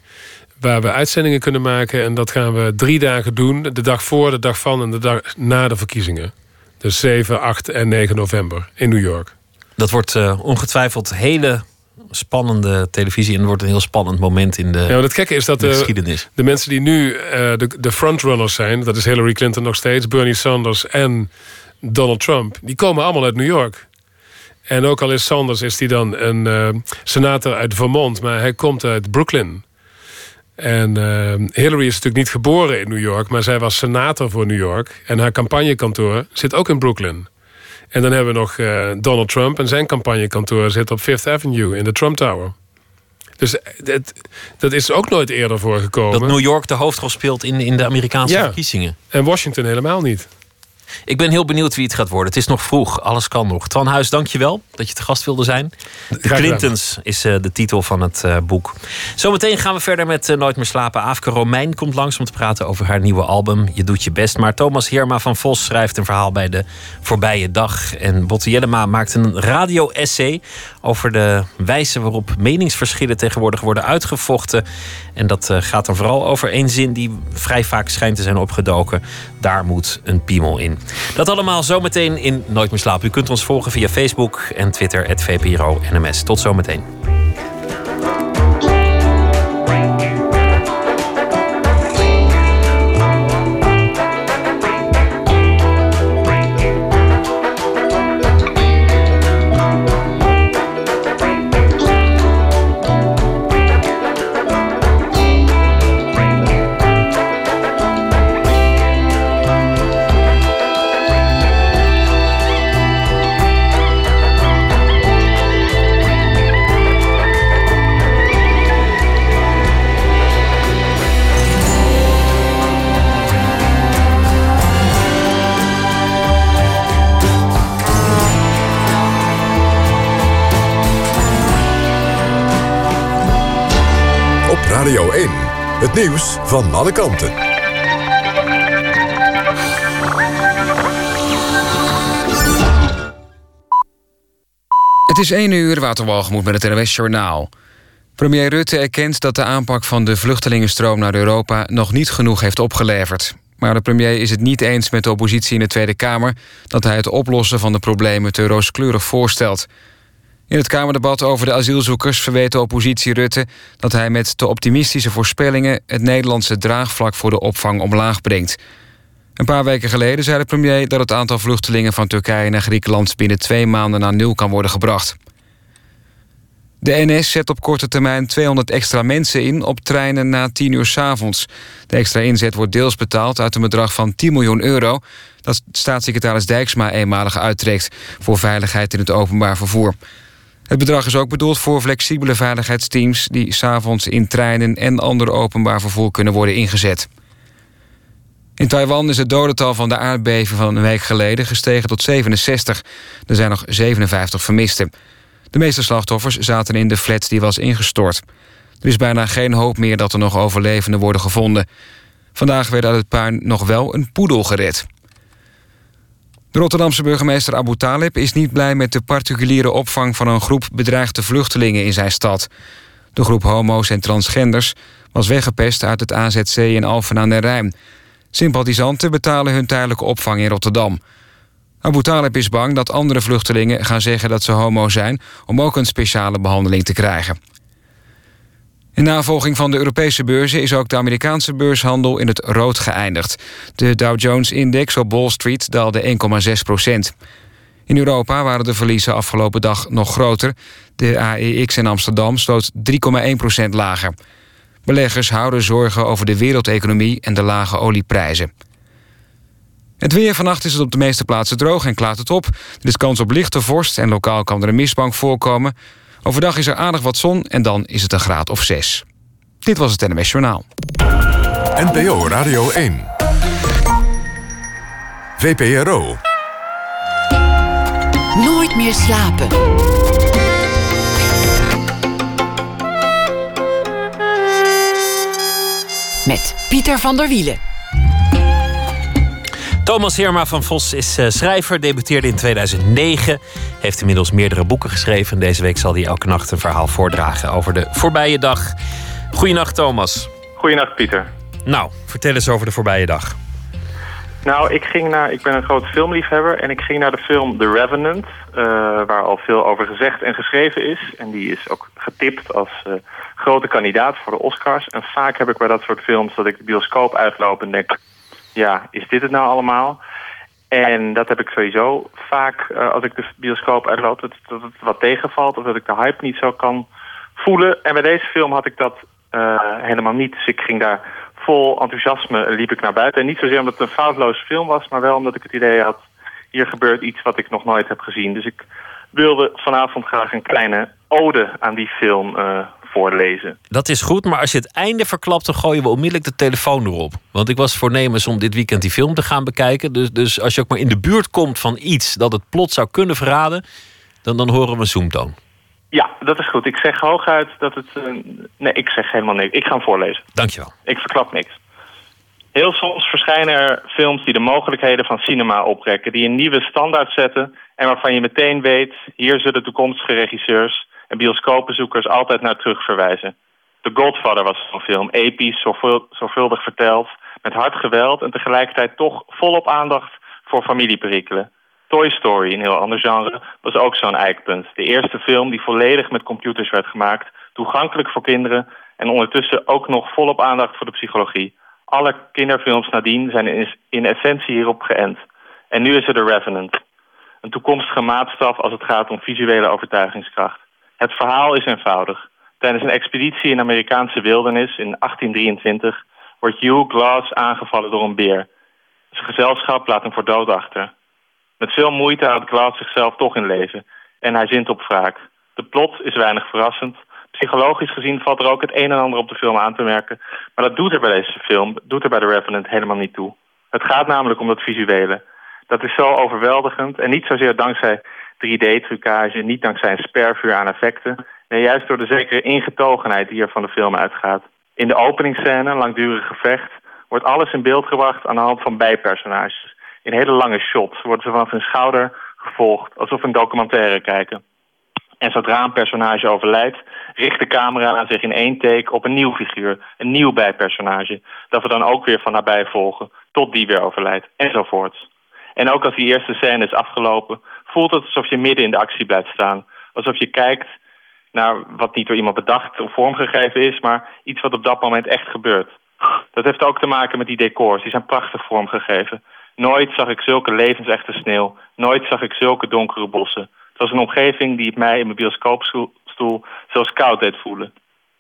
waar we uitzendingen kunnen maken. En dat gaan we drie dagen doen. De dag voor, de dag van en de dag na de verkiezingen. Dus 7, 8 en 9 november in New York. Dat wordt uh, ongetwijfeld hele spannende televisie. En het wordt een heel spannend moment in de, ja, het gekke is dat de, geschiedenis. De mensen die nu uh, de, de frontrunners zijn... dat is Hillary Clinton nog steeds, Bernie Sanders en Donald Trump... die komen allemaal uit New York. En ook al is Sanders is die dan een uh, senator uit Vermont... maar hij komt uit Brooklyn... En uh, Hillary is natuurlijk niet geboren in New York, maar zij was senator voor New York. En haar campagnekantoor zit ook in Brooklyn. En dan hebben we nog uh, Donald Trump en zijn campagnekantoor zit op Fifth Avenue in de Trump Tower. Dus dat, dat is ook nooit eerder voorgekomen. Dat New York de hoofdrol speelt in, in de Amerikaanse ja. verkiezingen. En Washington helemaal niet. Ik ben heel benieuwd wie het gaat worden. Het is nog vroeg, alles kan nog. Twan Huis, dank je wel dat je te gast wilde zijn. De Clintons is uh, de titel van het uh, boek. Zometeen gaan we verder met uh, Nooit meer slapen. Aafke Romein komt langs om te praten over haar nieuwe album. Je doet je best. Maar Thomas Heerma van Vos schrijft een verhaal bij de voorbije dag. En Botte Jellema maakt een radio-essay over de wijze waarop meningsverschillen tegenwoordig worden uitgevochten. En dat gaat dan vooral over één zin die vrij vaak schijnt te zijn opgedoken. Daar moet een piemel in. Dat allemaal zometeen in Nooit meer slapen. U kunt ons volgen via Facebook en Twitter, het VPRO NMS. Tot zometeen. Het nieuws van alle kanten. Het is 1 uur, Waterwalgemoed met het NWS Journaal. Premier Rutte erkent dat de aanpak van de vluchtelingenstroom naar Europa... nog niet genoeg heeft opgeleverd. Maar de premier is het niet eens met de oppositie in de Tweede Kamer... dat hij het oplossen van de problemen te rooskleurig voorstelt... In het Kamerdebat over de asielzoekers verweet de oppositie Rutte dat hij met te optimistische voorspellingen het Nederlandse draagvlak voor de opvang omlaag brengt. Een paar weken geleden zei de premier dat het aantal vluchtelingen van Turkije naar Griekenland binnen twee maanden naar nul kan worden gebracht. De NS zet op korte termijn 200 extra mensen in op treinen na 10 uur s avonds. De extra inzet wordt deels betaald uit een bedrag van 10 miljoen euro... dat staatssecretaris Dijksma eenmalig uittrekt... voor veiligheid in het openbaar vervoer. Het bedrag is ook bedoeld voor flexibele veiligheidsteams... die s'avonds in treinen en ander openbaar vervoer kunnen worden ingezet. In Taiwan is het dodental van de aardbeving van een week geleden gestegen tot 67. Er zijn nog 57 vermisten. De meeste slachtoffers zaten in de flat die was ingestort. Er is bijna geen hoop meer dat er nog overlevenden worden gevonden. Vandaag werd uit het puin nog wel een poedel gered. De Rotterdamse burgemeester Abu Talib is niet blij met de particuliere opvang van een groep bedreigde vluchtelingen in zijn stad. De groep homo's en transgenders was weggepest uit het AZC in Alphen aan den Rijn. Sympathisanten betalen hun tijdelijke opvang in Rotterdam. Abu Talib is bang dat andere vluchtelingen gaan zeggen dat ze homo zijn... om ook een speciale behandeling te krijgen. In navolging van de Europese beurzen is ook de Amerikaanse beurshandel in het rood geëindigd. De Dow Jones-index op Wall Street daalde 1,6 procent. In Europa waren de verliezen afgelopen dag nog groter. De AEX in Amsterdam sloot 3,1 procent lager. Beleggers houden zorgen over de wereldeconomie en de lage olieprijzen. Het weer vannacht is het op de meeste plaatsen droog en klaart het op. Er is kans op lichte vorst en lokaal kan er een mistbank voorkomen. Overdag is er aardig wat zon en dan is het een graad of 6. Dit was het NMS Journaal. NPO Radio 1. VPRO. Nooit meer slapen. Met Pieter van der Wielen. Thomas Herma van Vos is uh, schrijver, debuteerde in 2009. Heeft inmiddels meerdere boeken geschreven. Deze week zal hij elke nacht een verhaal voordragen over de voorbije dag. Goedenacht, Thomas. Goedenacht, Pieter. Nou, vertel eens over de voorbije dag. Nou, ik, ging naar, ik ben een groot filmliefhebber en ik ging naar de film The Revenant... Uh, waar al veel over gezegd en geschreven is. En die is ook getipt als uh, grote kandidaat voor de Oscars. En vaak heb ik bij dat soort films dat ik de bioscoop uitloop en denk ja, is dit het nou allemaal? En dat heb ik sowieso vaak uh, als ik de bioscoop uitloop, dat, dat het wat tegenvalt of dat ik de hype niet zo kan voelen. En bij deze film had ik dat uh, helemaal niet. Dus ik ging daar vol enthousiasme, liep ik naar buiten. En niet zozeer omdat het een foutloze film was, maar wel omdat ik het idee had, hier gebeurt iets wat ik nog nooit heb gezien. Dus ik wilde vanavond graag een kleine ode aan die film uh, voorlezen. Dat is goed, maar als je het einde verklapt, dan gooien we onmiddellijk de telefoon erop. Want ik was voornemens om dit weekend die film te gaan bekijken. Dus, dus als je ook maar in de buurt komt van iets dat het plot zou kunnen verraden, dan, dan horen we een zoomtoon. Ja, dat is goed. Ik zeg hooguit dat het... Uh, nee, ik zeg helemaal niks. Ik ga hem voorlezen. Dankjewel. Ik verklap niks. Heel soms verschijnen er films die de mogelijkheden van cinema oprekken... die een nieuwe standaard zetten en waarvan je meteen weet... hier zullen toekomstige regisseurs en bioscoopbezoekers altijd naar terug verwijzen. The Godfather was zo'n film, episch, zorgvuldig verteld... met hard geweld en tegelijkertijd toch volop aandacht voor familieperikelen. Toy Story, een heel ander genre, was ook zo'n eikpunt. De eerste film die volledig met computers werd gemaakt... toegankelijk voor kinderen en ondertussen ook nog volop aandacht voor de psychologie. Alle kinderfilms nadien zijn in essentie hierop geënt. En nu is er The Revenant. Een toekomstige maatstaf als het gaat om visuele overtuigingskracht. Het verhaal is eenvoudig. Tijdens een expeditie in de Amerikaanse wildernis in 1823 wordt Hugh Glass aangevallen door een beer. Zijn gezelschap laat hem voor dood achter. Met veel moeite houdt Glass zichzelf toch in leven en hij zint op wraak. De plot is weinig verrassend. Psychologisch gezien valt er ook het een en ander op de film aan te merken. Maar dat doet er bij deze film, doet er bij The Revenant helemaal niet toe. Het gaat namelijk om dat visuele. Dat is zo overweldigend en niet zozeer dankzij 3D-trucage, niet dankzij een spervuur aan effecten. Nee, juist door de zekere ingetogenheid die er van de film uitgaat. In de openingsscène, langdurig gevecht, wordt alles in beeld gebracht aan de hand van bijpersonages. In hele lange shots worden ze vanaf hun schouder gevolgd, alsof we een documentaire kijken. En zodra een personage overlijdt, richt de camera zich in één take op een nieuw figuur, een nieuw bijpersonage, dat we dan ook weer van nabij volgen, tot die weer overlijdt, enzovoorts. En ook als die eerste scène is afgelopen, voelt het alsof je midden in de actie blijft staan. Alsof je kijkt naar wat niet door iemand bedacht of vormgegeven is, maar iets wat op dat moment echt gebeurt. Dat heeft ook te maken met die decors, die zijn prachtig vormgegeven. Nooit zag ik zulke levensechte sneeuw, nooit zag ik zulke donkere bossen. Het was een omgeving die mij in mijn bioscoopstoel zelfs koud deed voelen.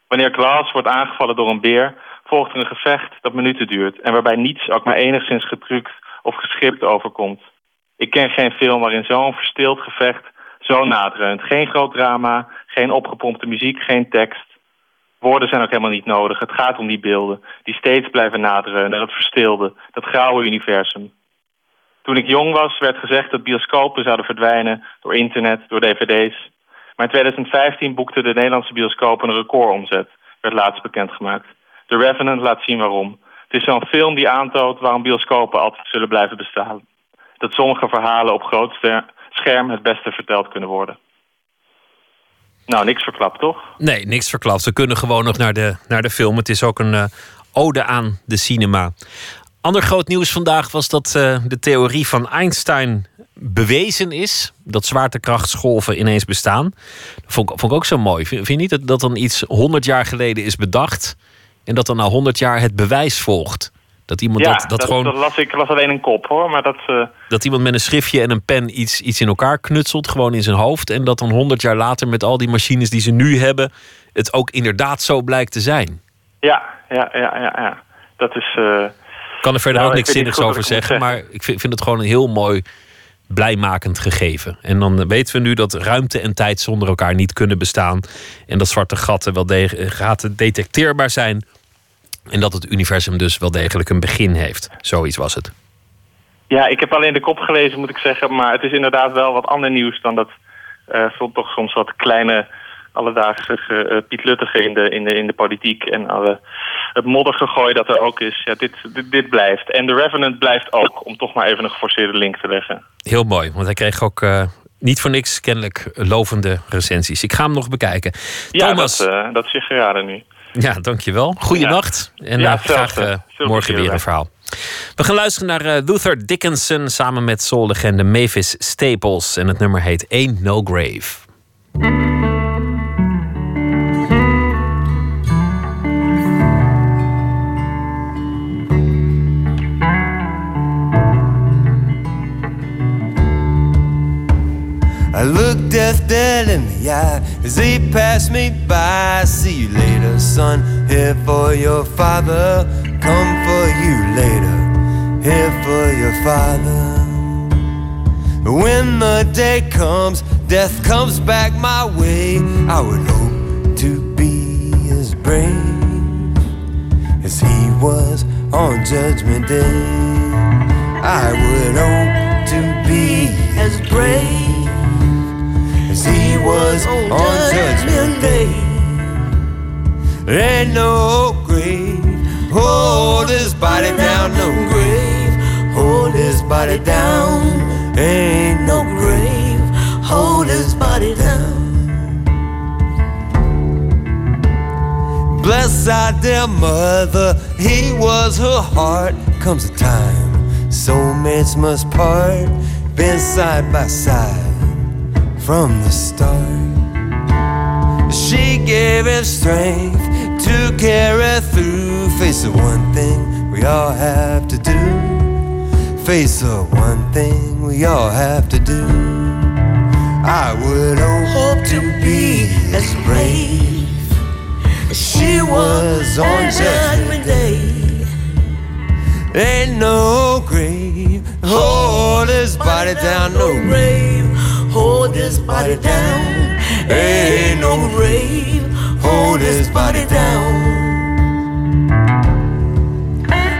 Wanneer Klaas wordt aangevallen door een beer, volgt er een gevecht dat minuten duurt... en waarbij niets ook maar enigszins getrukt of geschipt overkomt. Ik ken geen film waarin zo'n verstild gevecht zo nadreunt. Geen groot drama, geen opgepompte muziek, geen tekst. Woorden zijn ook helemaal niet nodig. Het gaat om die beelden, die steeds blijven nadreunen. Dat verstilde, dat grauwe universum. Toen ik jong was, werd gezegd dat bioscopen zouden verdwijnen... door internet, door dvd's. Maar in 2015 boekte de Nederlandse bioscoop een recordomzet. Werd laatst bekendgemaakt. The Revenant laat zien waarom. Het is zo'n film die aantoont waarom bioscopen altijd zullen blijven bestaan. Dat sommige verhalen op groot scherm het beste verteld kunnen worden. Nou, niks verklapt, toch? Nee, niks verklapt. We kunnen gewoon nog naar de, naar de film. Het is ook een uh, ode aan de cinema. Ander groot nieuws vandaag was dat uh, de theorie van Einstein bewezen is. Dat zwaartekrachtsgolven ineens bestaan. Dat vond, vond ik ook zo mooi. Vind, vind je niet dat, dat dan iets 100 jaar geleden is bedacht... en dat dan na 100 jaar het bewijs volgt? Dat iemand ja, dat, dat, gewoon. Dat las ik las alleen een kop hoor. Maar dat, uh... dat iemand met een schriftje en een pen iets, iets in elkaar knutselt, gewoon in zijn hoofd. En dat dan honderd jaar later met al die machines die ze nu hebben, het ook inderdaad zo blijkt te zijn. Ja, ja, ja, ja. ja. Dat is. Uh... Ik kan er verder nou, ook niks zinnigs over zeggen, zeggen, maar ik vind, vind het gewoon een heel mooi blijmakend gegeven. En dan weten we nu dat ruimte en tijd zonder elkaar niet kunnen bestaan. En dat zwarte gaten wel gaten detecteerbaar zijn en dat het universum dus wel degelijk een begin heeft. Zoiets was het. Ja, ik heb alleen de kop gelezen, moet ik zeggen. Maar het is inderdaad wel wat ander nieuws dan dat uh, toch soms wat kleine alledaagse uh, Piet Luttige in de, in, de, in de politiek. En alle, het moddergegooid dat er ook is. Ja, dit, dit, dit, blijft. En The Revenant blijft ook, om toch maar even een geforceerde link te leggen. Heel mooi, want hij kreeg ook uh, niet voor niks kennelijk lovende recensies. Ik ga hem nog bekijken. Ja, Thomas... dat, uh, dat is je geraden nu. Ja, dankjewel. Goeienacht. Ja. En ja, graag uh, morgen weer een verhaal. We gaan luisteren naar uh, Luther Dickinson samen met soul-legende Mavis Staples. En het nummer heet Ain't No Grave. I look death dead in the eye as he passed me by. See you later, son. Here for your father. Come for you later. Here for your father. When the day comes, death comes back my way. I would hope to be as brave as he was on Judgment Day. I would hope to be as brave as he was on, Judgment Day. Ain't no grave, hold his body down, no grave, hold his body down. Ain't no grave, hold his body down. Bless our dear mother, he was her heart. Comes a time, soulmates must part, been side by side from the start. She gave him strength to carry through. Face the one thing we all have to do. Face the one thing we all have to do. I would hope to be as brave as she was on Judgment Day. Ain't no grave, hold his body down, no grave, hold this body down. Ain't no grave, hold his body down.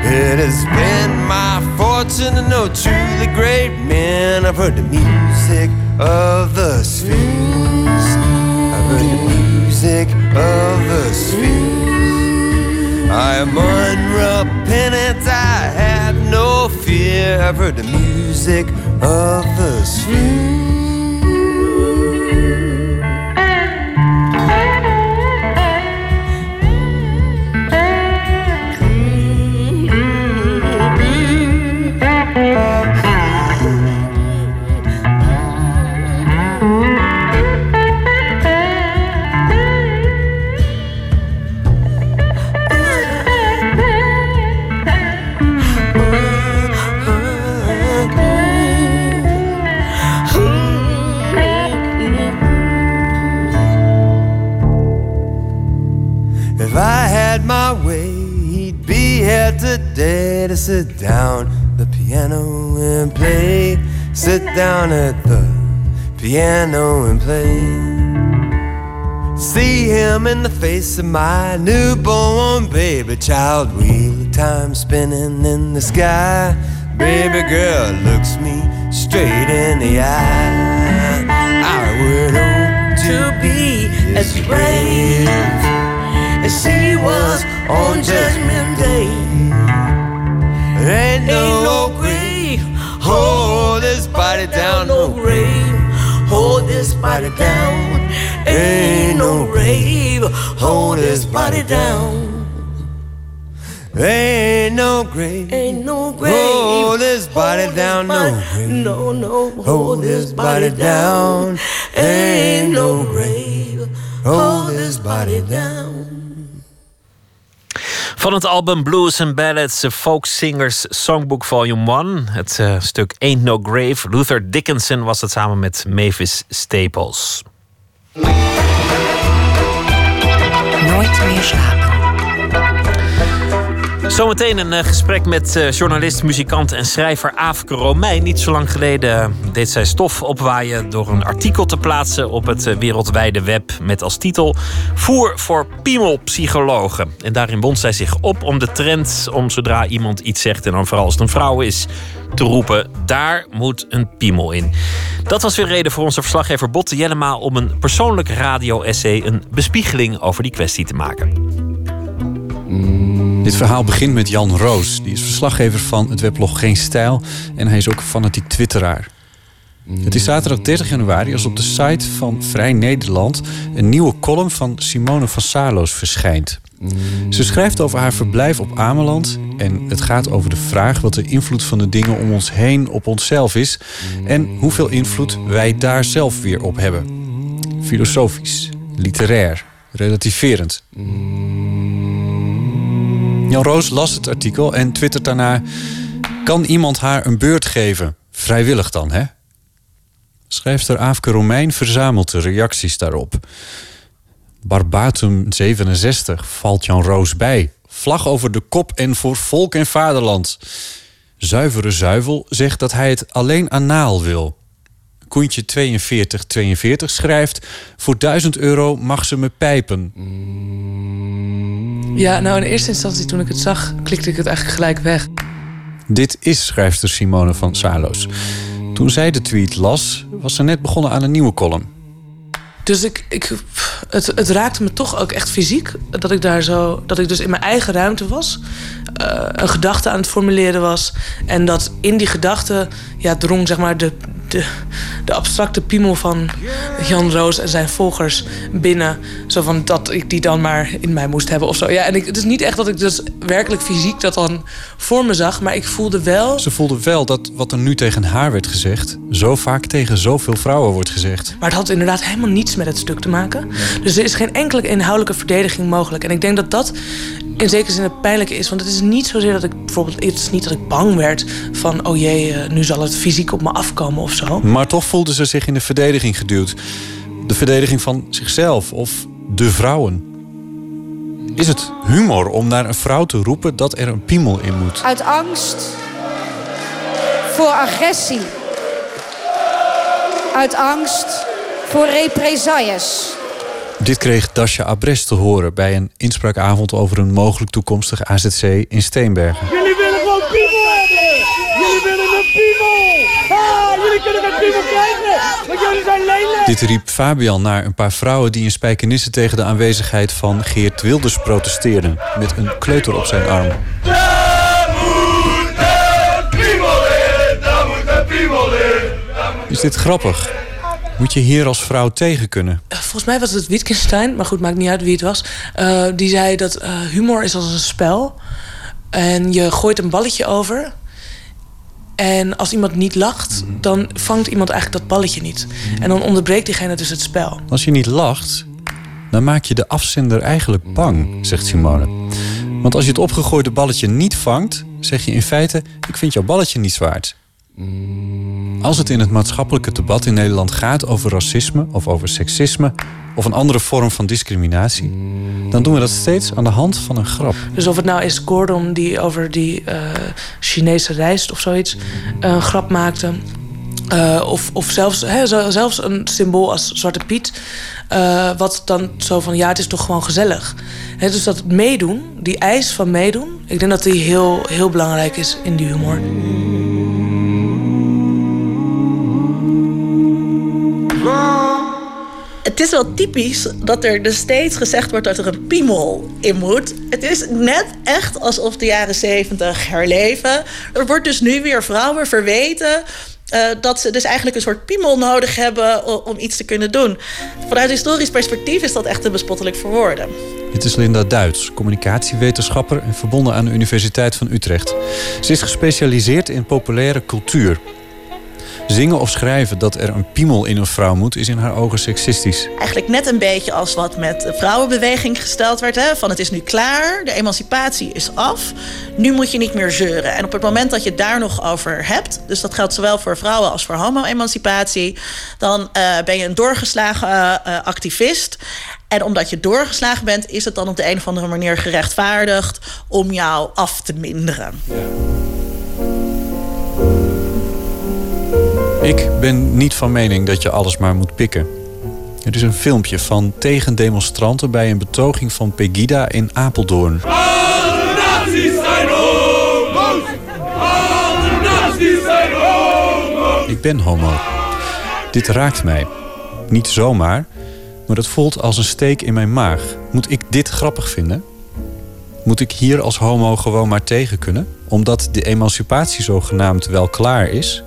It has been my fortune to know truly great men. I've heard the music of the spheres. I've heard the music of the spheres. I am unrepentant, I have no fear. I've heard the music of the spheres. Today to sit down the piano and play. Sit down at the piano and play. See him in the face of my newborn baby child. Wheel of time spinning in the sky. Baby girl looks me straight in the eye. I would hope to be as brave as she was on Judgment Day. Ain't no grave, hold this body down, ain't no grave, hold this body down. Ain't no grave, hold this body down. Ain't no grave, ain't no grave. Hold this body down, no. No, no, hold this body down. Ain't no grave, hold this body down. Van het album Blues and Ballads, Folk Singers Songbook Volume 1. Het uh, stuk Ain't No Grave. Luther Dickinson was het samen met Mavis Staples. Nooit meer slapen. Zometeen een uh, gesprek met uh, journalist, muzikant en schrijver Aafke Romein. Niet zo lang geleden deed zij stof opwaaien door een artikel te plaatsen op het wereldwijde web met als titel Voer voor piemelpsychologen. En daarin wond zij zich op om de trend om zodra iemand iets zegt en dan vooral als het een vrouw is, te roepen: daar moet een piemel in. Dat was weer reden voor onze verslaggever Botte Jellema om een persoonlijk radio-essay, een bespiegeling over die kwestie te maken. Dit verhaal begint met Jan Roos. Die is verslaggever van het weblog Geen Stijl. En hij is ook fanatiek twitteraar. Het is zaterdag 30 januari als op de site van Vrij Nederland... een nieuwe column van Simone van Saarloos verschijnt. Ze schrijft over haar verblijf op Ameland... en het gaat over de vraag wat de invloed van de dingen om ons heen op onszelf is... en hoeveel invloed wij daar zelf weer op hebben. Filosofisch, literair, relativerend... Jan Roos las het artikel en twittert daarna... Kan iemand haar een beurt geven? Vrijwillig dan, hè? Schrijfster Aafke Romein verzamelt de reacties daarop. Barbatum 67 valt Jan Roos bij. Vlag over de kop en voor volk en vaderland. Zuivere Zuivel zegt dat hij het alleen anaal wil. Koentje 4242 schrijft... Voor 1000 euro mag ze me pijpen. Ja, nou in eerste instantie toen ik het zag, klikte ik het eigenlijk gelijk weg. Dit is schrijfster Simone van Salos. Toen zij de tweet las, was ze net begonnen aan een nieuwe column. Dus ik, ik, het, het raakte me toch ook echt fysiek. Dat ik daar zo. Dat ik dus in mijn eigen ruimte was. eh, een gedachte aan het formuleren was. En dat in die gedachte ja, drong zeg maar de, de, de abstracte piemel van Jan Roos en zijn volgers binnen. Zo van dat ik die dan maar in mij moest hebben of zo. Ja, en ik, het is niet echt dat ik dus werkelijk fysiek dat dan voor me zag. Maar ik voelde wel. Ze voelde wel dat wat er nu tegen haar werd gezegd... zo vaak tegen zoveel vrouwen wordt gezegd. Maar het had inderdaad helemaal niets met het stuk te maken. Dus er is geen enkele inhoudelijke verdediging mogelijk. En ik denk dat dat in zekere zin het pijnlijke is. Want het is niet zozeer dat ik bijvoorbeeld. Het is niet dat ik bang werd van. Oh jee, eh, nu zal het fysiek op me afkomen of zo. Maar toch voelde ze zich in de verdediging geduwd. De verdediging van zichzelf of de vrouwen. Is het humor om naar een vrouw te roepen dat er een piemel in moet? Uit angst voor agressie. Uit angst voor represailles. Dit kreeg Dasha Abres te horen bij een inspraakavond over een mogelijk toekomstig AZC in Steenbergen. Jullie willen gewoon piemel hebben! Jullie willen een piemel! Ah, jullie kunnen geen piemel krijgen, want jullie zijn lelijk! Dit riep Fabian naar een paar vrouwen die in Spijkenisse tegen de aanwezigheid van Geert Wilders protesteerden. Met een kleuter op zijn arm. Is dit grappig? Moet je hier als vrouw tegen kunnen? Volgens mij was het Wittgenstein, maar goed, maakt niet uit wie het was. eh, die zei dat eh, humor is als een spel. En je gooit een balletje over. En als iemand niet lacht, dan vangt iemand eigenlijk dat balletje niet. En dan onderbreekt diegene dus het spel. Als je niet lacht, dan maak je de afzender eigenlijk bang, zegt Simone. Want als je het opgegooide balletje niet vangt, zeg je in feite: Ik vind jouw balletje niet waard. Als het in het maatschappelijke debat in Nederland gaat over racisme of over seksisme of een andere vorm van discriminatie, dan doen we dat steeds aan de hand van een grap. Dus of het nou is Gordon die over die eh, Chinese rijst of zoiets eh, een grap maakte. eh, of, of zelfs, zelfs een symbool als Zwarte Piet. eh, wat dan zo van, ja, het is toch gewoon gezellig. Hè, dus dat meedoen, die eis van meedoen... ik denk dat die heel, heel belangrijk is in die humor. Het is wel typisch dat er dus steeds gezegd wordt dat er een piemel in moet. Het is net echt alsof de jaren zeventig herleven. Er wordt dus nu weer vrouwen verweten. eh, dat ze dus eigenlijk een soort piemel nodig hebben o- om iets te kunnen doen. Vanuit historisch perspectief is dat echt te bespottelijk voor woorden. Dit is Linda Duits, communicatiewetenschapper en verbonden aan de Universiteit van Utrecht. Ze is gespecialiseerd in populaire cultuur. Zingen of schrijven dat er een piemel in een vrouw moet, is in haar ogen seksistisch. Eigenlijk net een beetje als wat met de vrouwenbeweging gesteld werd. Hè? Van het is nu klaar, de emancipatie is af. Nu moet je niet meer zeuren. En op het moment dat je het daar nog over hebt... dus dat geldt zowel voor vrouwen als voor homo-emancipatie... dan eh, ben je een doorgeslagen eh, activist... En omdat je doorgeslagen bent, is het dan op de een of andere manier gerechtvaardigd om jou af te minderen. Ik ben niet van mening dat je alles maar moet pikken. Er is een filmpje van tegendemonstranten bij een betoging van Pegida in Apeldoorn. Nazi's zijn homo's! Alle nazi's zijn homo's! Ik ben homo. Dit raakt mij. Niet zomaar, maar het voelt als een steek in mijn maag. Moet ik dit grappig vinden? Moet ik hier als homo gewoon maar tegen kunnen? Omdat de emancipatie zogenaamd wel klaar is?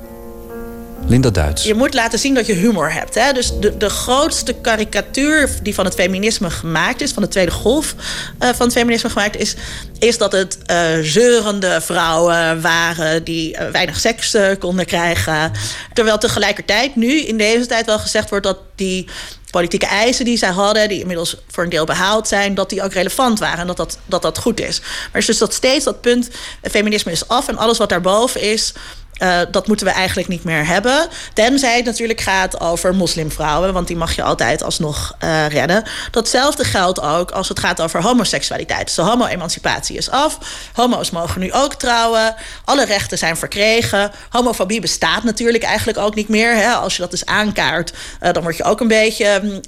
Linda Duits. Je moet laten zien dat je humor hebt. Hè? Dus de, de grootste karikatuur die van het feminisme gemaakt is, van de tweede golf eh, van het feminisme gemaakt is, is dat het eh, zeurende vrouwen waren die eh, weinig seks konden krijgen. Terwijl tegelijkertijd nu in deze tijd wel gezegd wordt dat die politieke eisen die zij hadden, die inmiddels voor een deel behaald zijn, dat die ook relevant waren en dat dat, dat, dat goed is. Maar is dus dat steeds dat punt, feminisme is af en alles wat daarboven is, eh, dat moeten we eigenlijk niet meer hebben. Tenzij het natuurlijk gaat over moslimvrouwen, want die mag je altijd alsnog eh, redden. Datzelfde geldt ook als het gaat over homoseksualiteit. Dus de homo-emancipatie is af. Homo's mogen nu ook trouwen. Alle rechten zijn verkregen. Homofobie bestaat natuurlijk eigenlijk ook niet meer. Hè. Als je dat dus aankaart, eh, dan word je ook een beetje mm,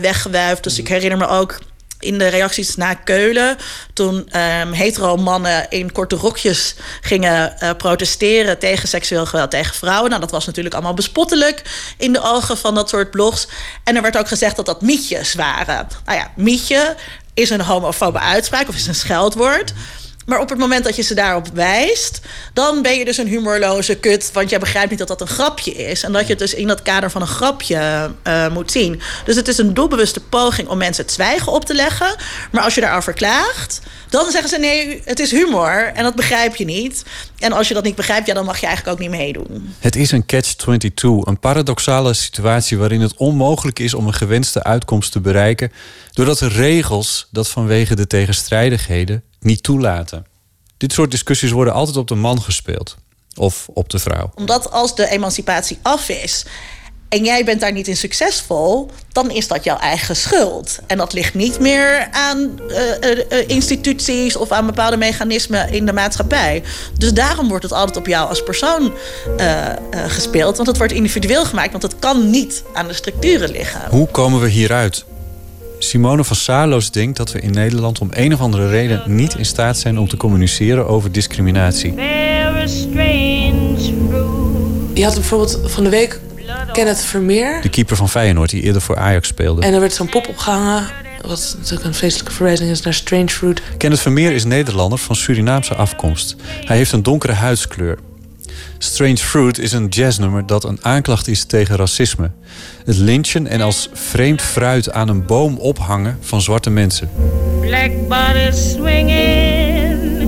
weggewuifd. Dus ik herinner me ook in de reacties na Keulen. Toen ehm, hetero mannen in korte rokjes gingen eh, protesteren tegen seksueel geweld tegen vrouwen. Nou, dat was natuurlijk allemaal bespottelijk in de ogen van dat soort blogs. En er werd ook gezegd dat dat mietjes waren. Nou ja, mietje is een homofobe uitspraak of is een scheldwoord. Maar op het moment dat je ze daarop wijst, dan ben je dus een humorloze kut. Want jij begrijpt niet dat dat een grapje is. En dat je het dus in dat kader van een grapje uh, moet zien. Dus het is een doelbewuste poging om mensen het zwijgen op te leggen. Maar als je daarover klaagt, dan zeggen ze nee, het is humor. En dat begrijp je niet. En als je dat niet begrijpt, ja, dan mag je eigenlijk ook niet meedoen. Het is een catch-22, een paradoxale situatie waarin het onmogelijk is om een gewenste uitkomst te bereiken, doordat de regels dat vanwege de tegenstrijdigheden niet toelaten. Dit soort discussies worden altijd op de man gespeeld. Of op de vrouw. Omdat als de emancipatie af is en jij bent daar niet in succesvol, dan is dat jouw eigen schuld. En dat ligt niet meer aan uh, instituties of aan bepaalde mechanismen in de maatschappij. Dus daarom wordt het altijd op jou als persoon uh, gespeeld. Want het wordt individueel gemaakt, want het kan niet aan de structuren liggen. Hoe komen we hieruit? Simone van Saarloos denkt dat we in Nederland om een of andere reden niet in staat zijn om te communiceren over discriminatie. Je had bijvoorbeeld van de week Kenneth Vermeer. De keeper van Feyenoord die eerder voor Ajax speelde. En er werd zo'n pop opgehangen. Wat natuurlijk een vreselijke verwijzing is naar Strange Fruit. Kenneth Vermeer is Nederlander van Surinaamse afkomst. Hij heeft een donkere huidskleur. Strange Fruit is een jazznummer dat een aanklacht is tegen racisme. Het lynchen en als vreemd fruit aan een boom ophangen van zwarte mensen. Black swinging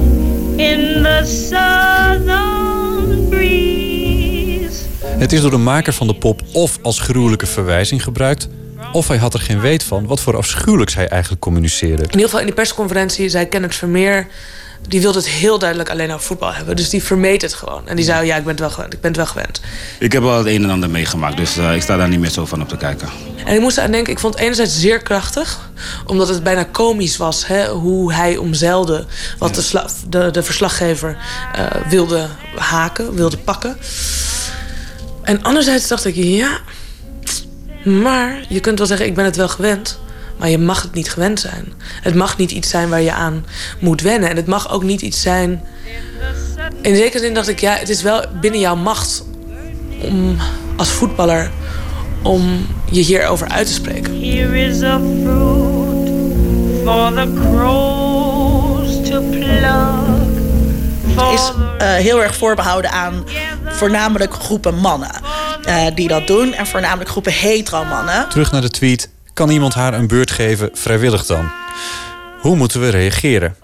in the southern breeze. Het is door de maker van de pop of als gruwelijke verwijzing gebruikt... of hij had er geen weet van wat voor afschuwelijks hij eigenlijk communiceerde. In ieder geval in die persconferentie zei Kenneth Vermeer die wilde het heel duidelijk alleen over voetbal hebben. Dus die vermeed het gewoon. En die zei, ja, ik ben het wel gewend. Ik ben het wel gewend. Ik heb wel het een en ander meegemaakt, dus uh, ik sta daar niet meer zo van op te kijken. En ik moest aan denken, ik vond het enerzijds zeer krachtig. Omdat het bijna komisch was, hè, hoe hij omzeilde... wat de, de, de, verslaggever uh, wilde haken, wilde pakken. En anderzijds dacht ik, ja... Maar je kunt wel zeggen, ik ben het wel gewend... Maar je mag het niet gewend zijn. Het mag niet iets zijn waar je aan moet wennen. En het mag ook niet iets zijn. In zekere zin dacht ik, ja, het is wel binnen jouw macht om als voetballer om je hierover uit te spreken. Here is a fruit for the crows to pluck. Is uh, heel erg voorbehouden aan voornamelijk groepen mannen uh, die dat doen. En voornamelijk groepen hetero mannen. Terug naar de tweet kan iemand haar een beurt geven, vrijwillig dan? Hoe moeten we reageren?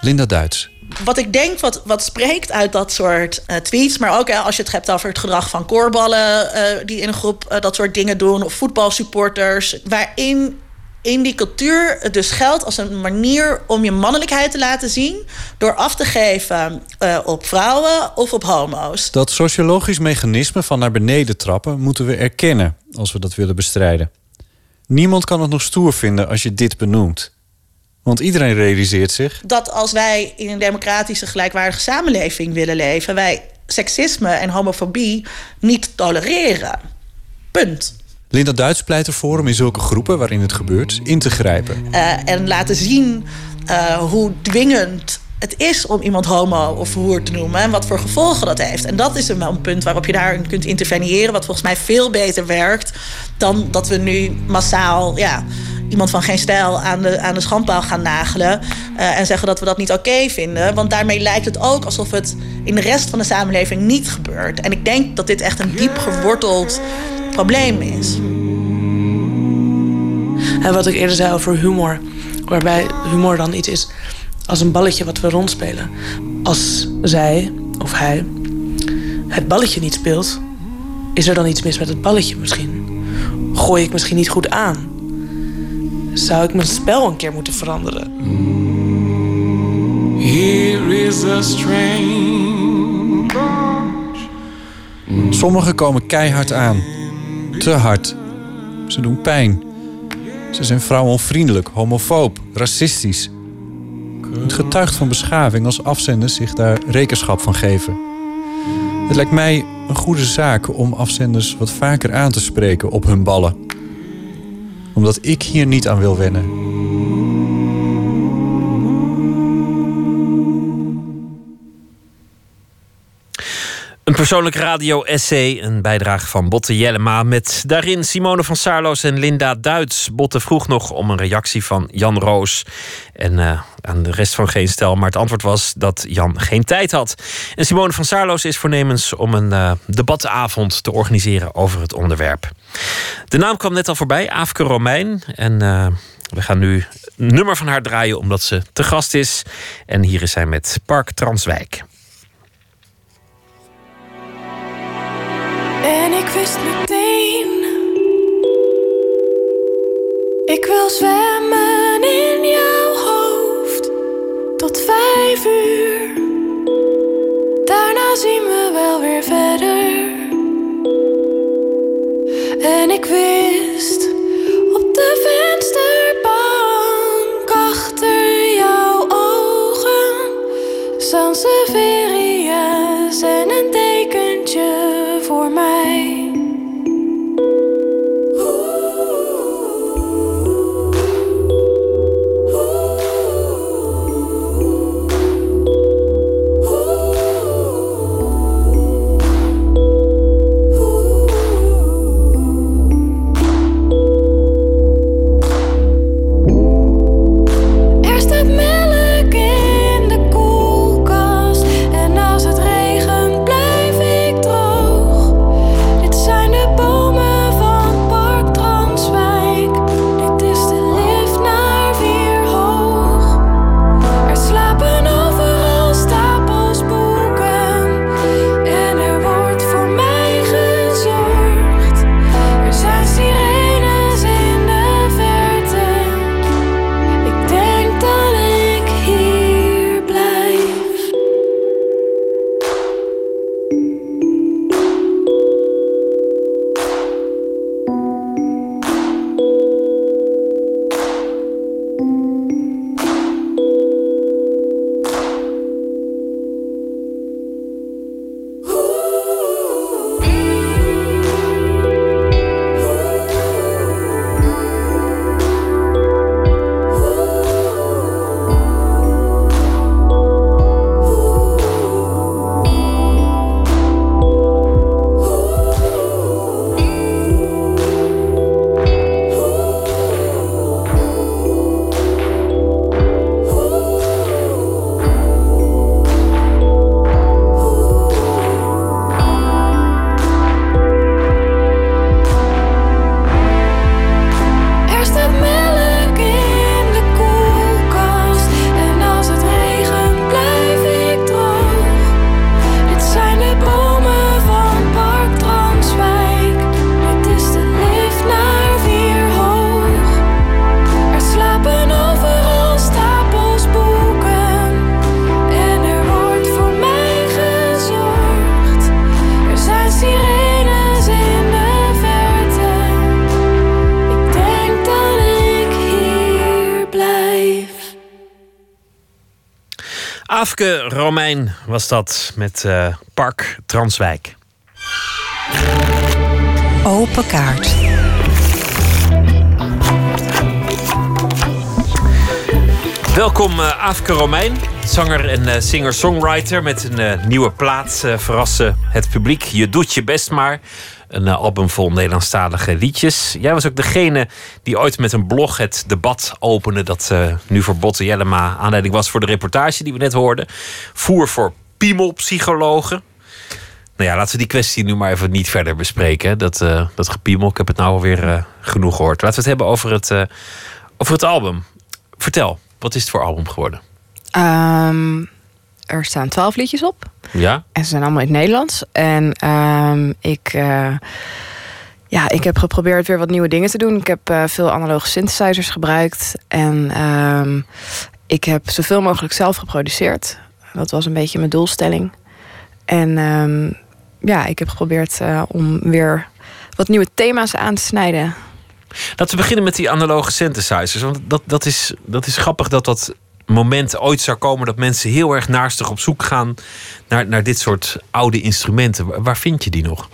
Linda Duits. Wat ik denk, wat, wat spreekt uit dat soort uh, tweets... maar ook als je het hebt over het gedrag van koorballen... Uh, die in een groep uh, dat soort dingen doen... of voetbalsupporters... waarin in die cultuur het dus geldt als een manier om je mannelijkheid te laten zien... door af te geven op vrouwen of op homo's. Dat sociologisch mechanisme van naar beneden trappen... moeten we erkennen als we dat willen bestrijden. Niemand kan het nog stoer vinden als je dit benoemt. Want iedereen realiseert zich. Dat als wij in een democratische, gelijkwaardige samenleving willen leven, wij seksisme en homofobie niet tolereren. Punt. Linda Duits pleit ervoor om in zulke groepen waarin het gebeurt in te grijpen. Uh, en laten zien uh, hoe dwingend het is om iemand homo of hoer te noemen en wat voor gevolgen dat heeft. En dat is een, een punt waarop je daarin kunt interveneren, wat volgens mij veel beter werkt dan dat we nu massaal ja, iemand van geen stijl aan de, aan de schandpaal gaan nagelen uh, en zeggen dat we dat niet oké vinden. Want daarmee lijkt het ook alsof het in de rest van de samenleving niet gebeurt. En ik denk dat dit echt een diep geworteld probleem is. En wat ik eerder zei over humor, waarbij humor dan iets is als een balletje wat we rondspelen. Als zij of hij het balletje niet speelt, is er dan iets mis met het balletje misschien? Gooi ik misschien niet goed aan? Zou ik mijn spel een keer moeten veranderen? Here is a strange Sommigen komen keihard aan. Te hard. Ze doen pijn. Ze zijn vrouwenvriendelijk, homofoob, racistisch. Het getuigt van beschaving als afzenders zich daar rekenschap van geven. Het lijkt mij een goede zaak om afzenders wat vaker aan te spreken op hun ballen. Omdat ik hier niet aan wil wennen. Een persoonlijk radio-essay, een bijdrage van Botte Jellema... met daarin Simone van Saarloos en Linda Duits. Botte vroeg nog om een reactie van Jan Roos... en uh, aan de rest van Geen Stel, maar het antwoord was dat Jan geen tijd had. En Simone van Saarloos is voornemens om een uh, debatavond te organiseren over het onderwerp. De naam kwam net al voorbij, Aafke Romein. En uh, we gaan nu een nummer van haar draaien omdat ze te gast is. En hier is zij met Park Transwijk. Ik wil zwemmen in jouw hoofd tot vijf uur. Daarna zien we wel weer verder. En ik wist op de vensterbank achter jouw ogen Sanseveria's en een dekentje Aafke Romein was dat met eh, Park Transwijk. Open kaart. Welkom uh, Aafke Romein, zanger en uh, singer-songwriter met een uh, nieuwe plaat. verrassen het publiek. Je doet je best maar. Een album vol Nederlandstalige liedjes. Jij was ook degene die ooit met een blog het debat opende... dat nu voor Botte Jellema aanleiding was voor de reportage die we net hoorden. Voer voor piemelpsychologen. Nou ja, laten we die kwestie nu maar even niet verder bespreken. Dat, dat gepiemel, ik heb het nou alweer genoeg gehoord. Laten we het hebben over het, over het album. Vertel. Wat is het voor album geworden? Um, er staan twaalf liedjes op. Ja. En ze zijn allemaal in het Nederlands. En um, ik, uh, ja, ik heb geprobeerd weer wat nieuwe dingen te doen. Ik heb uh, veel analoge synthesizers gebruikt. En um, ik heb zoveel mogelijk zelf geproduceerd. Dat was een beetje mijn doelstelling. En ja, ik heb geprobeerd uh, om weer wat nieuwe thema's aan te snijden. Laten we beginnen met die analoge synthesizers. Want dat, dat, is, dat is grappig dat dat moment ooit zou komen dat mensen heel erg naastig op zoek gaan naar, naar dit soort oude instrumenten. Waar vind je die nog?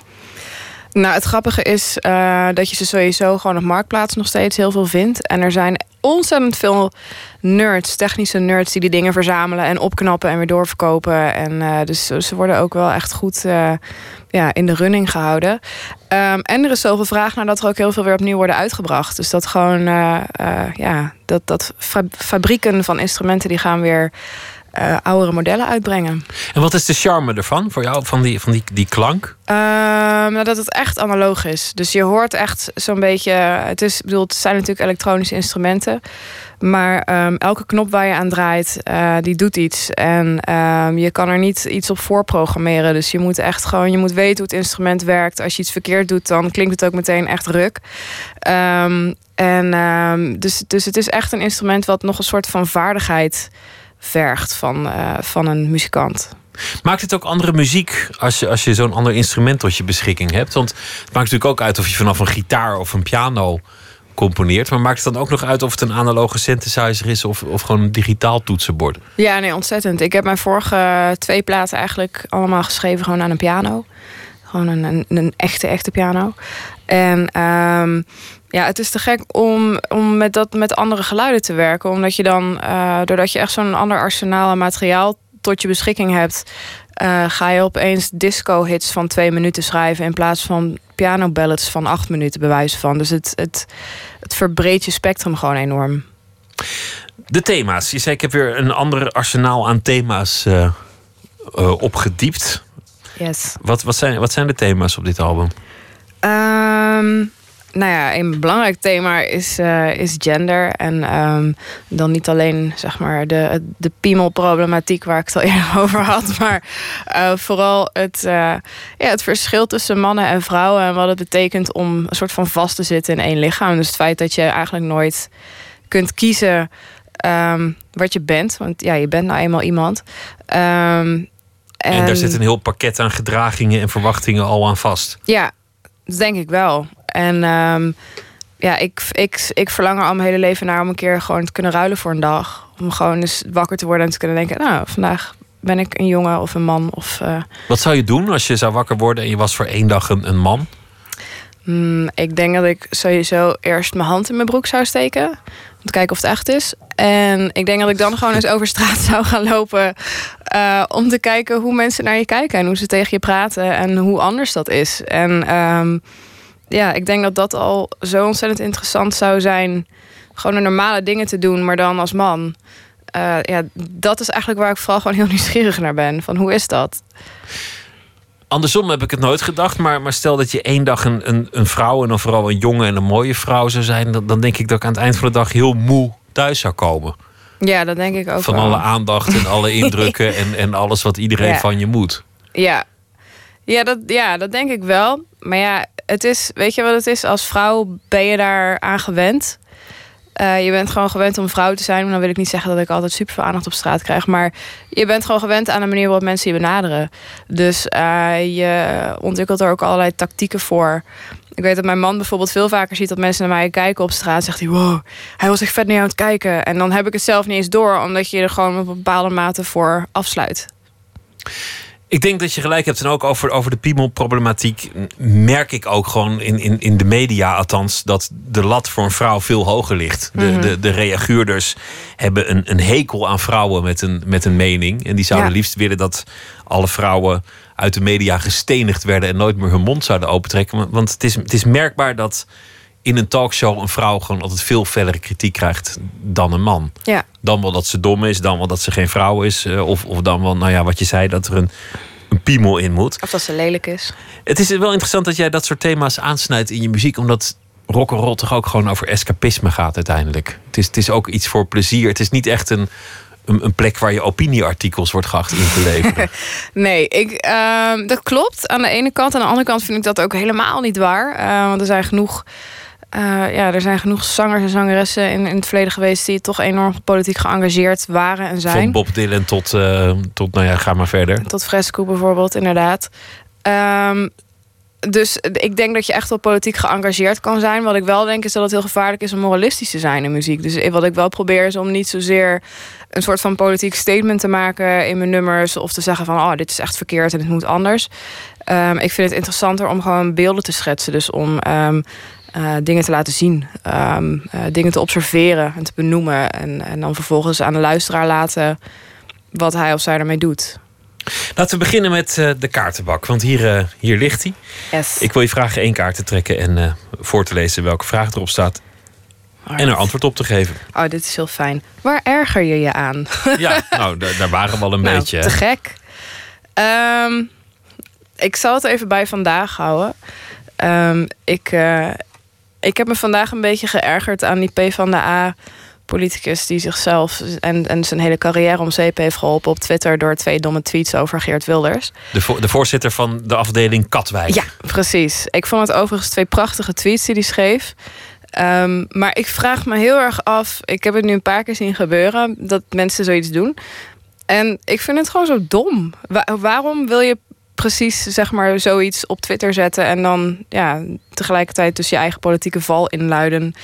Nou, het grappige is uh, dat je ze sowieso gewoon op marktplaats nog steeds heel veel vindt. En er zijn ontzettend veel nerds, technische nerds, die die dingen verzamelen en opknappen en weer doorverkopen. En uh, dus ze worden ook wel echt goed uh, ja, in de running gehouden. Um, en er is zoveel vraag naar dat er ook heel veel weer opnieuw worden uitgebracht. Dus dat gewoon, ja, dat, dat fabrieken van instrumenten die gaan weer uh, oudere modellen uitbrengen. En wat is de charme ervan voor jou, van die, van die, die klank? Uh, nou, dat het echt analoog is. Dus je hoort echt zo'n beetje. Het, is, bedoel, het zijn natuurlijk elektronische instrumenten. Maar um, elke knop waar je aan draait, uh, die doet iets. En um, je kan er niet iets op voorprogrammeren. Dus je moet echt gewoon, je moet weten hoe het instrument werkt. Als je iets verkeerd doet, dan klinkt het ook meteen echt ruk. Um, en dus, dus het is echt een instrument wat nog een soort van vaardigheid vergt van, uh, van een muzikant. Maakt het ook andere muziek als je, als je zo'n ander instrument tot je beschikking hebt? Want het maakt natuurlijk ook uit of je vanaf een gitaar of een piano componeert. Maar maakt het dan ook nog uit of het een analoge synthesizer is of, of gewoon een digitaal toetsenbord? Ja, nee, ontzettend. Ik heb mijn vorige twee platen eigenlijk allemaal geschreven gewoon aan een piano. Gewoon een, een, echte, echte piano. En um, ja, het is te gek om, om met, dat, met andere geluiden te werken. Omdat je dan, uh, doordat je echt zo'n ander arsenaal aan materiaal tot je beschikking hebt, uh, ga je opeens disco-hits van twee minuten schrijven in plaats van piano-ballads van acht minuten, bewijzen van. Dus het, het, het verbreedt je spectrum gewoon enorm. De thema's. Je zei, ik heb weer een ander arsenaal aan thema's uh, opgediept. Yes. Wat, wat, zijn, wat zijn de thema's op dit album? Um, nou ja, een belangrijk thema is, uh, is gender. En um, dan niet alleen zeg maar, de, de piemelproblematiek waar ik het al [LAUGHS] eerder over had. Maar uh, vooral het, uh, ja, het verschil tussen mannen en vrouwen. En wat het betekent om een soort van vast te zitten in één lichaam. Dus het feit dat je eigenlijk nooit kunt kiezen um, wat je bent. Want ja, je bent nou eenmaal iemand. Um, en, en daar zit een heel pakket aan gedragingen en verwachtingen al aan vast. Ja, dat denk ik wel. En um, ja, ik, ik, ik verlang er al mijn hele leven naar om een keer gewoon te kunnen ruilen voor een dag. Om gewoon eens wakker te worden en te kunnen denken: Nou, vandaag ben ik een jongen of een man. Of, uh... Wat zou je doen als je zou wakker worden en je was voor één dag een, een man? Mm, ik denk dat ik sowieso eerst mijn hand in mijn broek zou steken. Om te kijken of het echt is. En ik denk dat ik dan gewoon eens over straat [LAUGHS] zou gaan lopen. Uh, om te kijken hoe mensen naar je kijken en hoe ze tegen je praten en hoe anders dat is. En um, ja, ik denk dat dat al zo ontzettend interessant zou zijn. Gewoon de normale dingen te doen, maar dan als man. Uh, ja, dat is eigenlijk waar ik vooral gewoon heel [LAUGHS] nieuwsgierig naar ben. Van hoe is dat? Andersom heb ik het nooit gedacht, maar, maar stel dat je één dag een, een, een vrouw en dan vooral een jonge en een mooie vrouw zou zijn, dan, dan denk ik dat ik aan het eind van de dag heel moe thuis zou komen. Ja, dat denk ik ook. Van wel. alle aandacht en alle [LAUGHS] indrukken en, en alles wat iedereen Ja. van je moet. Ja. Ja, dat, ja, dat denk ik wel. Maar ja, het is, weet je wat het is? Als vrouw ben je daar aan gewend. Eh, je bent gewoon gewend om vrouw te zijn. Maar dan wil ik niet zeggen dat ik altijd super veel aandacht op straat krijg. Maar je bent gewoon gewend aan de manier waarop mensen je benaderen. Dus eh, je ontwikkelt er ook allerlei tactieken voor. Ik weet dat mijn man bijvoorbeeld veel vaker ziet dat mensen naar mij kijken op straat. Zegt hij, wow, hij was echt vet naar jou aan het kijken. En dan heb ik het zelf niet eens door. Omdat je er gewoon op bepaalde mate voor afsluit. Ik denk dat je gelijk hebt. En ook over, over de piemelproblematiek merk ik ook gewoon in, in, in de media althans... dat de lat voor een vrouw veel hoger ligt. De, Mhm. de, de reaguurders hebben een, een hekel aan vrouwen met een, met een mening. En die zouden Ja. liefst willen dat alle vrouwen uit de media gestenigd werden... en nooit meer hun mond zouden opentrekken. Want- Want het is, het is merkbaar dat in een talkshow een vrouw gewoon altijd veel fellere kritiek krijgt dan een man. Ja. Dan wel dat ze dom is, dan wel dat ze geen vrouw is. eh, Of, of dan wel, nou ja, wat je zei, dat er een, een piemel in moet. Of dat ze lelijk is. Het is wel interessant dat jij dat soort thema's aansnijdt in je muziek, omdat rock and roll toch ook gewoon over escapisme gaat uiteindelijk. Het is, het is ook iets voor plezier. Het is niet echt een, een, een plek waar je opinieartikels wordt geacht in te leveren. [LAUGHS] Nee, ik, ehm, dat klopt aan de ene kant. Aan de andere kant vind ik dat ook helemaal niet waar. Eh, want er zijn genoeg. Eh, ja, er zijn genoeg zangers en zangeressen in, in het verleden geweest die toch enorm politiek geëngageerd waren en zijn. Van Bob Dylan tot, eh, tot, nou ja, ga maar verder. Tot Fresco bijvoorbeeld, inderdaad. Ehm, dus ik denk dat je echt wel politiek geëngageerd kan zijn. Wat ik wel denk is dat het heel gevaarlijk is om moralistisch te zijn in muziek. Dus wat ik wel probeer is om niet zozeer een soort van politiek statement te maken in mijn nummers. Of te zeggen van oh, dit is echt verkeerd en het moet anders. Ehm, ik vind het interessanter om gewoon beelden te schetsen. Dus om ehm, eh, dingen te laten zien, ehm, eh, dingen te observeren en te benoemen. En, en dan vervolgens aan de luisteraar laten wat hij of zij ermee doet. Laten we beginnen met eh, de kaartenbak, want hier, hier ligt hij. Yes. Ik wil je vragen één kaart te trekken en voor te lezen welke vraag erop staat. En er antwoord op te geven. Oh, dit is heel fijn. Waar erger je je aan? Ja, [LAUGHS] nou, daar, waren we al een Nou, beetje. hè. Te gek. Ehm, ik zal het even bij vandaag houden. Ehm, ik, ik heb me vandaag een beetje geërgerd aan die P van de A politicus die zichzelf en, en zijn hele carrière om zeep heeft geholpen op Twitter door twee domme tweets over Geert Wilders. De, vo- de voorzitter van de afdeling Katwijk. Ja, precies. Ik vond het overigens twee prachtige tweets die hij schreef. Ehm, maar ik vraag me heel erg af. Ik heb het nu een paar keer zien gebeuren dat mensen zoiets doen. En ik vind het gewoon zo dom. Wa- waarom wil je precies zeg maar zoiets op Twitter zetten en dan ja, tegelijkertijd dus je eigen politieke val inluiden?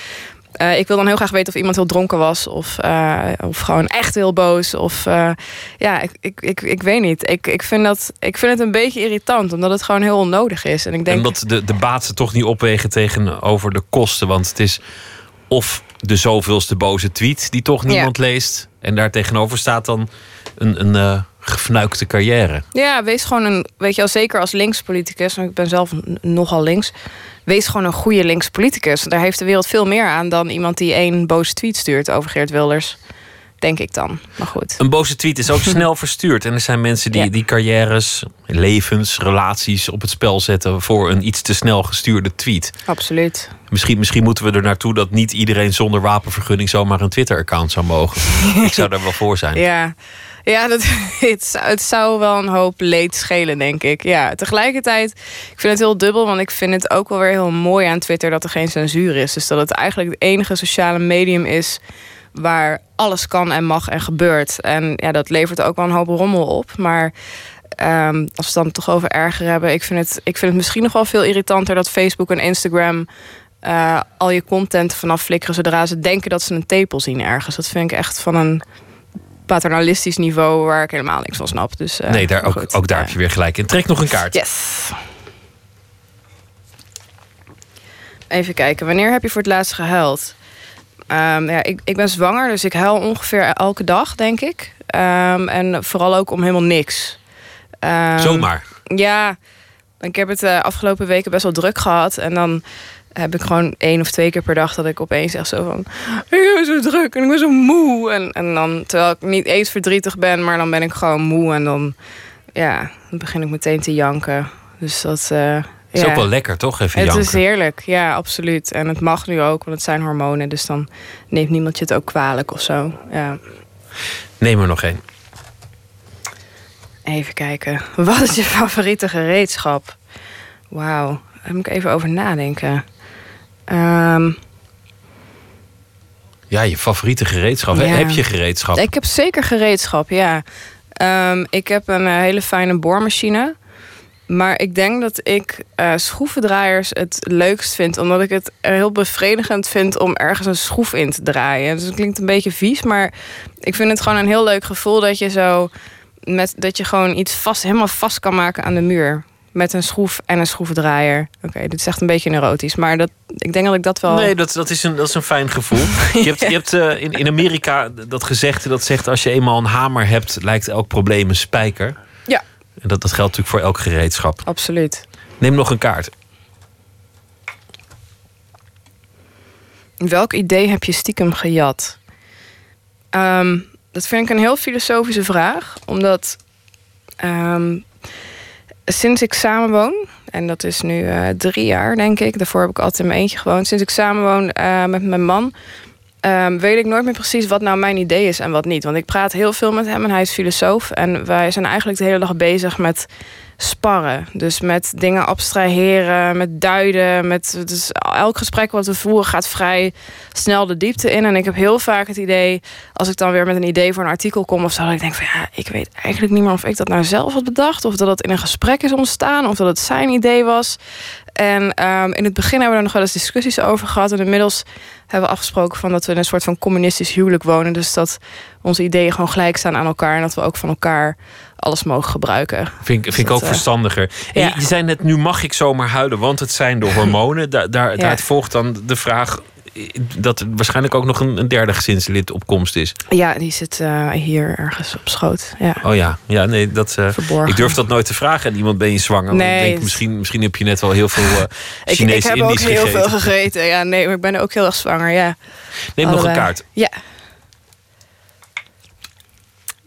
Eh, ik wil dan heel graag weten of iemand heel dronken was. Of, eh, of gewoon echt heel boos. Of eh, ja, ik, ik, ik, ik weet niet. Ik, ik, vind dat, ik vind het een beetje irritant. Omdat het gewoon heel onnodig is. En ik denk. Omdat de, de baten toch niet opwegen tegenover de kosten. Want het is of de zoveelste boze tweet die toch niemand leest. En daar tegenover staat dan een, een gefnuikte carrière. Ja, wees gewoon een, weet je wel, zeker als linkspoliticus, en ik ben zelf nogal links, wees gewoon een goede linkspoliticus. Daar heeft de wereld veel meer aan dan iemand die één boze tweet stuurt over Geert Wilders. Denk ik dan. Maar goed. Een boze tweet is ook [LAUGHS] snel verstuurd. En er zijn mensen die, die carrières, levens, relaties op het spel zetten voor een iets te snel gestuurde tweet. Absoluut. Misschien, misschien moeten we er naartoe dat niet iedereen zonder wapenvergunning zomaar een Twitter-account zou mogen. [LAUGHS] Ik zou daar wel voor zijn. Ja, ja [LAUGHS] het, zou, het zou wel een hoop leed schelen, denk ik. Ja, tegelijkertijd, ik vind het heel dubbel, want ik vind het ook wel weer heel mooi aan Twitter dat er geen censuur is. Dus dat het eigenlijk het enige sociale medium is waar alles kan en mag en gebeurt. En ja, dat levert ook wel een hoop rommel op. Maar ehm, als we het dan toch over erger hebben, ik vind, het, ik vind het misschien nog wel veel irritanter dat Facebook en Instagram eh, al je content vanaf flikkeren zodra ze denken dat ze een tepel zien ergens. Dat vind ik echt van een paternalistisch niveau waar ik helemaal niks van snap. Dus, eh, nee, daar, ook, goed. ook daar heb je weer gelijk in. Trek nog een kaart. Yes. Even kijken, wanneer heb je voor het laatst gehuild? Ehm, ja, ik, ik ben zwanger, dus ik huil ongeveer elke dag, denk ik. Ehm, en vooral ook om helemaal niks. Ehm, Zomaar. Ja, ik heb het de afgelopen weken best wel druk gehad. En dan heb ik gewoon één of twee keer per dag dat ik opeens echt zo van... Ik ben zo druk en ik ben zo moe. En, en dan, terwijl ik niet eens verdrietig ben, maar dan ben ik gewoon moe. En dan, ja, dan begin ik meteen te janken. Dus dat... eh, Is ja. ook wel lekker, toch? Even Het janken. is heerlijk, ja, absoluut. En het mag nu ook, want het zijn hormonen. Dus dan neemt niemand je het ook kwalijk of zo. Ja. Neem er nog één. Even kijken. Wat is je favoriete gereedschap? Wauw, daar moet ik even over nadenken. Ehm, Ja, je favoriete gereedschap. Ja. Heb je gereedschap? ik heb zeker gereedschap, ja. Ehm, ik heb een eh, hele fijne boormachine. Maar ik denk dat ik eh, schroevendraaiers het leukst vind. Omdat ik het er heel bevredigend vind om ergens een schroef in te draaien. Dus het klinkt een beetje vies, maar ik vind het gewoon een heel leuk gevoel dat je zo met dat je gewoon iets vast, helemaal vast kan maken aan de muur. Met een schroef en een schroevendraaier. Oké, dit is echt een beetje neurotisch. Maar dat, ik denk dat ik dat wel. Nee, dat, dat, is een, dat is een fijn gevoel. [LAUGHS] Je hebt, je hebt eh, in, in Amerika dat gezegde dat zegt... als je eenmaal een hamer hebt, lijkt elk probleem een spijker. Ja. En dat, dat geldt natuurlijk voor elk gereedschap. Absoluut. Neem nog een kaart. Welk idee heb je stiekem gejat? Ehm, dat vind ik een heel filosofische vraag. Omdat ehm, sinds ik samenwoon... en dat is nu eh, drie jaar, denk ik. Daarvoor heb ik altijd in mijn eentje gewoond. Sinds ik samenwoon eh, met mijn man... ehm, weet ik nooit meer precies wat nou mijn idee is en wat niet. Want ik praat heel veel met hem en hij is filosoof. En wij zijn eigenlijk de hele dag bezig met sparren. Dus met dingen abstraheren, met duiden. Met, dus elk gesprek wat we voeren gaat vrij snel de diepte in. En ik heb heel vaak het idee, als ik dan weer met een idee voor een artikel kom of zo, dat ik denk van ja, ik weet eigenlijk niet meer of ik dat nou zelf had bedacht. Of dat het in een gesprek is ontstaan. Of dat het zijn idee was. En ehm, in het begin hebben we er nog wel eens discussies over gehad. En inmiddels hebben we afgesproken van dat we in een soort van communistisch huwelijk wonen. Dus dat onze ideeën gewoon gelijk staan aan elkaar. En dat we ook van elkaar alles mogen gebruiken. Vind, ik- Dus vind ik dat, ook eh, verstandiger. En ja. je, je zei net, nu mag ik zomaar huilen, want het zijn de hormonen. Daar, daar, Ja. daaruit volgt dan de vraag dat waarschijnlijk ook nog een, een derde gezinslid op komst is. Ja, die zit eh, hier ergens op schoot. Ja. Oh ja, ja nee, dat, eh, Verborgen. ik durf dat nooit te vragen aan iemand, ben je zwanger? Want Nee, ik denk, misschien, misschien heb je net wel heel veel [LAUGHS] Ik, Chinees ik heb Indisch ook heel gegeten. veel gegeten. Ja, nee, maar ik ben ook heel erg zwanger. Ja. Neem nog een kaart. Ja.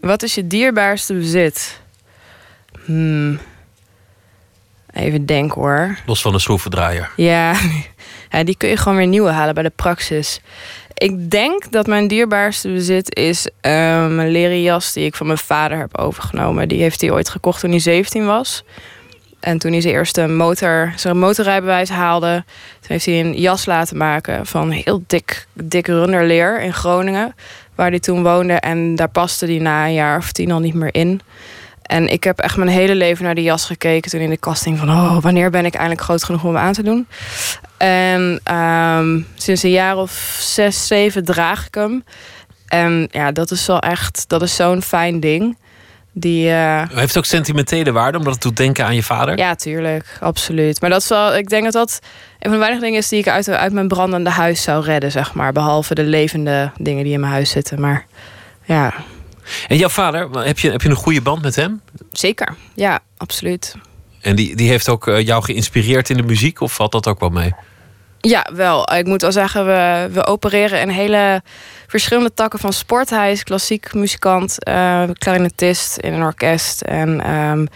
Wat is je dierbaarste bezit? Hmm. Even denken hoor. Los van de schroevendraaier. Ja. [LAUGHS] ja, die kun je gewoon weer nieuwe halen bij de praxis. Ik denk dat mijn dierbaarste bezit is ehm, een leren jas die ik van mijn vader heb overgenomen. Die heeft hij ooit gekocht toen hij 17 was. En toen hij zijn eerste motor, zijn motorrijbewijs haalde, toen heeft hij een jas laten maken van heel dik, dik runnerleer in Groningen, waar hij toen woonde. En daar paste hij na een jaar of tien al niet meer in. En ik heb echt mijn hele leven naar die jas gekeken toen in de casting van, oh, wanneer ben ik eindelijk groot genoeg om hem aan te doen? En ehm, sinds een jaar of zes, zeven draag ik hem. En ja, dat is wel echt, dat is zo'n fijn ding. Die, eh, Heeft ook sentimentele waarde, omdat het doet denken aan je vader? ja, tuurlijk, absoluut. Maar dat is wel, ik denk dat dat een van de weinige dingen is die ik uit, uit mijn brandende huis zou redden, zeg maar. Behalve de levende dingen die in mijn huis zitten. Maar ja, En jouw vader, heb je, heb je een goede band met hem? zeker. Ja, absoluut. En die, die heeft ook eh, jou geïnspireerd in de muziek, of valt dat ook wel mee? Ja, wel. Ik moet wel zeggen, we, we opereren in hele verschillende takken van sport. Hij is klassiek muzikant, eh clarinetist in een orkest. En ehm,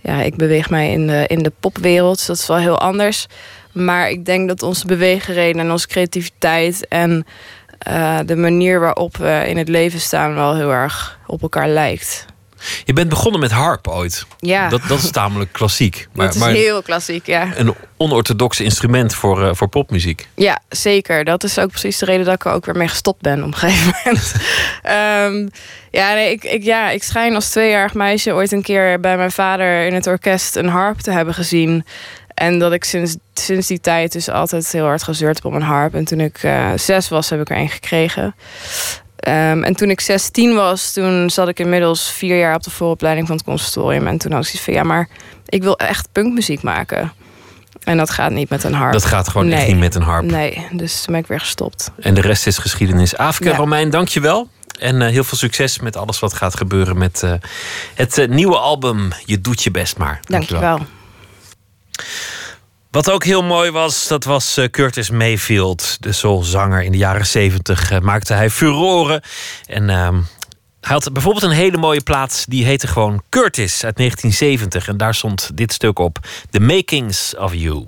ja, ik beweeg mij in de, in de popwereld. Dus dat is wel heel anders. Maar ik denk dat onze beweegreden en onze creativiteit en eh, de manier waarop we in het leven staan wel heel erg op elkaar lijkt. Je bent begonnen met harp ooit. Ja. Dat, dat is tamelijk klassiek. [LAUGHS] Maar, dat is maar heel klassiek, ja. een onorthodox instrument voor, eh, voor popmuziek. Ja, zeker. Dat is ook precies de reden dat ik er ook weer mee gestopt ben op een gegeven [LAUGHS] moment. Ehm, ja, nee, ik, ik, ja, ik schijn als tweejarig meisje ooit een keer bij mijn vader in het orkest een harp te hebben gezien. En dat ik sinds, sinds die tijd dus altijd heel hard gezeurd heb op een harp. En toen ik eh, zes was, heb ik er een gekregen. Ehm, en toen ik 16 was, toen zat ik inmiddels vier jaar op de vooropleiding van het conservatorium. En toen had ik zoiets van, ja, maar ik wil echt punkmuziek maken. En dat gaat niet met een harp. Dat gaat gewoon echt niet met een harp. Nee, dus toen ben ik weer gestopt. En de rest is geschiedenis. Afke Ja. Romein, dank je wel. En eh, heel veel succes met alles wat gaat gebeuren met eh, het eh, nieuwe album Je doet je best maar. Dank je wel. Wat ook heel mooi was, dat was eh, Curtis Mayfield, de soulzanger in de jaren zeventig. eh, maakte hij furoren. En ehm, hij had bijvoorbeeld een hele mooie plaats, die heette gewoon Curtis uit 1970. En daar stond dit stuk op: The Makings of You.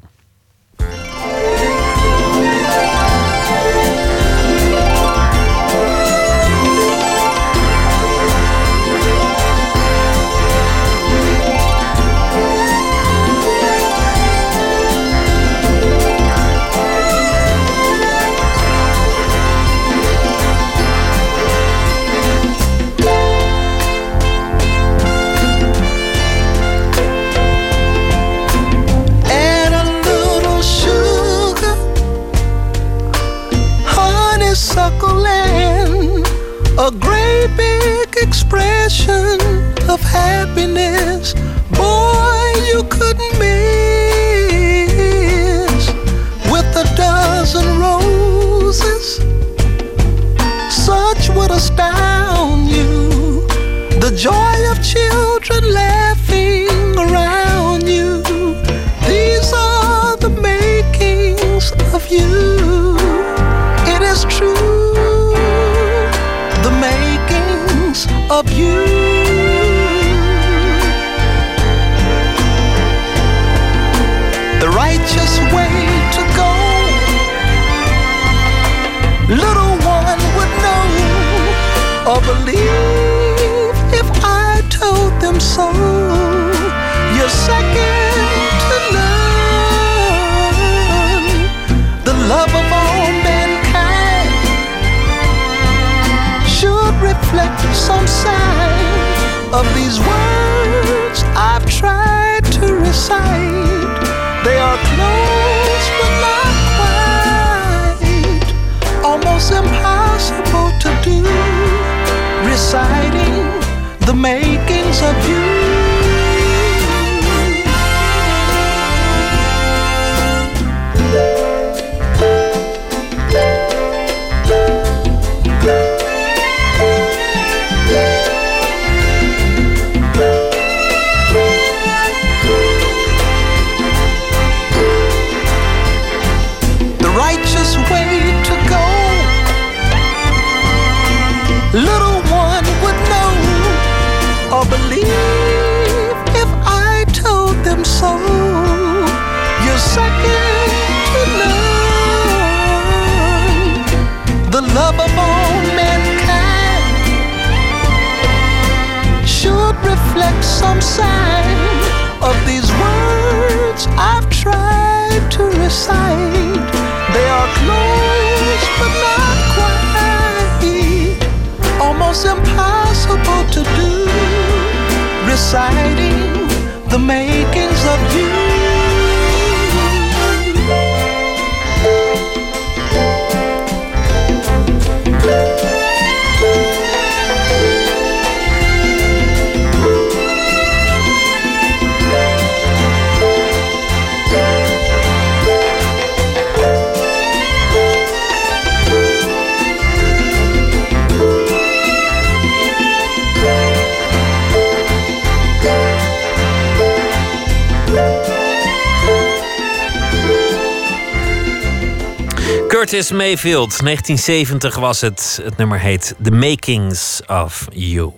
Curtis Mayfield, 1970 was het. Het nummer heet The Makings of You.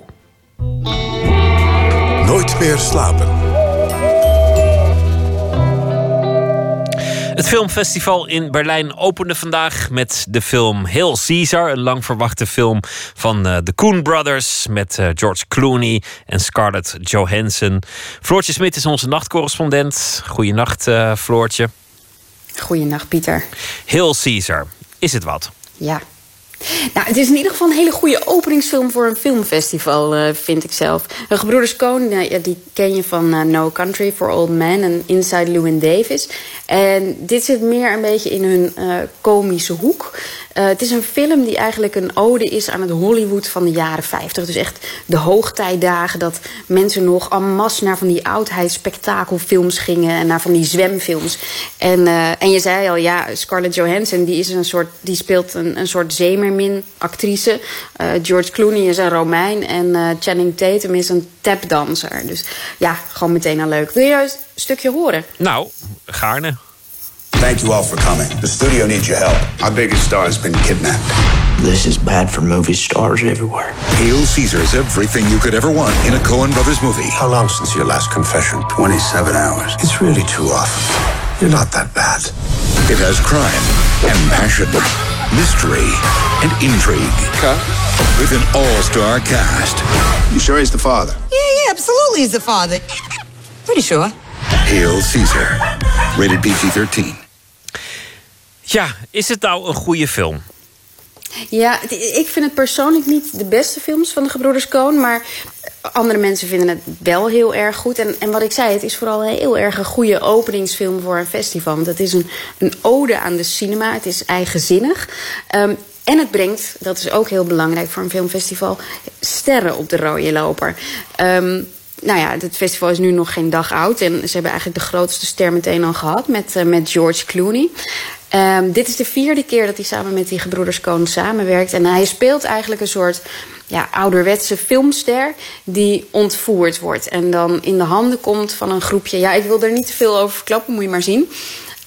Nooit meer slapen. Het filmfestival in Berlijn opende vandaag met de film Hail Caesar. Een lang verwachte film van eh, de Coen Brothers met eh, George Clooney en Scarlett Johansson. Floortje Smit is onze nachtcorrespondent. Goeienacht, eh Floortje. Goeienacht, Pieter. Hail Caesar, is het wat? Ja. Nou, het is in ieder geval een hele goede openingsfilm voor een filmfestival, eh, vind ik zelf. De Gebroeders nou ja, die ken je van eh, No Country for Old Men en Inside Llewyn Davis. En dit zit meer een beetje in hun eh, komische hoek. Eh, het is een film die eigenlijk een ode is aan het Hollywood van de jaren 50. Dus echt de hoogtijdagen dat mensen nog en naar van die oudheidsspektakelfilms gingen en naar van die zwemfilms. En, eh, en je zei al, ja, Scarlett Johansson die is een soort, die speelt een, een soort zeemermin-actrice. Eh, George Clooney is een Romein en Channing Tatum is een tapdanser. Dus ja, gewoon meteen al leuk. Wil je juist een stukje horen? Nou, gaarne. Thank you all for coming. The studio needs your help. Our biggest star has been kidnapped. This is bad for movie stars everywhere. Hail Caesar is everything you could ever want in a Coen Brothers movie. How long since your last confession? 27 hours. It's really too often. You're not that bad. It has crime and passion, mystery and intrigue. With an all-star cast. You sure he's the father? Yeah, yeah, absolutely he's the father. Pretty sure. Hail Caesar. Rated PG-13. Ja, is het nou een goede film? Ja, ik vind het persoonlijk niet de beste films van de Gebroeders Coen. Maar andere mensen vinden het wel heel erg goed. En, en wat ik zei, het is vooral een heel erg een goede openingsfilm voor een festival. Want het is een, een ode aan de cinema. Het is eigenzinnig. Ehm, en het brengt, dat is ook heel belangrijk voor een filmfestival, sterren op de rode loper. Ehm, nou ja, het festival is nu nog geen dag oud. En ze hebben eigenlijk de grootste ster meteen al gehad met, eh, met George Clooney. Ehm, dit is de vierde keer dat hij samen met die gebroeders Coen samenwerkt. En hij speelt eigenlijk een soort ja, ouderwetse filmster die ontvoerd wordt. En dan in de handen komt van een groepje. Ja, ik wil er niet te veel over verklappen, moet je maar zien.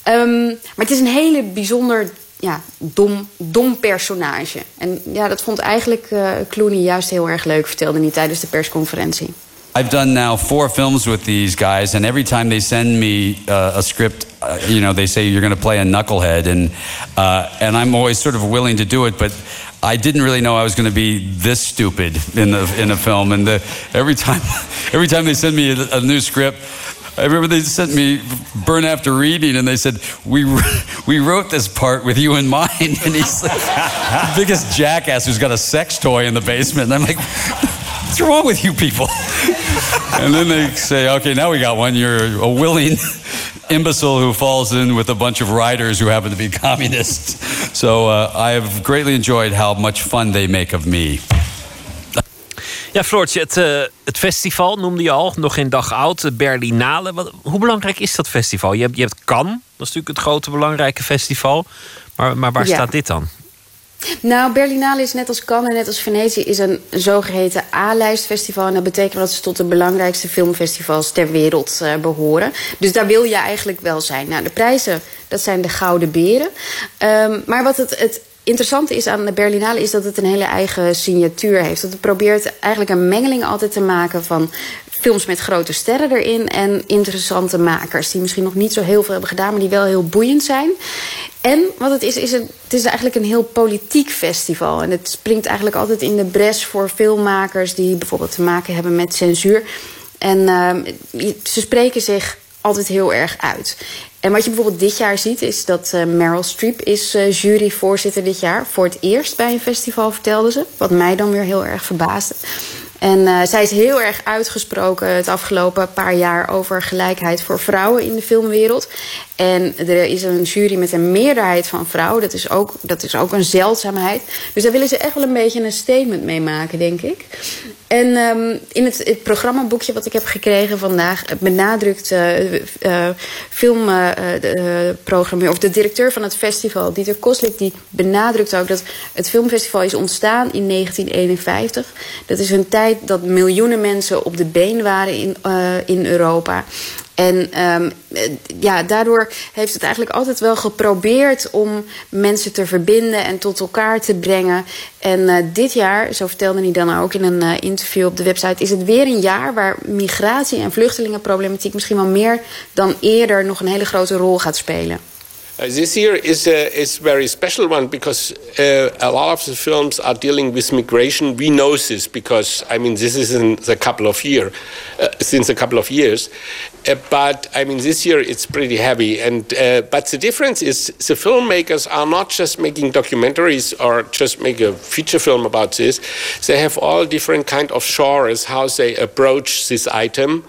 Ehm, maar het is een hele bijzonder ja, dom, dom personage. En ja, dat vond eigenlijk eh, Clooney juist heel erg leuk, vertelde hij tijdens de persconferentie. I've done now four films with these guys, and every time they send me uh, a script, uh, you know, they say you're going to play a knucklehead, and uh, and I'm always sort of willing to do it, but. I didn't really know I was going to be this stupid in the in a film, and the, every time, [LAUGHS] every time they send me a, a new script, I remember they sent me Burn After Reading, and they said we [LAUGHS] we wrote this part with you in mind, [LAUGHS] and he's like the biggest jackass who's got a sex toy in the basement, and I'm like, what's wrong with you people? [LAUGHS] and then they say, okay, now we got one. You're a willing [LAUGHS] imbecile who falls in with a bunch of writers who happen to be [LAUGHS] communists. So uh, I have greatly enjoyed how much fun they make of me. Ja, Floortje, het, eh, het festival noemde je al, nog geen dag oud. De Berlinale. Wat, hoe belangrijk is dat festival? Je hebt, je hebt Cannes, dat is natuurlijk het grote belangrijke festival. Maar, maar waar Ja. staat dit dan? Nou, Berlinale is net als Cannes en net als Venetië is een zogeheten A-lijstfestival. En dat betekent dat ze tot de belangrijkste filmfestivals ter wereld eh, behoren. Dus daar wil je eigenlijk wel zijn. Nou, de prijzen, dat zijn de Gouden Beren. Ehm, maar wat het, het interessante is aan de Berlinale is dat het een hele eigen signatuur heeft. Dat het probeert eigenlijk een mengeling altijd te maken van films met grote sterren erin en interessante makers die misschien nog niet zo heel veel hebben gedaan, maar die wel heel boeiend zijn. En wat het is, is het is eigenlijk een heel politiek festival. En het springt eigenlijk altijd in de bres voor filmmakers die bijvoorbeeld te maken hebben met censuur. En ehm, ze spreken zich altijd heel erg uit. En wat je bijvoorbeeld dit jaar ziet, is dat eh, Meryl Streep is eh, juryvoorzitter dit jaar. Voor het eerst bij een festival vertelde ze. Wat mij dan weer heel erg verbaasde. En eh, zij is heel erg uitgesproken het afgelopen paar jaar over gelijkheid voor vrouwen in de filmwereld. En er is een jury met een meerderheid van vrouwen. Dat is ook, dat is ook een zeldzaamheid. Dus daar willen ze echt wel een beetje een statement mee maken, denk ik. En ehm, in het, programmaboekje wat ik heb gekregen vandaag eh, benadrukt filmprogrammeur of de directeur van het festival, Dieter Koslik, die benadrukt ook dat het filmfestival is ontstaan in 1951. Dat is een tijd dat miljoenen mensen op de been waren in, in Europa. En ehm, eh, ja, daardoor heeft het eigenlijk altijd wel geprobeerd om mensen te verbinden en tot elkaar te brengen. En eh, dit jaar, zo vertelde hij dan ook in een eh, interview op de website, is het weer een jaar waar migratie en vluchtelingenproblematiek misschien wel meer dan eerder nog een hele grote rol gaat spelen. Uh, this year is a is very special one because uh, a lot of the films are dealing with migration. We know this because I mean this is in the couple of year uh, since a couple of years, but I mean this year it's pretty heavy. And but the difference is the filmmakers are not just making documentaries or just make a feature film about this. They have all different kind of genres how they approach this item,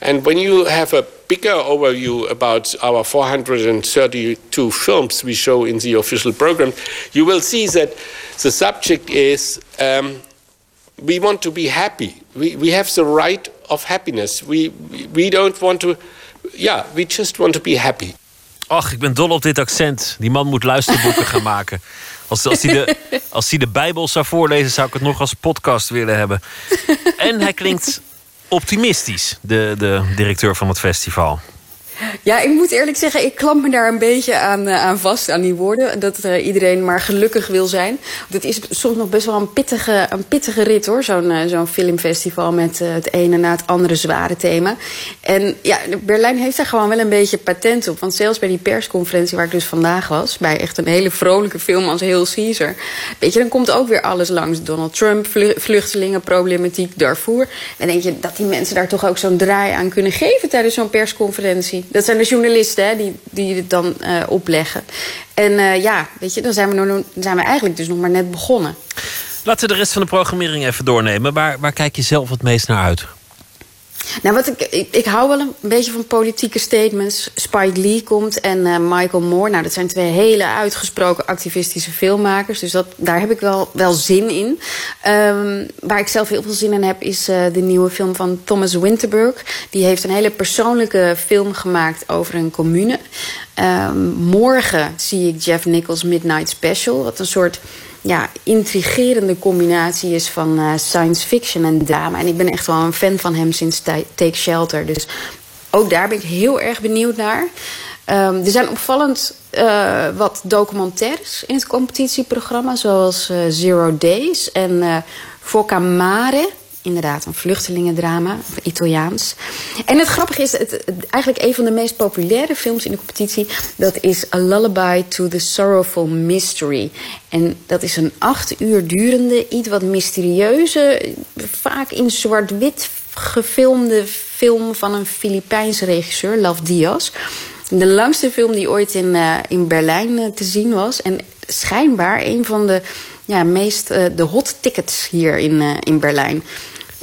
and when you have a bigger overview about our 432 films we show in the official program, you will see that the subject is um, we want to be happy. We, we have the right of happiness. We, we don't want to, yeah, we just want to be happy. Ach, ik ben dol op dit accent. Die man moet luisterboeken gaan maken. Als, als, hij de, als hij de Bijbel zou voorlezen, zou ik het nog als podcast willen hebben. En hij klinkt optimistisch, de, de directeur van het festival. Ja, ik moet eerlijk zeggen, ik klamp me daar een beetje aan, eh, aan vast, aan die woorden. Dat eh, iedereen maar gelukkig wil zijn. Dat is soms nog best wel een pittige, een pittige rit hoor, zo'n eh, zo'n filmfestival met het ene na het andere zware thema. En ja, Berlijn heeft daar gewoon wel een beetje patent op. Want zelfs bij die persconferentie waar ik dus vandaag was, bij echt een hele vrolijke film als Heel Caesar. Weet je, dan komt ook weer alles langs. Donald Trump, vlu- vluchtelingenproblematiek, Darfur. En denk je dat die mensen daar toch ook zo'n draai aan kunnen geven tijdens zo'n persconferentie. Dat zijn de journalisten hè, die, die het dan eh, opleggen. En eh, ja, weet je, dan zijn, we dan zijn we eigenlijk dus nog maar net begonnen. Laten we de rest van de programmering even doornemen. Waar, waar kijk je zelf het meest naar uit? Nou, wat ik, ik, hou wel een beetje van politieke statements. Spike Lee komt en eh, Michael Moore. Nou, dat zijn twee hele uitgesproken activistische filmmakers. Dus dat, daar heb ik wel, wel zin in. Ehm, waar ik zelf heel veel zin in heb, is eh, de nieuwe film van Thomas Winterberg. Die heeft een hele persoonlijke film gemaakt over een commune. Ehm, morgen zie ik Jeff Nichols' Midnight Special. Wat een soort ja, intrigerende combinatie is van eh, science fiction en drama. En ik ben echt wel een fan van hem sinds Take Shelter. Dus ook daar ben ik heel erg benieuwd naar. Ehm, er zijn opvallend eh, wat documentaires in het competitieprogramma, zoals eh, Zero Days en eh Foca Mare. Inderdaad, een vluchtelingendrama, Italiaans. En het grappige is, het, eigenlijk een van de meest populaire films in de competitie... dat is A Lullaby to the Sorrowful Mystery. En dat is een acht uur durende, iets wat mysterieuze... vaak in zwart-wit gefilmde film van een Filipijnse regisseur, Love Diaz. De langste film die ooit in, eh, in Berlijn eh, te zien was. En schijnbaar een van de ja, meest eh, de hot tickets hier in, in Berlijn.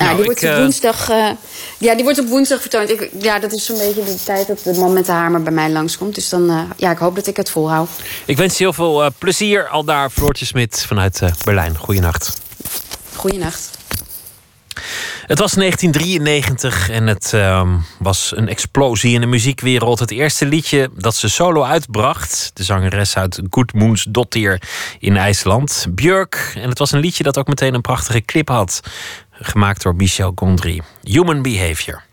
Nou, Nou, die wordt ik, op eh, woensdag. eh, ja, die wordt op woensdag vertoond. Ik, ja, dat is zo'n beetje de tijd dat de man met de hamer bij mij langskomt. Dus dan, eh, ja, ik hoop dat ik het volhoud. Ik wens je heel veel plezier al daar, Floortje Smit vanuit Berlijn. Goeienacht. Goeienacht. Het was 1993 en het ehm, was een explosie in de muziekwereld. Het eerste liedje dat ze solo uitbracht, de zangeres uit Gudmundsdottir in IJsland, Björk. En het was een liedje dat ook meteen een prachtige clip had, gemaakt door Michel Gondry. Human Behavior.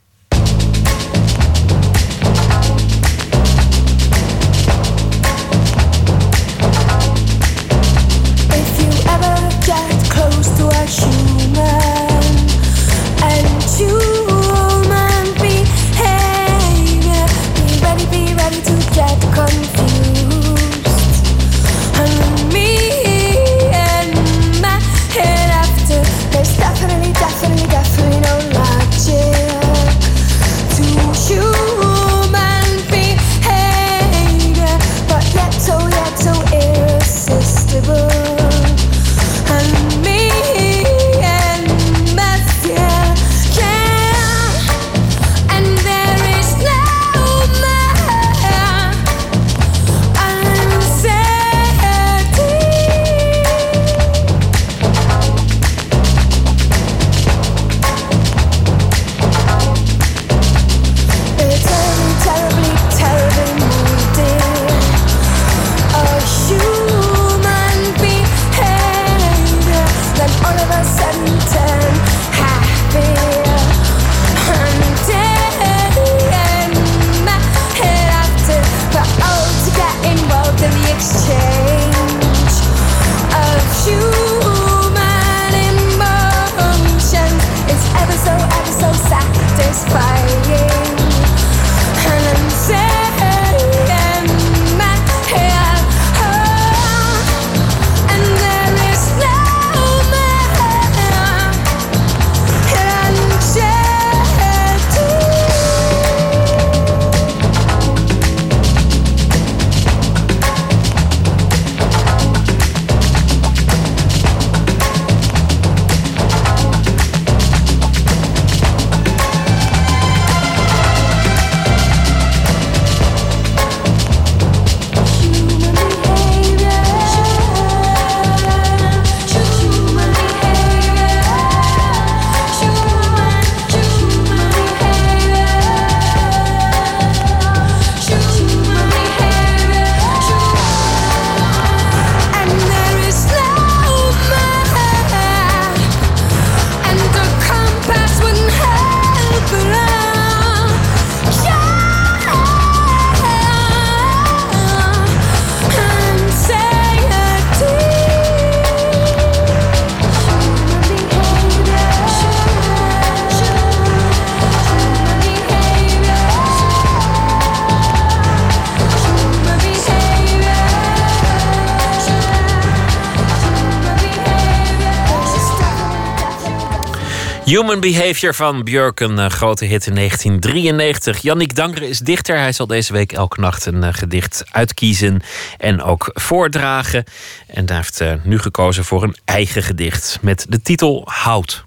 Human Behavior van Björk, een eh, grote hit in 1993. Yannick Dangre is dichter. Hij zal deze week elke nacht een eh, gedicht uitkiezen en ook voordragen. En hij heeft eh, nu gekozen voor een eigen gedicht met de titel Hout.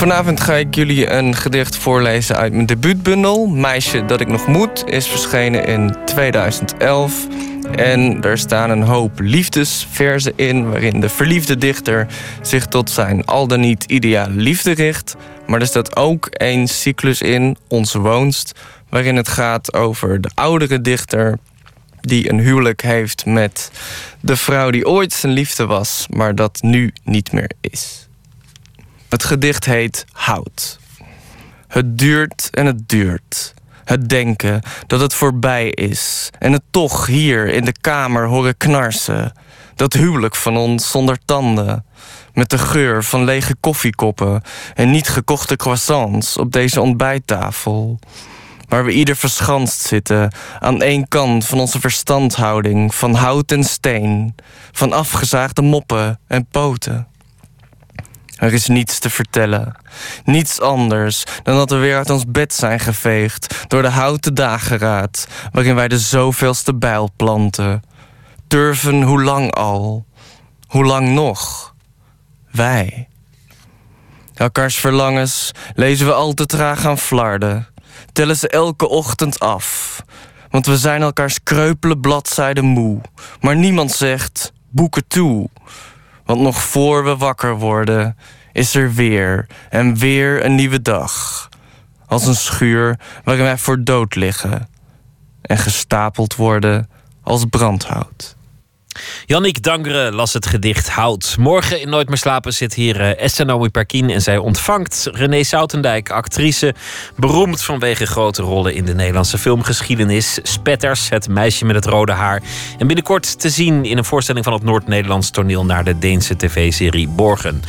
Vanavond ga ik jullie een gedicht voorlezen uit mijn debuutbundel. Meisje dat ik nog moet is verschenen in 2011. En er staan een hoop liefdesverzen in... waarin de verliefde dichter zich tot zijn al dan niet ideale liefde richt. Maar er staat ook één cyclus in, Onze Woonst... waarin het gaat over de oudere dichter die een huwelijk heeft met de vrouw die ooit zijn liefde was... maar dat nu niet meer is. Het gedicht heet Hout. Het duurt en het duurt. Het denken dat het voorbij is. En het toch hier in de kamer horen knarsen. Dat huwelijk van ons zonder tanden. Met de geur van lege koffiekoppen en niet gekochte croissants op deze ontbijttafel. Waar we ieder verschanst zitten aan één kant van onze verstandhouding van hout en steen, van afgezaagde moppen en poten. Er is niets te vertellen. Niets anders dan dat we weer uit ons bed zijn geveegd door de houten dageraad waarin wij de zoveelste bijl planten. Durven hoe lang al? Hoe lang nog? Wij. Elkaars verlangens lezen we al te traag aan flarden. Tellen ze elke ochtend af. Want we zijn elkaars kreupele bladzijden moe. Maar niemand zegt boeken toe. Want nog voor we wakker worden, is er weer en weer een nieuwe dag. Als een schuur waarin wij voor dood liggen. En gestapeld worden als brandhout. Yannick Dangere las het gedicht Hout. Morgen in Nooit meer slapen zit hier uh, Esther Perkin... en zij ontvangt René Soutendijk, actrice... beroemd vanwege grote rollen in de Nederlandse filmgeschiedenis. Spetters, het meisje met het rode haar. En binnenkort te zien in een voorstelling van het Noord-Nederlands toneel... naar de Deense tv-serie Borgen.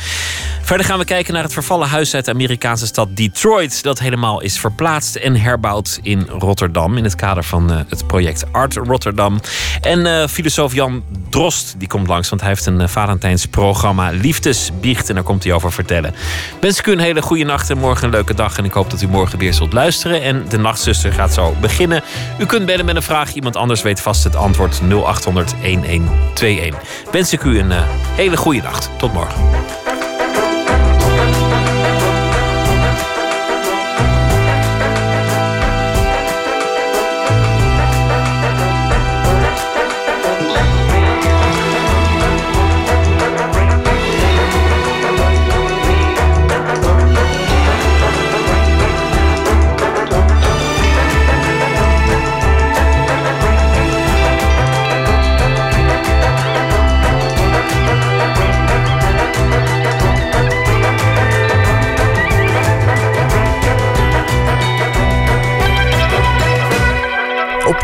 Verder gaan we kijken naar het vervallen huis uit de Amerikaanse stad Detroit... dat helemaal is verplaatst en herbouwd in Rotterdam... in het kader van uh, het project Art Rotterdam. En uh, filosoof Jan Drost die komt langs, want hij heeft een uh, Valentijnsprogramma Liefdesbiecht en daar komt hij over vertellen. Wens ik u een hele goede nacht en morgen een leuke dag. En ik hoop dat u morgen weer zult luisteren. En de Nachtzuster gaat zo beginnen. U kunt bellen met een vraag. Iemand anders weet vast het antwoord 0800 1121. Wens ik u een uh, hele goede nacht. Tot morgen.